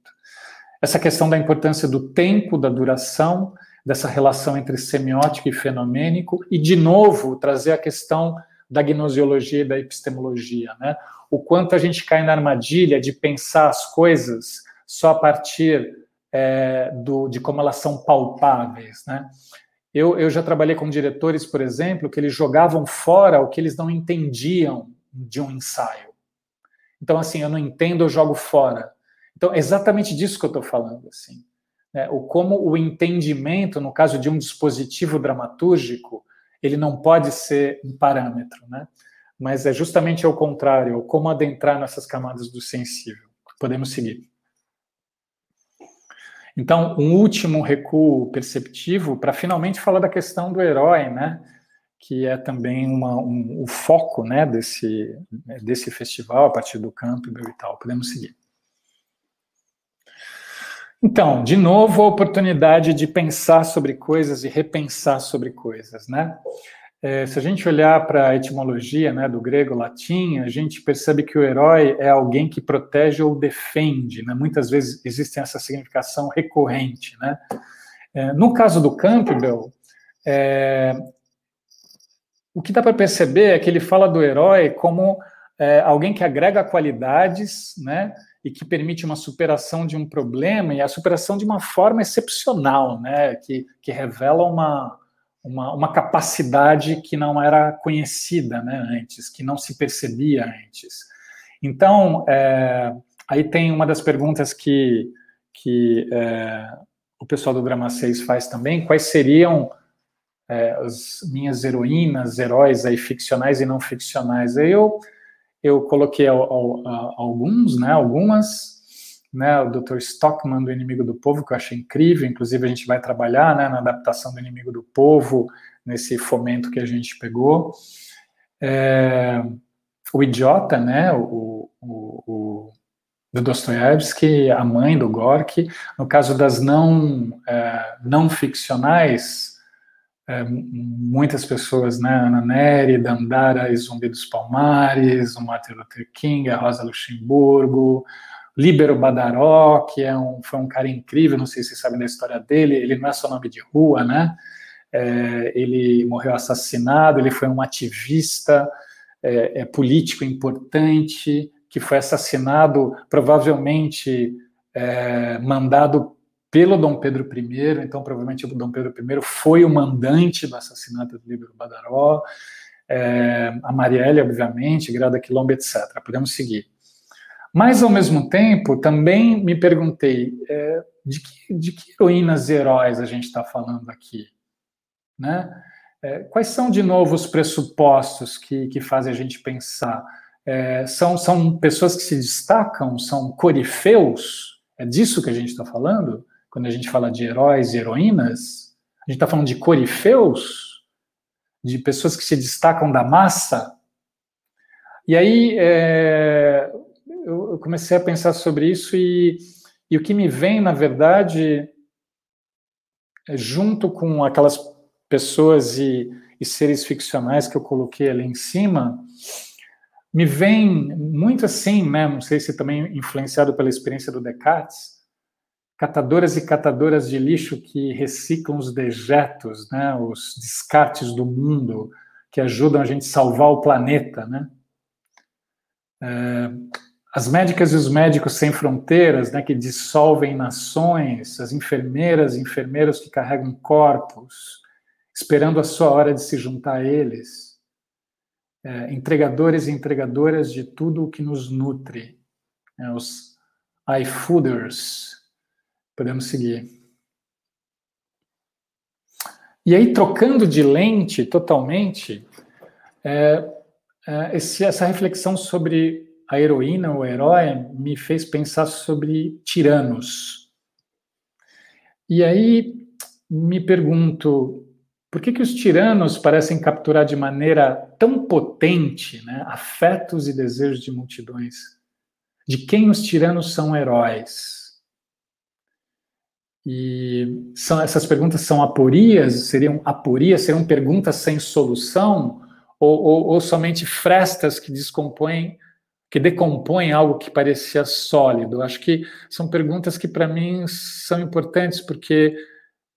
[SPEAKER 2] Essa questão da importância do tempo, da duração, dessa relação entre semiótico e fenomênico, e, de novo, trazer a questão da gnosiologia e da epistemologia, né? O quanto a gente cai na armadilha de pensar as coisas só a partir é, do, de como elas são palpáveis, né? Eu, eu já trabalhei com diretores, por exemplo, que eles jogavam fora o que eles não entendiam de um ensaio. Então, assim, eu não entendo, eu jogo fora. Então, é exatamente disso que eu estou falando, assim. Né? O como o entendimento, no caso de um dispositivo dramatúrgico, ele não pode ser um parâmetro, né? Mas é justamente ao contrário, como adentrar nessas camadas do sensível. Podemos seguir. Então, um último recuo perceptivo para finalmente falar da questão do herói, né? Que é também uma, um, o foco, né? Desse desse festival a partir do Campbell e tal. Podemos seguir. Então, de novo, a oportunidade de pensar sobre coisas e repensar sobre coisas, né? É, se a gente olhar para a etimologia né, do grego latim, a gente percebe que o herói é alguém que protege ou defende. Né? Muitas vezes existe essa significação recorrente. Né? É, no caso do Campbell, é, o que dá para perceber é que ele fala do herói como é, alguém que agrega qualidades, né? E que permite uma superação de um problema e a superação de uma forma excepcional, né, que, que revela uma, uma, uma capacidade que não era conhecida né, antes, que não se percebia antes. Então, é, aí tem uma das perguntas que, que é, o pessoal do Drama 6 faz também, quais seriam é, as minhas heroínas, heróis aí ficcionais e não ficcionais. Aí eu eu coloquei alguns, né, algumas, né, o Dr. Stockman do Inimigo do Povo, que eu achei incrível, inclusive a gente vai trabalhar, né, na adaptação do Inimigo do Povo, nesse fomento que a gente pegou. É, o Idiota, né, o, o, o do Dostoiévski, a mãe do Gorky, no caso das não, é, não ficcionais, é, muitas pessoas, né, Ana Nery, Dandara e Zumbi dos Palmares, o Martin Luther King, a Rosa Luxemburgo, Líbero Badaró, que é um, foi um cara incrível, não sei se vocês sabem da história dele, ele não é só nome de rua, né, é, ele morreu assassinado, ele foi um ativista é, é político importante, que foi assassinado, provavelmente é, mandado pelo Dom Pedro I, então provavelmente o Dom Pedro I foi o mandante do assassinato do Líbero Badaró, é, a Marielle, obviamente, Grada Quilombo, etc. Podemos seguir. Mas, ao mesmo tempo, também me perguntei é, de, que, de que heroínas e heróis a gente está falando aqui? Né? É, quais são, de novo, os pressupostos que, que fazem a gente pensar? É, são, são pessoas que se destacam? São corifeus? É disso que a gente está falando? Quando a gente fala de heróis e heroínas, a gente está falando de corifeus, de pessoas que se destacam da massa. E aí é, eu comecei a pensar sobre isso e, e o que me vem, na verdade, é junto com aquelas pessoas e, e seres ficcionais que eu coloquei ali em cima, me vem muito assim, né? Não sei se também influenciado pela experiência do Descartes, catadoras e catadoras de lixo que reciclam os dejetos, né? Os descartes do mundo que ajudam a gente a salvar o planeta, né? É, as médicas e os médicos sem fronteiras, né, que dissolvem nações, as enfermeiras e enfermeiros que carregam corpos, esperando a sua hora de se juntar a eles, é, entregadores e entregadoras de tudo o que nos nutre, né, os iFooders, podemos seguir. E aí, trocando de lente totalmente, é, é, esse, essa reflexão sobre a heroína, o herói, me fez pensar sobre tiranos. E aí me pergunto, por que, que os tiranos parecem capturar de maneira tão potente né, afetos e desejos de multidões? De quem os tiranos são heróis? E são, essas perguntas são aporias? Seriam aporias? Seriam perguntas sem solução? Ou, ou, ou somente frestas que descompõem que decompõem algo que parecia sólido? Acho que são perguntas que para mim são importantes, porque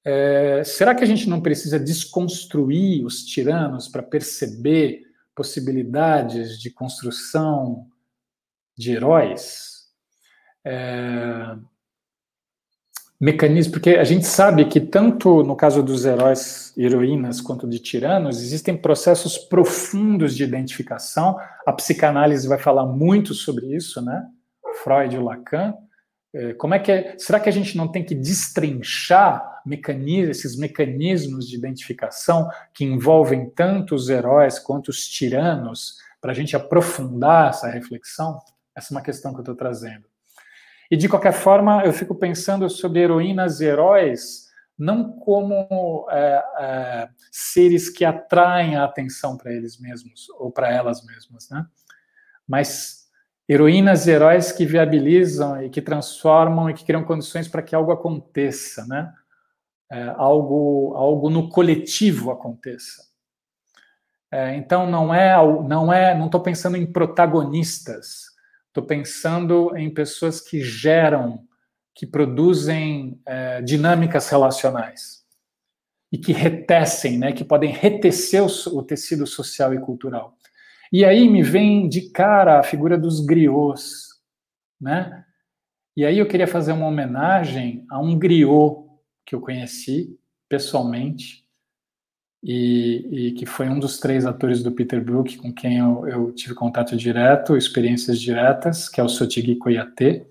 [SPEAKER 2] é, será que a gente não precisa desconstruir os tiranos para perceber possibilidades de construção de heróis? É, mecanismo, porque a gente sabe que tanto no caso dos heróis e heroínas quanto de tiranos, existem processos profundos de identificação. A psicanálise vai falar muito sobre isso, né? Freud e Lacan. É, como é que é, será que a gente não tem que destrinchar mecanismos, esses mecanismos de identificação que envolvem tanto os heróis quanto os tiranos, para a gente aprofundar essa reflexão? Essa é uma questão que eu estou trazendo. E de qualquer forma, eu fico pensando sobre heroínas e heróis não como é, é, seres que atraem a atenção para eles mesmos ou para elas mesmas, né? Mas heroínas e heróis que viabilizam e que transformam e que criam condições para que algo aconteça, né? É, algo, algo no coletivo aconteça. É, então não é, não é, não estou pensando em protagonistas Estou pensando em pessoas que geram, que produzem é, dinâmicas relacionais e que retecem, né, que podem retecer o, o, tecido social e cultural. E aí me vem de cara a figura dos griots, né? E aí eu queria fazer uma homenagem a um griot que eu conheci pessoalmente, e, e, que foi um dos três atores do Peter Brook com quem eu, eu tive contato direto, experiências diretas, que é o Sotigui Koyate,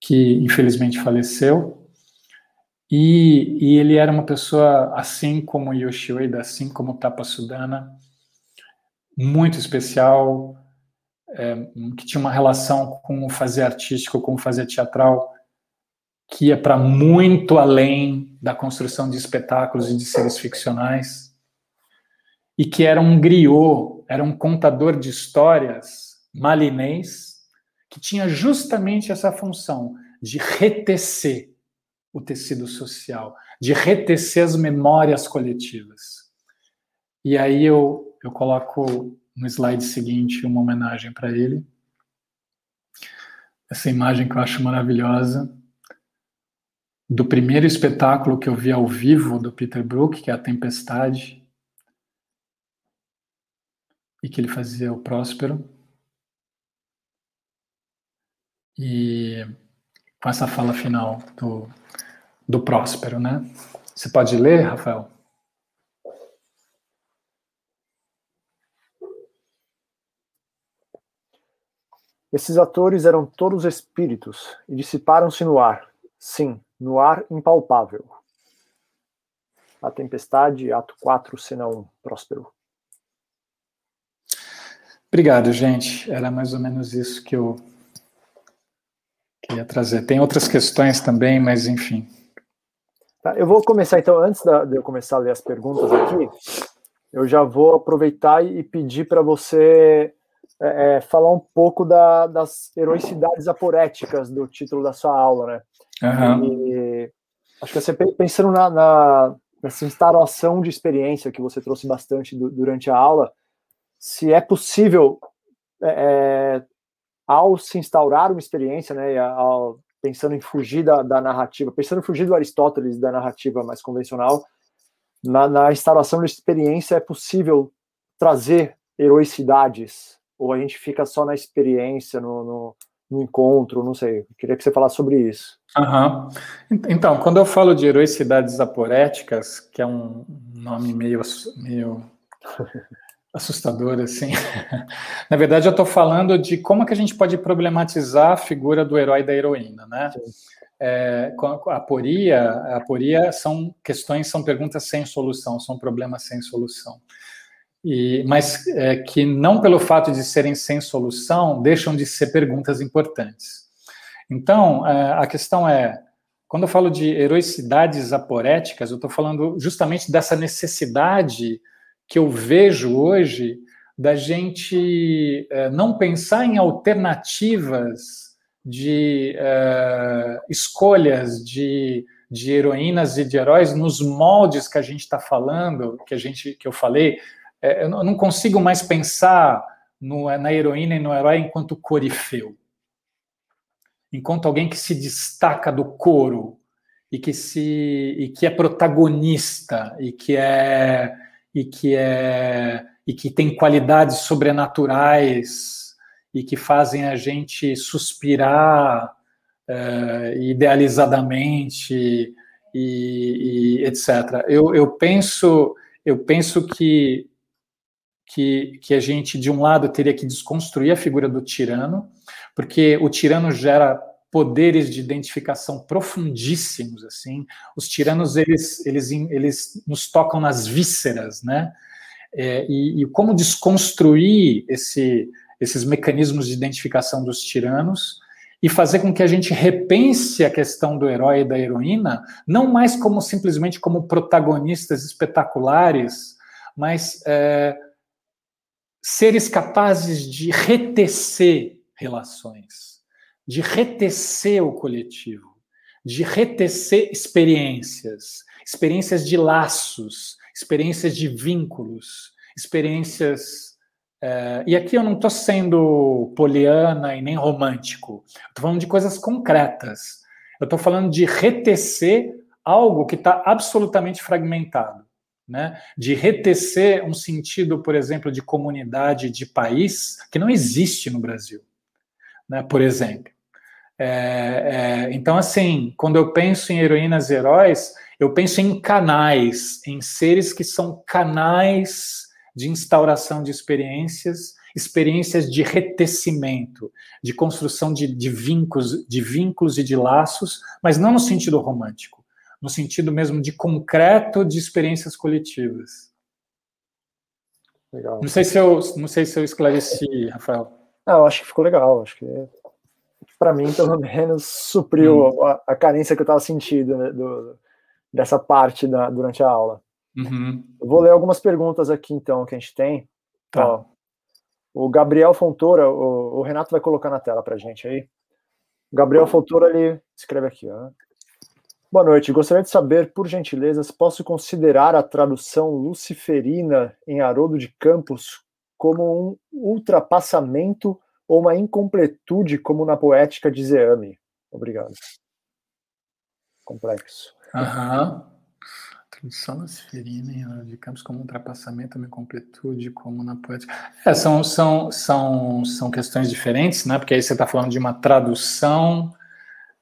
[SPEAKER 2] que infelizmente faleceu. E, e, ele era uma pessoa, assim como Yoshi Ueda, assim como Tapa Sudana, muito especial, é, que tinha uma relação com o fazer artístico, com o fazer teatral, que ia para muito além da construção de espetáculos e de seres ficcionais, e que era um griot, era um contador de histórias malinês, que tinha justamente essa função de retecer o tecido social, de retecer as memórias coletivas. E aí eu, eu coloco no slide seguinte uma homenagem para ele. Essa imagem que eu acho maravilhosa do primeiro espetáculo que eu vi ao vivo do Peter Brook, que é A Tempestade, e que ele fazia o Próspero. E com essa fala final do, do Próspero, né? Você pode ler, Rafael?
[SPEAKER 1] Esses atores eram todos espíritos e dissiparam-se no ar. Sim, no ar impalpável. A Tempestade, ato 4, cena 1, Próspero.
[SPEAKER 2] Obrigado, gente. Era mais ou menos isso que eu queria trazer. Tem outras questões também, mas enfim.
[SPEAKER 1] Tá, eu vou começar então, antes de eu começar a ler as perguntas aqui, eu já vou aproveitar e pedir para você é, é, falar um pouco da, das heroicidades aporéticas do título da sua aula, né? Uhum. E, acho que você pensando na, na, nessa instalação de experiência que você trouxe bastante do, durante a aula, se é possível, é, é ao se instaurar uma experiência, né, ao, pensando em fugir da, da, narrativa, pensando em fugir do Aristóteles, da narrativa mais convencional, na, na instalação de experiência é possível trazer heroicidades, ou a gente fica só na experiência, no, no, no encontro, não sei. Queria que você falasse sobre isso.
[SPEAKER 2] Uhum. Então, quando eu falo de heroicidades aporéticas, que é um nome meio, meio assustador, assim, na verdade eu estou falando de como é que a gente pode problematizar a figura do herói e da heroína, né? É, a aporia, a aporia são questões, são perguntas sem solução, são problemas sem solução. E, mas é, que não pelo fato de serem sem solução deixam de ser perguntas importantes. Então, é, a questão é, quando eu falo de heroicidades aporéticas, eu estou falando justamente dessa necessidade que eu vejo hoje da gente é, não pensar em alternativas de é, escolhas de, de heroínas e de heróis nos moldes que a gente está falando, que a gente que eu falei, é, eu não consigo mais pensar no, na heroína e no herói enquanto corifeu, enquanto alguém que se destaca do coro e que se e que é protagonista e que é e que é e que tem qualidades sobrenaturais e que fazem a gente suspirar é, idealizadamente e, e, etc. Eu, eu penso eu penso que que, que a gente, de um lado, teria que desconstruir a figura do tirano, porque o tirano gera poderes de identificação profundíssimos, assim. Os tiranos, eles, eles, eles nos tocam nas vísceras, né? É, e, e, como desconstruir esse, esses mecanismos de identificação dos tiranos e fazer com que a gente repense a questão do herói e da heroína, não mais como simplesmente como protagonistas espetaculares, mas é, seres capazes de retecer relações, de retecer o coletivo, de retecer experiências, experiências de laços, experiências de vínculos, experiências. É, e aqui eu não estou sendo poliana e nem romântico, estou falando de coisas concretas. Eu estou falando de retecer algo que está absolutamente fragmentado né, de retecer um sentido, por exemplo, de comunidade, de país, que não existe no Brasil, né, por exemplo. É, é, então, assim, quando eu penso em heroínas e heróis, eu penso em canais, em seres que são canais de instauração de experiências, experiências de retecimento, de construção de, de vínculos, de vínculos e de laços, mas não no sentido romântico no sentido mesmo de concreto de experiências coletivas. Legal. Não sei se eu, não sei se eu esclareci, Rafael.
[SPEAKER 1] Ah, eu acho que ficou legal. Acho que para mim, pelo menos, supriu hum. a, a, carência que eu estava sentindo né, do, dessa parte da, durante a aula. Uhum. Vou ler algumas perguntas aqui, então, que a gente tem. Tá. Ó, o Gabriel Fontoura, o, o, Renato vai colocar na tela para gente aí. O Gabriel Fontoura, ele escreve aqui, ó. Boa noite. Gostaria de saber, por gentileza, se posso considerar a tradução luciferina em Haroldo de Campos como um ultrapassamento ou uma incompletude, como na poética de Zeame. Obrigado. Complexo.
[SPEAKER 2] Aham. Tradução luciferina em Haroldo de Campos como um ultrapassamento, uma incompletude, como na poética. É, são, são, são, são questões diferentes, né? Porque aí você está falando de uma tradução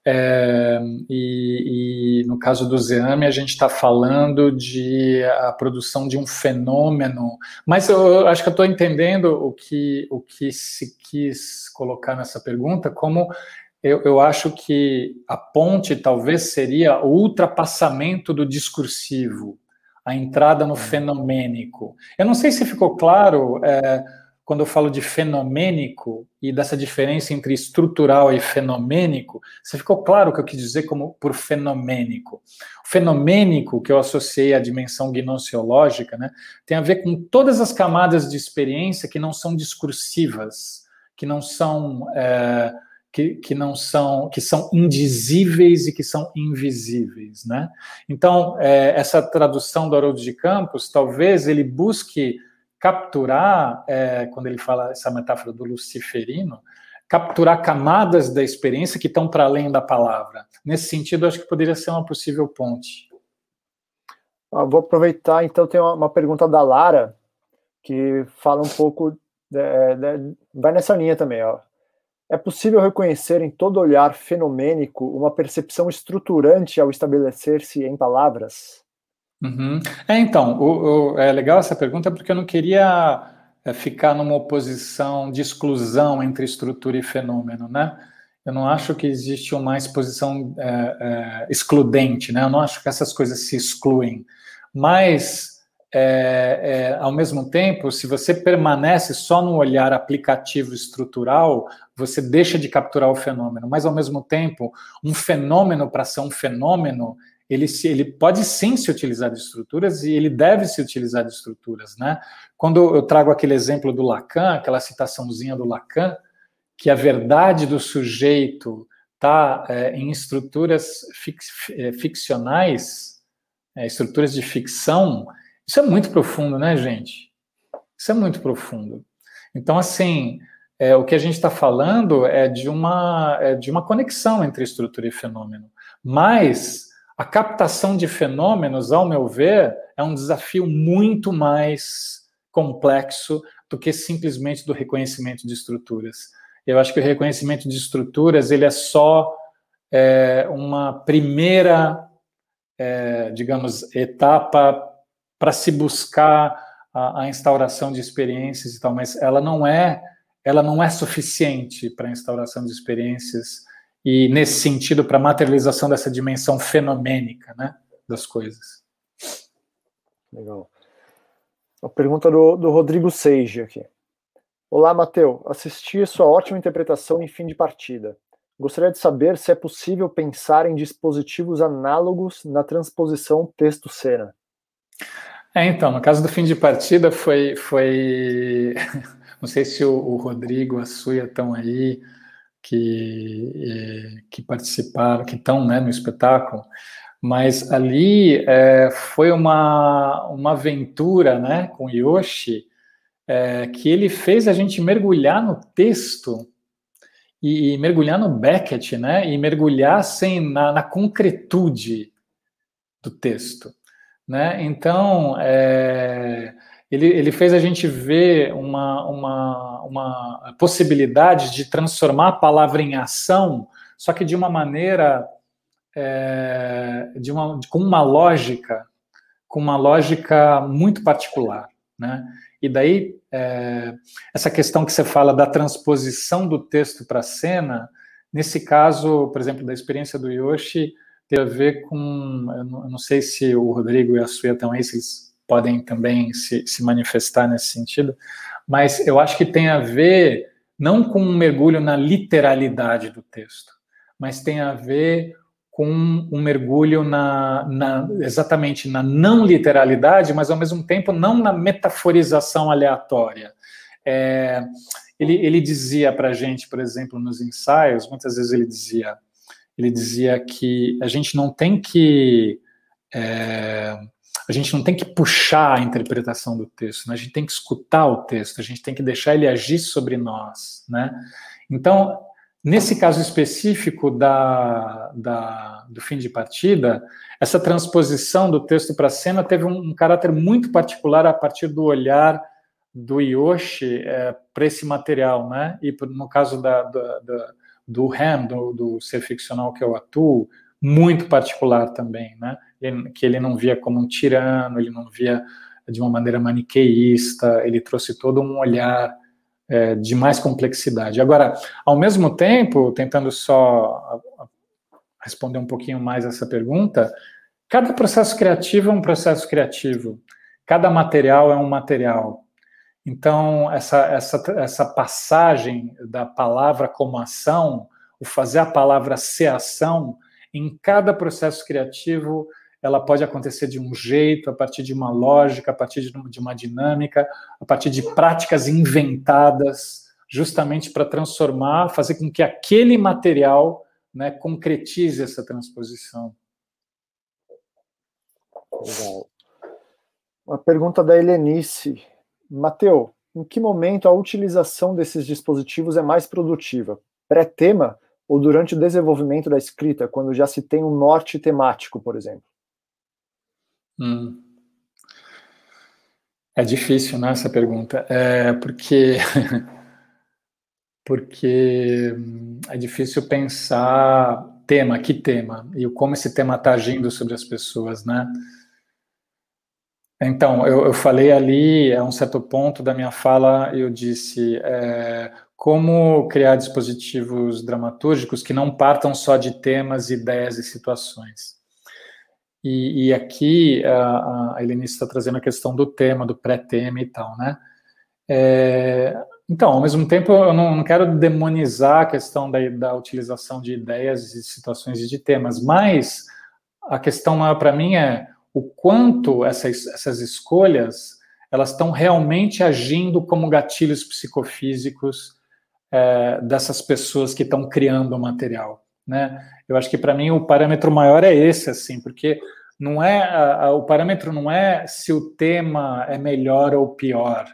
[SPEAKER 2] é, e, e, no caso do Zeame, a gente está falando de a produção de um fenômeno, mas eu acho que eu estou entendendo o que, o que se quis colocar nessa pergunta, como eu, eu acho que a ponte talvez seria o ultrapassamento do discursivo, a entrada no fenomênico. Eu não sei se ficou claro. É, quando eu falo de fenomênico e dessa diferença entre estrutural e fenomênico, você ficou claro o que eu quis dizer como por fenomênico. O fenomênico, que eu associei à dimensão gnoseológica, né, tem a ver com todas as camadas de experiência que não são discursivas, que não são, é, que, que não são que são indizíveis e que são invisíveis, né? Então é, essa tradução do Haroldo de Campos, talvez ele busque capturar, é, quando ele fala essa metáfora do luciferino, capturar camadas da experiência que estão para além da palavra. Nesse sentido, acho que poderia ser uma possível ponte.
[SPEAKER 1] Ah, vou aproveitar, então, tem uma, pergunta da Lara, que fala um pouco, de, de, vai nessa linha também, ó. É possível reconhecer em todo olhar fenomênico uma percepção estruturante ao estabelecer-se em palavras?
[SPEAKER 2] Uhum. É, então, o, o, é legal essa pergunta porque eu não queria é, ficar numa oposição de exclusão entre estrutura e fenômeno, né? Eu não acho que existe uma exposição é, é, excludente, né? Eu não acho que essas coisas se excluem, mas é, é, ao mesmo tempo, se você permanece só no olhar aplicativo estrutural, você deixa de capturar o fenômeno. Mas, ao mesmo tempo, um fenômeno, para ser um fenômeno, ele, se, ele pode sim se utilizar de estruturas e ele deve se utilizar de estruturas. Né? Quando eu trago aquele exemplo do Lacan, aquela citaçãozinha do Lacan, que a verdade do sujeito está é, em estruturas fix, é, ficcionais, é, estruturas de ficção, isso é muito profundo, né, gente? Isso é muito profundo. Então, assim, é, o que a gente está falando é de, uma, é de uma conexão entre estrutura e fenômeno. Mas a captação de fenômenos, ao meu ver, é um desafio muito mais complexo do que simplesmente do reconhecimento de estruturas. Eu acho que o reconhecimento de estruturas ele é só é, uma primeira, é, digamos, etapa para se buscar a, a, instauração de experiências e tal, mas ela não é ela não é suficiente para a instauração de experiências e nesse sentido para a materialização dessa dimensão fenomênica, né, das coisas.
[SPEAKER 1] Legal. A pergunta do, do Rodrigo Seige aqui. Olá, Mateu. Assisti a sua ótima interpretação em fim de partida. Gostaria de saber se é possível pensar em dispositivos análogos na transposição texto-cena.
[SPEAKER 2] É, então, no caso do fim de partida foi. foi... Não sei se o, o Rodrigo, a Suia estão aí, que, eh, que participaram, que estão né, no espetáculo, mas ali é, foi uma, uma aventura né, com Yoshi é, que ele fez a gente mergulhar no texto e, e mergulhar no Beckett, né, e mergulhar sem, na, na concretude do texto. Né? Então, é, ele, ele fez a gente ver uma, uma, uma possibilidade de transformar a palavra em ação, só que de uma maneira, é, de uma, com uma lógica, com uma lógica muito particular. Né? E daí, é, essa questão que você fala da transposição do texto para a cena, nesse caso, por exemplo, da experiência do Yoshi, tem a ver com. Eu não, sei se o Rodrigo e a Suia estão aí, se eles podem também se, se manifestar nesse sentido, mas eu acho que tem a ver não com um mergulho na literalidade do texto, mas tem a ver com um mergulho na, na, exatamente na não literalidade, mas ao mesmo tempo não na metaforização aleatória. É, ele, ele dizia para a gente, por exemplo, nos ensaios, muitas vezes ele dizia: ele dizia que a gente não tem que é, a gente não tem que puxar a interpretação do texto, né? a gente tem que escutar o texto, a gente tem que deixar ele agir sobre nós, né? Então, nesse caso específico da, da, do fim de partida, essa transposição do texto para a cena teve um, um, caráter muito particular a partir do olhar do Yoshi é, para esse material, né? E no caso da, da, da do Ham, do, do ser ficcional que eu atuo, muito particular também, né? Que ele não via como um tirano, ele não via de uma maneira maniqueísta, ele trouxe todo um olhar é, de mais complexidade. Agora, ao mesmo tempo, tentando só responder um pouquinho mais essa pergunta, cada processo criativo é um processo criativo, cada material é um material, então, essa, essa, essa passagem da palavra como ação, o fazer a palavra ser ação, em cada processo criativo, ela pode acontecer de um jeito, a partir de uma lógica, a partir de uma dinâmica, a partir de práticas inventadas, justamente para transformar, fazer com que aquele material né, concretize essa transposição.
[SPEAKER 1] Legal. Uma pergunta da Helenice. Mateu, em que momento a utilização desses dispositivos é mais produtiva? Pré-tema ou durante o desenvolvimento da escrita, quando já se tem um norte temático, por exemplo?
[SPEAKER 2] Hum. É difícil, né, essa pergunta. É porque porque hum, é difícil pensar tema, que tema, e como esse tema está agindo sobre as pessoas, né? Então, eu, eu, falei ali, a um certo ponto da minha fala, eu disse é, como criar dispositivos dramatúrgicos que não partam só de temas, ideias e situações. E, e aqui a, a Helenice está trazendo a questão do tema, do pré-tema e tal, né? É, então, ao mesmo tempo, eu não, não quero demonizar a questão da, da, utilização de ideias e situações e de temas, mas a questão maior para mim é o quanto essas, essas escolhas elas estão realmente agindo como gatilhos psicofísicos é, dessas pessoas que estão criando o material, né? Eu acho que para mim o parâmetro maior é esse, assim, porque não é a, a, o parâmetro não é se o tema é melhor ou pior,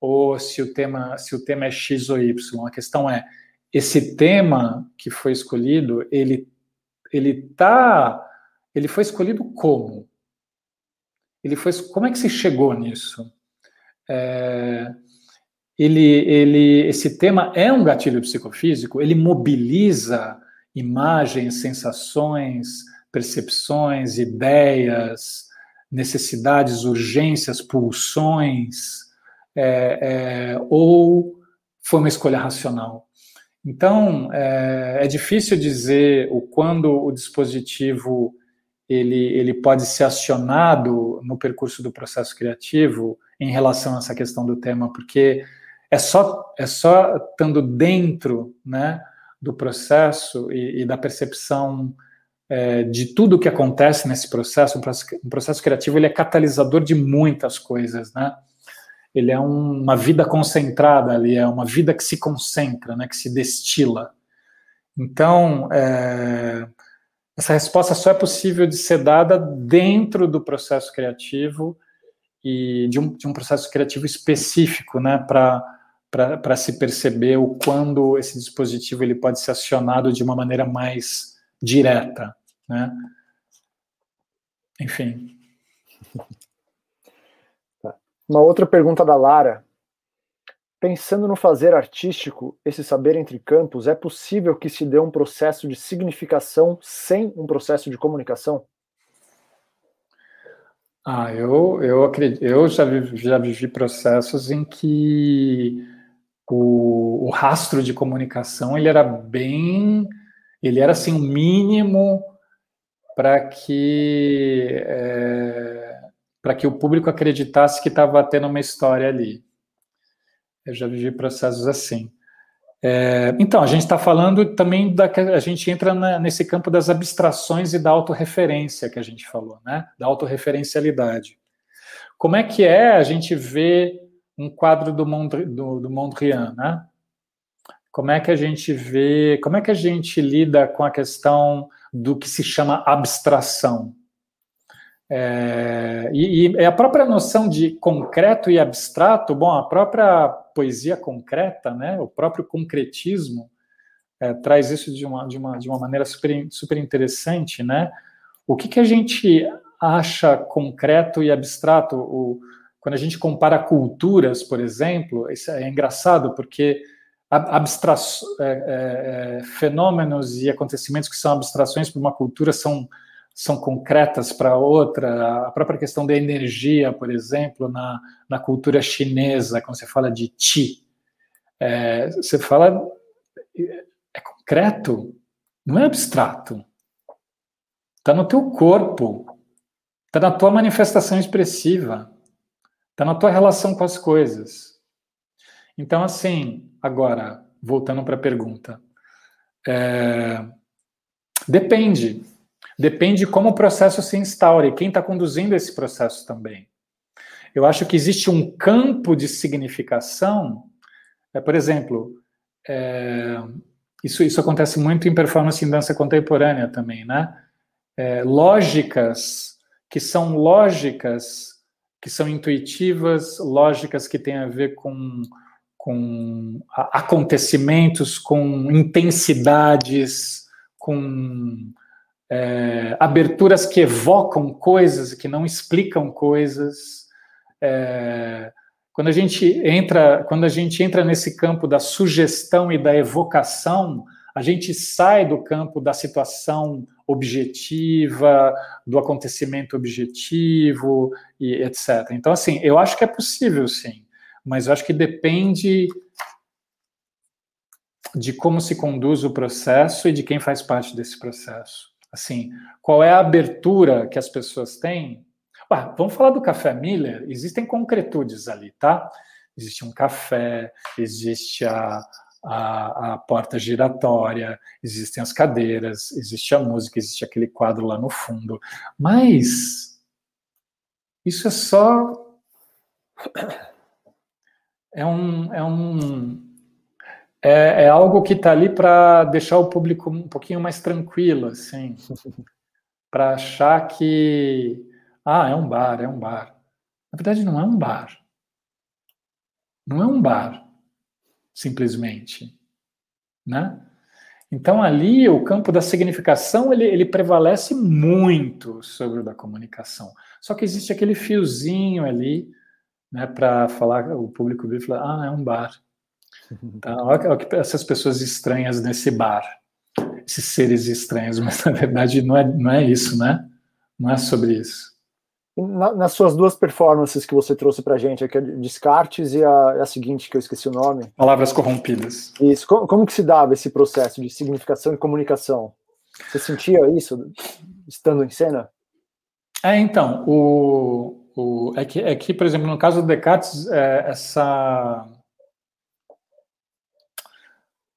[SPEAKER 2] ou se o tema se o tema é x ou y. A questão é esse tema que foi escolhido, ele ele tá ele foi escolhido como? Ele foi como é que se chegou nisso? É, ele, ele, esse tema é um gatilho psicofísico. Ele mobiliza imagens, sensações, percepções, ideias, necessidades, urgências, pulsões é, é, ou foi uma escolha racional. Então, é, é, difícil dizer o quando o dispositivo ele, ele pode ser acionado no percurso do processo criativo em relação a essa questão do tema, porque é só é só estando dentro, né, do processo e, e da percepção é, de tudo o que acontece nesse processo. Um processo, um processo criativo ele é catalisador de muitas coisas, né? ele é um, uma vida concentrada ali, é uma vida que se concentra, né, que se destila. Então, é, essa resposta só é possível de ser dada dentro do processo criativo e de um, de um processo criativo específico, né, para se perceber o quando esse dispositivo ele pode ser acionado de uma maneira mais direta, né? Enfim.
[SPEAKER 1] Uma outra pergunta da Lara. Pensando no fazer artístico, esse saber entre campos, é possível que se dê um processo de significação sem um processo de comunicação?
[SPEAKER 2] Ah, eu, eu acredito, eu já vivi, já vivi processos em que o, o rastro de comunicação ele era bem, ele era assim o um mínimo para que é, para que o público acreditasse que estava tendo uma história ali. Eu já vivi processos assim. É, então, a gente está falando também da a gente entra na, nesse campo das abstrações e da autorreferência que a gente falou, né? Da autorreferencialidade. Como é que é a gente ver um quadro do, Mondri, do, do Mondrian, né? Como é que a gente vê, como é que a gente lida com a questão do que se chama abstração? É, e, e, a própria noção de concreto e abstrato, bom, a própria poesia concreta, né, o próprio concretismo, é, traz isso de uma, de uma, de uma maneira super, super interessante, né? O que, que a gente acha concreto e abstrato? O, quando a gente compara culturas, por exemplo, isso é engraçado, porque é, é, é, fenômenos e acontecimentos que são abstrações para uma cultura são são concretas para outra. A própria questão da energia, por exemplo, na, na cultura chinesa, quando você fala de Qi, é, você fala. É concreto, não é abstrato. Está no teu corpo, está na tua manifestação expressiva, está na tua relação com as coisas. Então, assim, agora, voltando para a pergunta. É, depende Depende de como o processo se instaure, quem está conduzindo esse processo também. Eu acho que existe um campo de significação É, por exemplo, é, isso, isso acontece muito em performance em dança contemporânea também, né? É, lógicas que são lógicas, que são intuitivas, lógicas que têm a ver com, com acontecimentos, com intensidades, com é, aberturas que evocam coisas, que não explicam coisas. É, quando a gente entra, quando a gente entra nesse campo da sugestão e da evocação, a gente sai do campo da situação objetiva, do acontecimento objetivo e etc. Então, assim, eu acho que é possível, sim, mas eu acho que depende de como se conduz o processo e de quem faz parte desse processo. Assim, qual é a abertura que as pessoas têm ah, vamos falar do café Miller? Existem concretudes ali, tá? Existe um café, existe a, a, a, porta giratória, existem as cadeiras, existe a música, existe aquele quadro lá no fundo. Mas isso é só. É um. É, um, é, é algo que está ali para deixar o público um pouquinho mais tranquilo, assim. para achar que ah, é um bar, é um bar. Na verdade, não é um bar. Não é um bar, simplesmente. Né? Então, ali, o campo da significação, ele, ele prevalece muito sobre o da comunicação. Só que existe aquele fiozinho ali, né, para falar, o público vir e falar, ah, é um bar. Então, olha, olha essas pessoas estranhas nesse bar, esses seres estranhos, mas na verdade não é, não é isso, né? Não é sobre isso
[SPEAKER 1] na, nas suas duas performances que você trouxe pra gente, aqui, a Descartes e a, a, seguinte, que eu esqueci o nome.
[SPEAKER 2] Palavras corrompidas.
[SPEAKER 1] Isso. Como, como, que se dava esse processo de significação e comunicação? Você sentia isso estando em cena?
[SPEAKER 2] É, então, o, o, é, que, é que, por exemplo, no caso do Descartes, é, essa...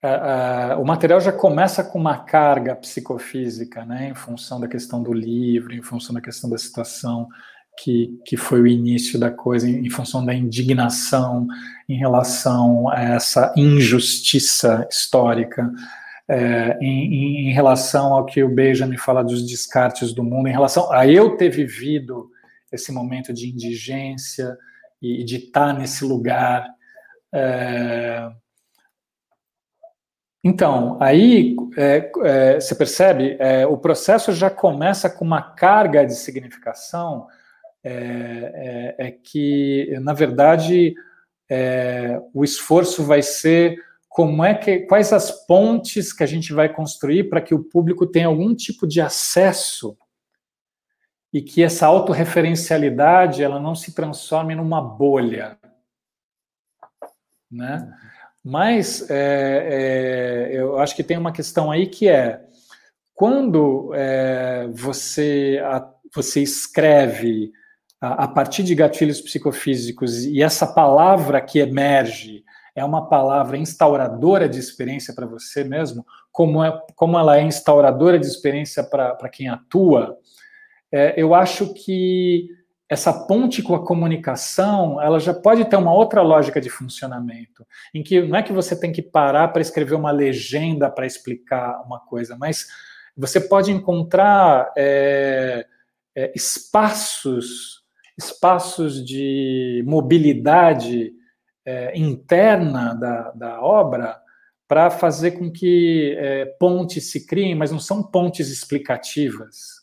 [SPEAKER 2] É, é, o material já começa com uma carga psicofísica, né, em função da questão do livro, em função da questão da situação que, que foi o início da coisa, em, em função da indignação em relação a essa injustiça histórica, é, em, em, relação ao que o Benjamin fala dos descartes do mundo, em relação a eu ter vivido esse momento de indigência e de estar nesse lugar. É, então, aí é, é, você percebe, é, o processo já começa com uma carga de significação é, é, é que, na verdade, é, o esforço vai ser como é que, quais as pontes que a gente vai construir para que o público tenha algum tipo de acesso e que essa autorreferencialidade ela não se transforme numa bolha, né? Mas é, é, eu acho que tem uma questão aí que é quando é, você, a, você escreve a, a, partir de gatilhos psicofísicos e essa palavra que emerge é uma palavra instauradora de experiência para você mesmo, como, é, como ela é instauradora de experiência para quem atua, é, eu acho que essa ponte com a comunicação, ela já pode ter uma outra lógica de funcionamento, em que não é que você tem que parar para escrever uma legenda para explicar uma coisa, mas você pode encontrar é, é, espaços, espaços de mobilidade é, interna da, da obra para fazer com que é, pontes se criem, mas não são pontes explicativas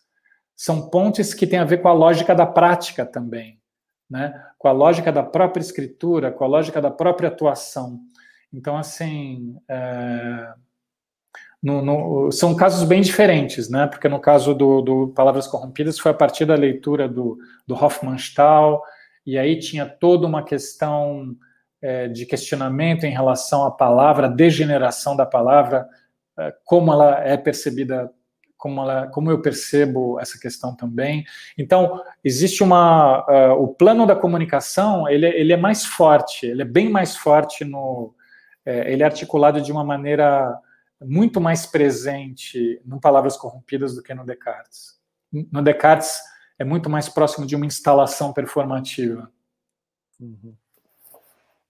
[SPEAKER 2] são pontes que têm a ver com a lógica da prática também, né? com a lógica da própria escritura, com a lógica da própria atuação. Então, assim, é... no, no... são casos bem diferentes, né? porque no caso do, do, Palavras Corrompidas foi a partir da leitura do, do Hofmannsthal, e aí tinha toda uma questão é, de questionamento em relação à palavra, degeneração da palavra, é, como ela é percebida como, ela, como eu percebo essa questão também. Então, existe uma. Uh, o plano da comunicação ele, ele é mais forte, ele é bem mais forte no. É, ele é articulado de uma maneira muito mais presente no Palavras Corrompidas do que no Descartes. No Descartes é muito mais próximo de uma instalação performativa.
[SPEAKER 1] Uhum.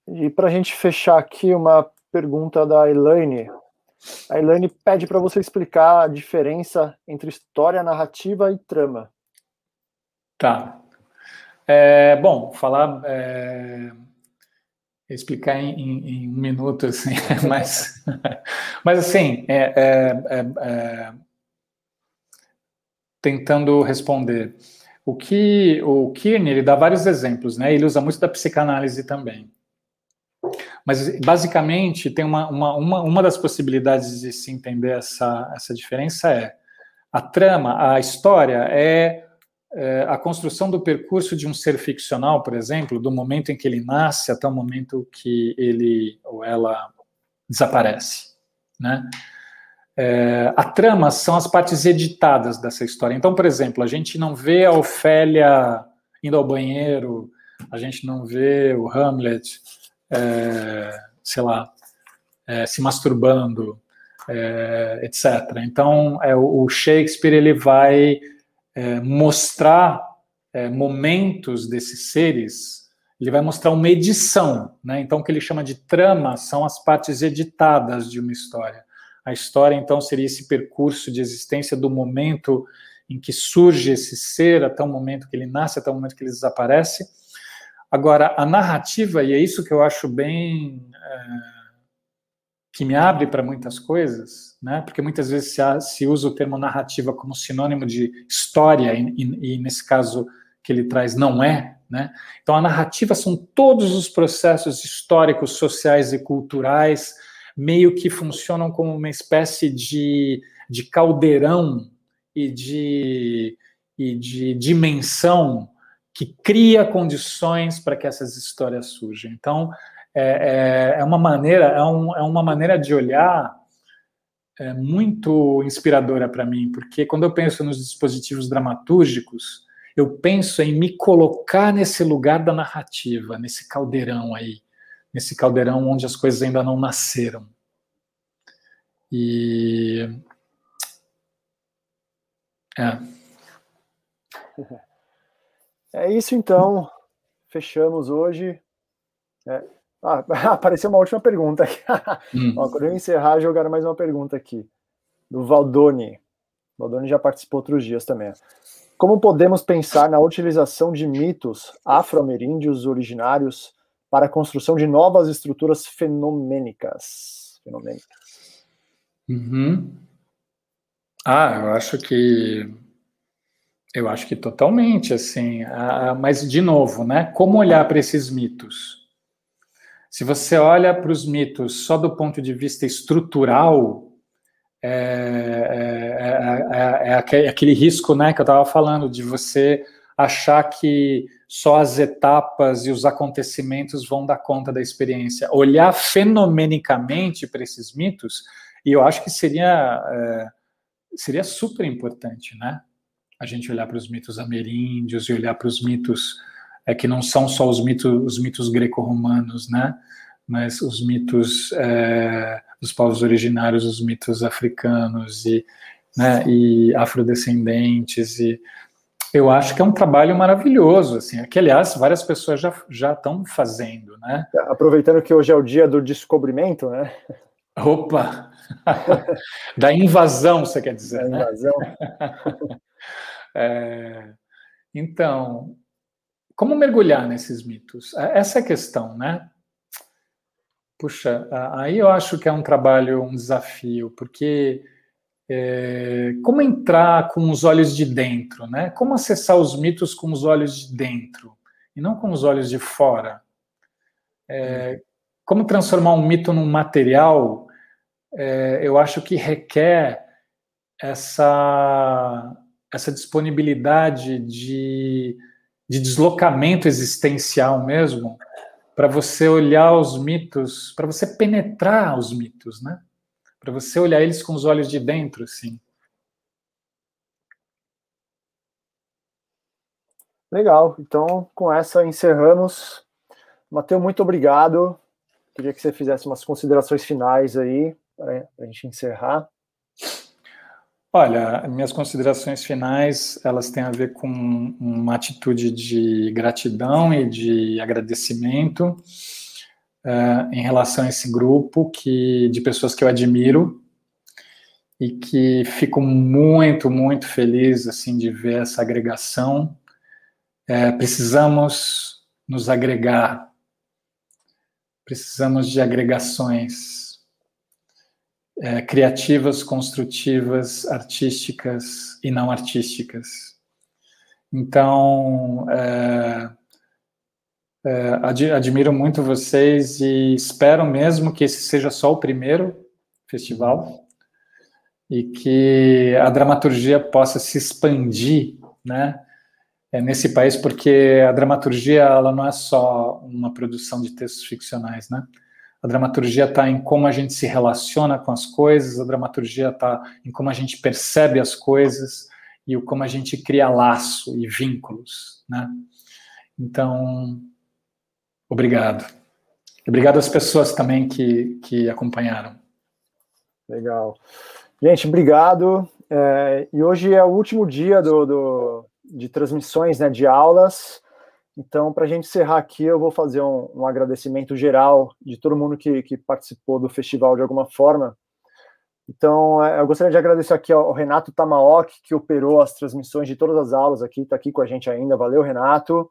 [SPEAKER 1] E para a gente fechar aqui, uma pergunta da Elaine. A Elaine pede para você explicar a diferença entre história, narrativa e trama.
[SPEAKER 2] Tá. É, bom, falar. É, explicar em, em, em, um minuto, assim, mas, mas assim, é, é, é, é, tentando responder. O que o Kearney, ele dá vários exemplos, né? Ele usa muito da psicanálise também. Mas, basicamente, tem uma, uma, uma, uma das possibilidades de se entender essa, essa diferença é a trama, a história é, é a construção do percurso de um ser ficcional, por exemplo, do momento em que ele nasce até o momento que ele ou ela desaparece, né? É, a trama são as partes editadas dessa história. Então, por exemplo, a gente não vê a Ofélia indo ao banheiro, a gente não vê o Hamlet é, sei lá, é, se masturbando, é, etc. Então, é, o Shakespeare ele vai é, mostrar é, momentos desses seres, ele vai mostrar uma edição, né? Então, o que ele chama de trama são as partes editadas de uma história. A história, então, seria esse percurso de existência do momento em que surge esse ser, até o momento que ele nasce, até o momento que ele desaparece Agora, a narrativa, e é isso que eu acho bem. É, que me abre para muitas coisas, né? porque muitas vezes se, se, usa o termo narrativa como sinônimo de história, e, e, e nesse caso que ele traz não é. Né? Então, a narrativa são todos os processos históricos, sociais e culturais, meio que funcionam como uma espécie de, de caldeirão e de, e de dimensão que cria condições para que essas histórias surjam. Então, é, é, é uma maneira, é, um, é, uma maneira de olhar é, muito inspiradora para mim, porque quando eu penso nos dispositivos dramatúrgicos, eu penso em me colocar nesse lugar da narrativa, nesse caldeirão aí, nesse caldeirão onde as coisas ainda não nasceram. E. É.
[SPEAKER 1] É isso então. Fechamos hoje. É. Ah, apareceu uma última pergunta aqui. Hum. Ó, quando eu encerrar, jogaram mais uma pergunta aqui. Do Valdoni. O Valdoni já participou outros dias também. Como podemos pensar na utilização de mitos afro-ameríndios originários para a construção de novas estruturas fenomênicas? fenomênicas?
[SPEAKER 2] Uhum. Ah, eu acho que eu acho que totalmente, assim. mas, de novo, né? Como olhar para esses mitos? Se você olha para os mitos só do ponto de vista estrutural, é, é, é, é aquele risco né, que eu estava falando, de você achar que só as etapas e os acontecimentos vão dar conta da experiência. Olhar fenomenicamente para esses mitos, e eu acho que seria, seria super importante, né? A gente olhar para os mitos ameríndios e olhar para os mitos é que não são só os mitos, os mitos greco-romanos, né? Mas os mitos é, dos povos originários, os mitos africanos e, né, e afrodescendentes e eu acho que é um trabalho maravilhoso, assim, que aliás várias pessoas já já estão fazendo, né?
[SPEAKER 1] Aproveitando que hoje é o dia do descobrimento, né?
[SPEAKER 2] Opa, da invasão, você quer dizer? Da
[SPEAKER 1] né? invasão.
[SPEAKER 2] É, então, como mergulhar nesses mitos? É, essa é a questão, né? Puxa, aí eu acho que é um trabalho, um desafio, porque é, como entrar com os olhos de dentro, né? Como acessar os mitos com os olhos de dentro e não com os olhos de fora? É, como transformar um mito num material? É, eu acho que requer essa essa disponibilidade de, de deslocamento existencial mesmo, para você olhar os mitos, para você penetrar os mitos, né? Para você olhar eles com os olhos de dentro, assim.
[SPEAKER 1] Legal. Então, com essa encerramos. Mateus, muito obrigado. Queria que você fizesse umas considerações finais aí para a gente encerrar.
[SPEAKER 2] Olha, minhas considerações finais, elas têm a ver com uma atitude de gratidão e de agradecimento. uh, em relação a esse grupo que de pessoas que eu admiro e que fico muito, muito feliz assim de ver essa agregação. É, precisamos nos agregar, precisamos de agregações é, criativas, construtivas, artísticas e não artísticas. Então, é, é, admiro muito vocês e espero mesmo que esse seja só o primeiro festival e que a dramaturgia possa se expandir, né, é, nesse país, porque a dramaturgia ela não é só uma produção de textos ficcionais, né? A dramaturgia está em como a gente se relaciona com as coisas, a dramaturgia está em como a gente percebe as coisas e o como a gente cria laço e vínculos, né? Então, obrigado. Obrigado às pessoas também que, que acompanharam.
[SPEAKER 1] Legal. Gente, obrigado. É, e hoje é o último dia do, do de transmissões, né, de aulas. Então, para a gente encerrar aqui, eu vou fazer um, um, agradecimento geral de todo mundo que, que participou do festival de alguma forma. Então, é, eu gostaria de agradecer aqui ao Renato Tamaok, que operou as transmissões de todas as aulas aqui, está aqui com a gente ainda. Valeu, Renato.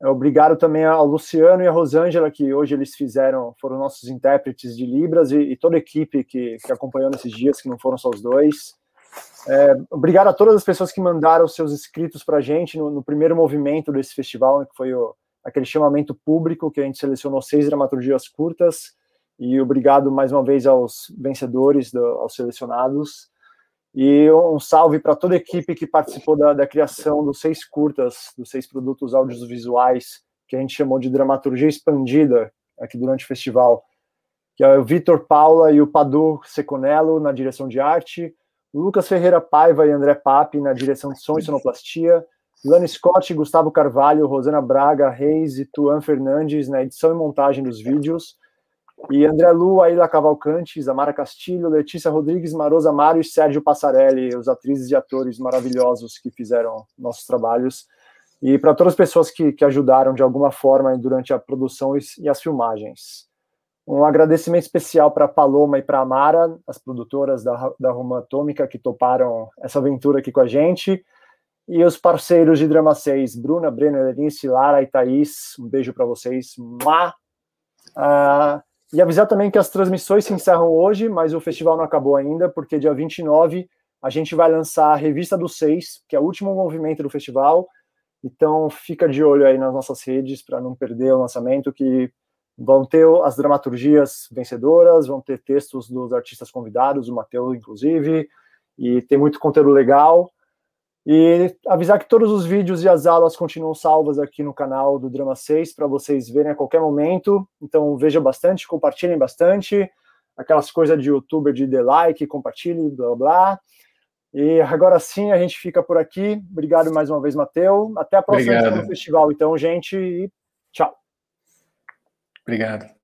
[SPEAKER 1] É, obrigado também ao Luciano e à Rosângela, que hoje eles fizeram, foram nossos intérpretes de Libras, e, e toda a equipe que, que acompanhou nesses dias, que não foram só os dois. É, obrigado a todas as pessoas que mandaram seus inscritos para a gente no, no, primeiro movimento desse festival, né, que foi o, aquele chamamento público, que a gente selecionou seis dramaturgias curtas. E obrigado mais uma vez aos vencedores, do, aos selecionados. E um salve para toda a equipe que participou da, da, criação dos seis curtas, dos seis produtos audiovisuais, que a gente chamou de dramaturgia expandida aqui durante o festival. Que é o Vitor Paula e o Padu Seconello na direção de arte, Lucas Ferreira Paiva e André Papi na direção de som e sonoplastia, Lani Scott, Gustavo Carvalho, Rosana Braga, Reis e Tuan Fernandes na edição e montagem dos vídeos, e André Lu, Aila Cavalcante, Zamara Castilho, Letícia Rodrigues, Marosa Mário e Sérgio Passarelli, os atrizes e atores maravilhosos que fizeram nossos trabalhos. E para todas as pessoas que, que ajudaram de alguma forma durante a produção e, e as filmagens. Um agradecimento especial para Paloma e para Amara, as produtoras da, da Roma Atômica, que toparam essa aventura aqui com a gente. E os parceiros de Drama 6, Bruna, Breno, Lenice, Lara e Thaís. Um beijo para vocês. Má! Ah, e avisar também que as transmissões se encerram hoje, mas o festival não acabou ainda, porque dia 29 a gente vai lançar a Revista dos Seis, que é o último movimento do festival. Então fica de olho aí nas nossas redes para não perder o lançamento, que vão ter as dramaturgias vencedoras, vão ter textos dos artistas convidados, o Matheus, inclusive, e tem muito conteúdo legal. E avisar que todos os vídeos e as aulas continuam salvas aqui no canal do Drama 6 para vocês verem a qualquer momento. Então vejam bastante, compartilhem bastante. Aquelas coisas de youtuber de the like, compartilhe, blá blá. E agora sim a gente fica por aqui. Obrigado mais uma vez, Matheus. Até a próxima no festival, então, gente, e tchau.
[SPEAKER 2] Obrigado.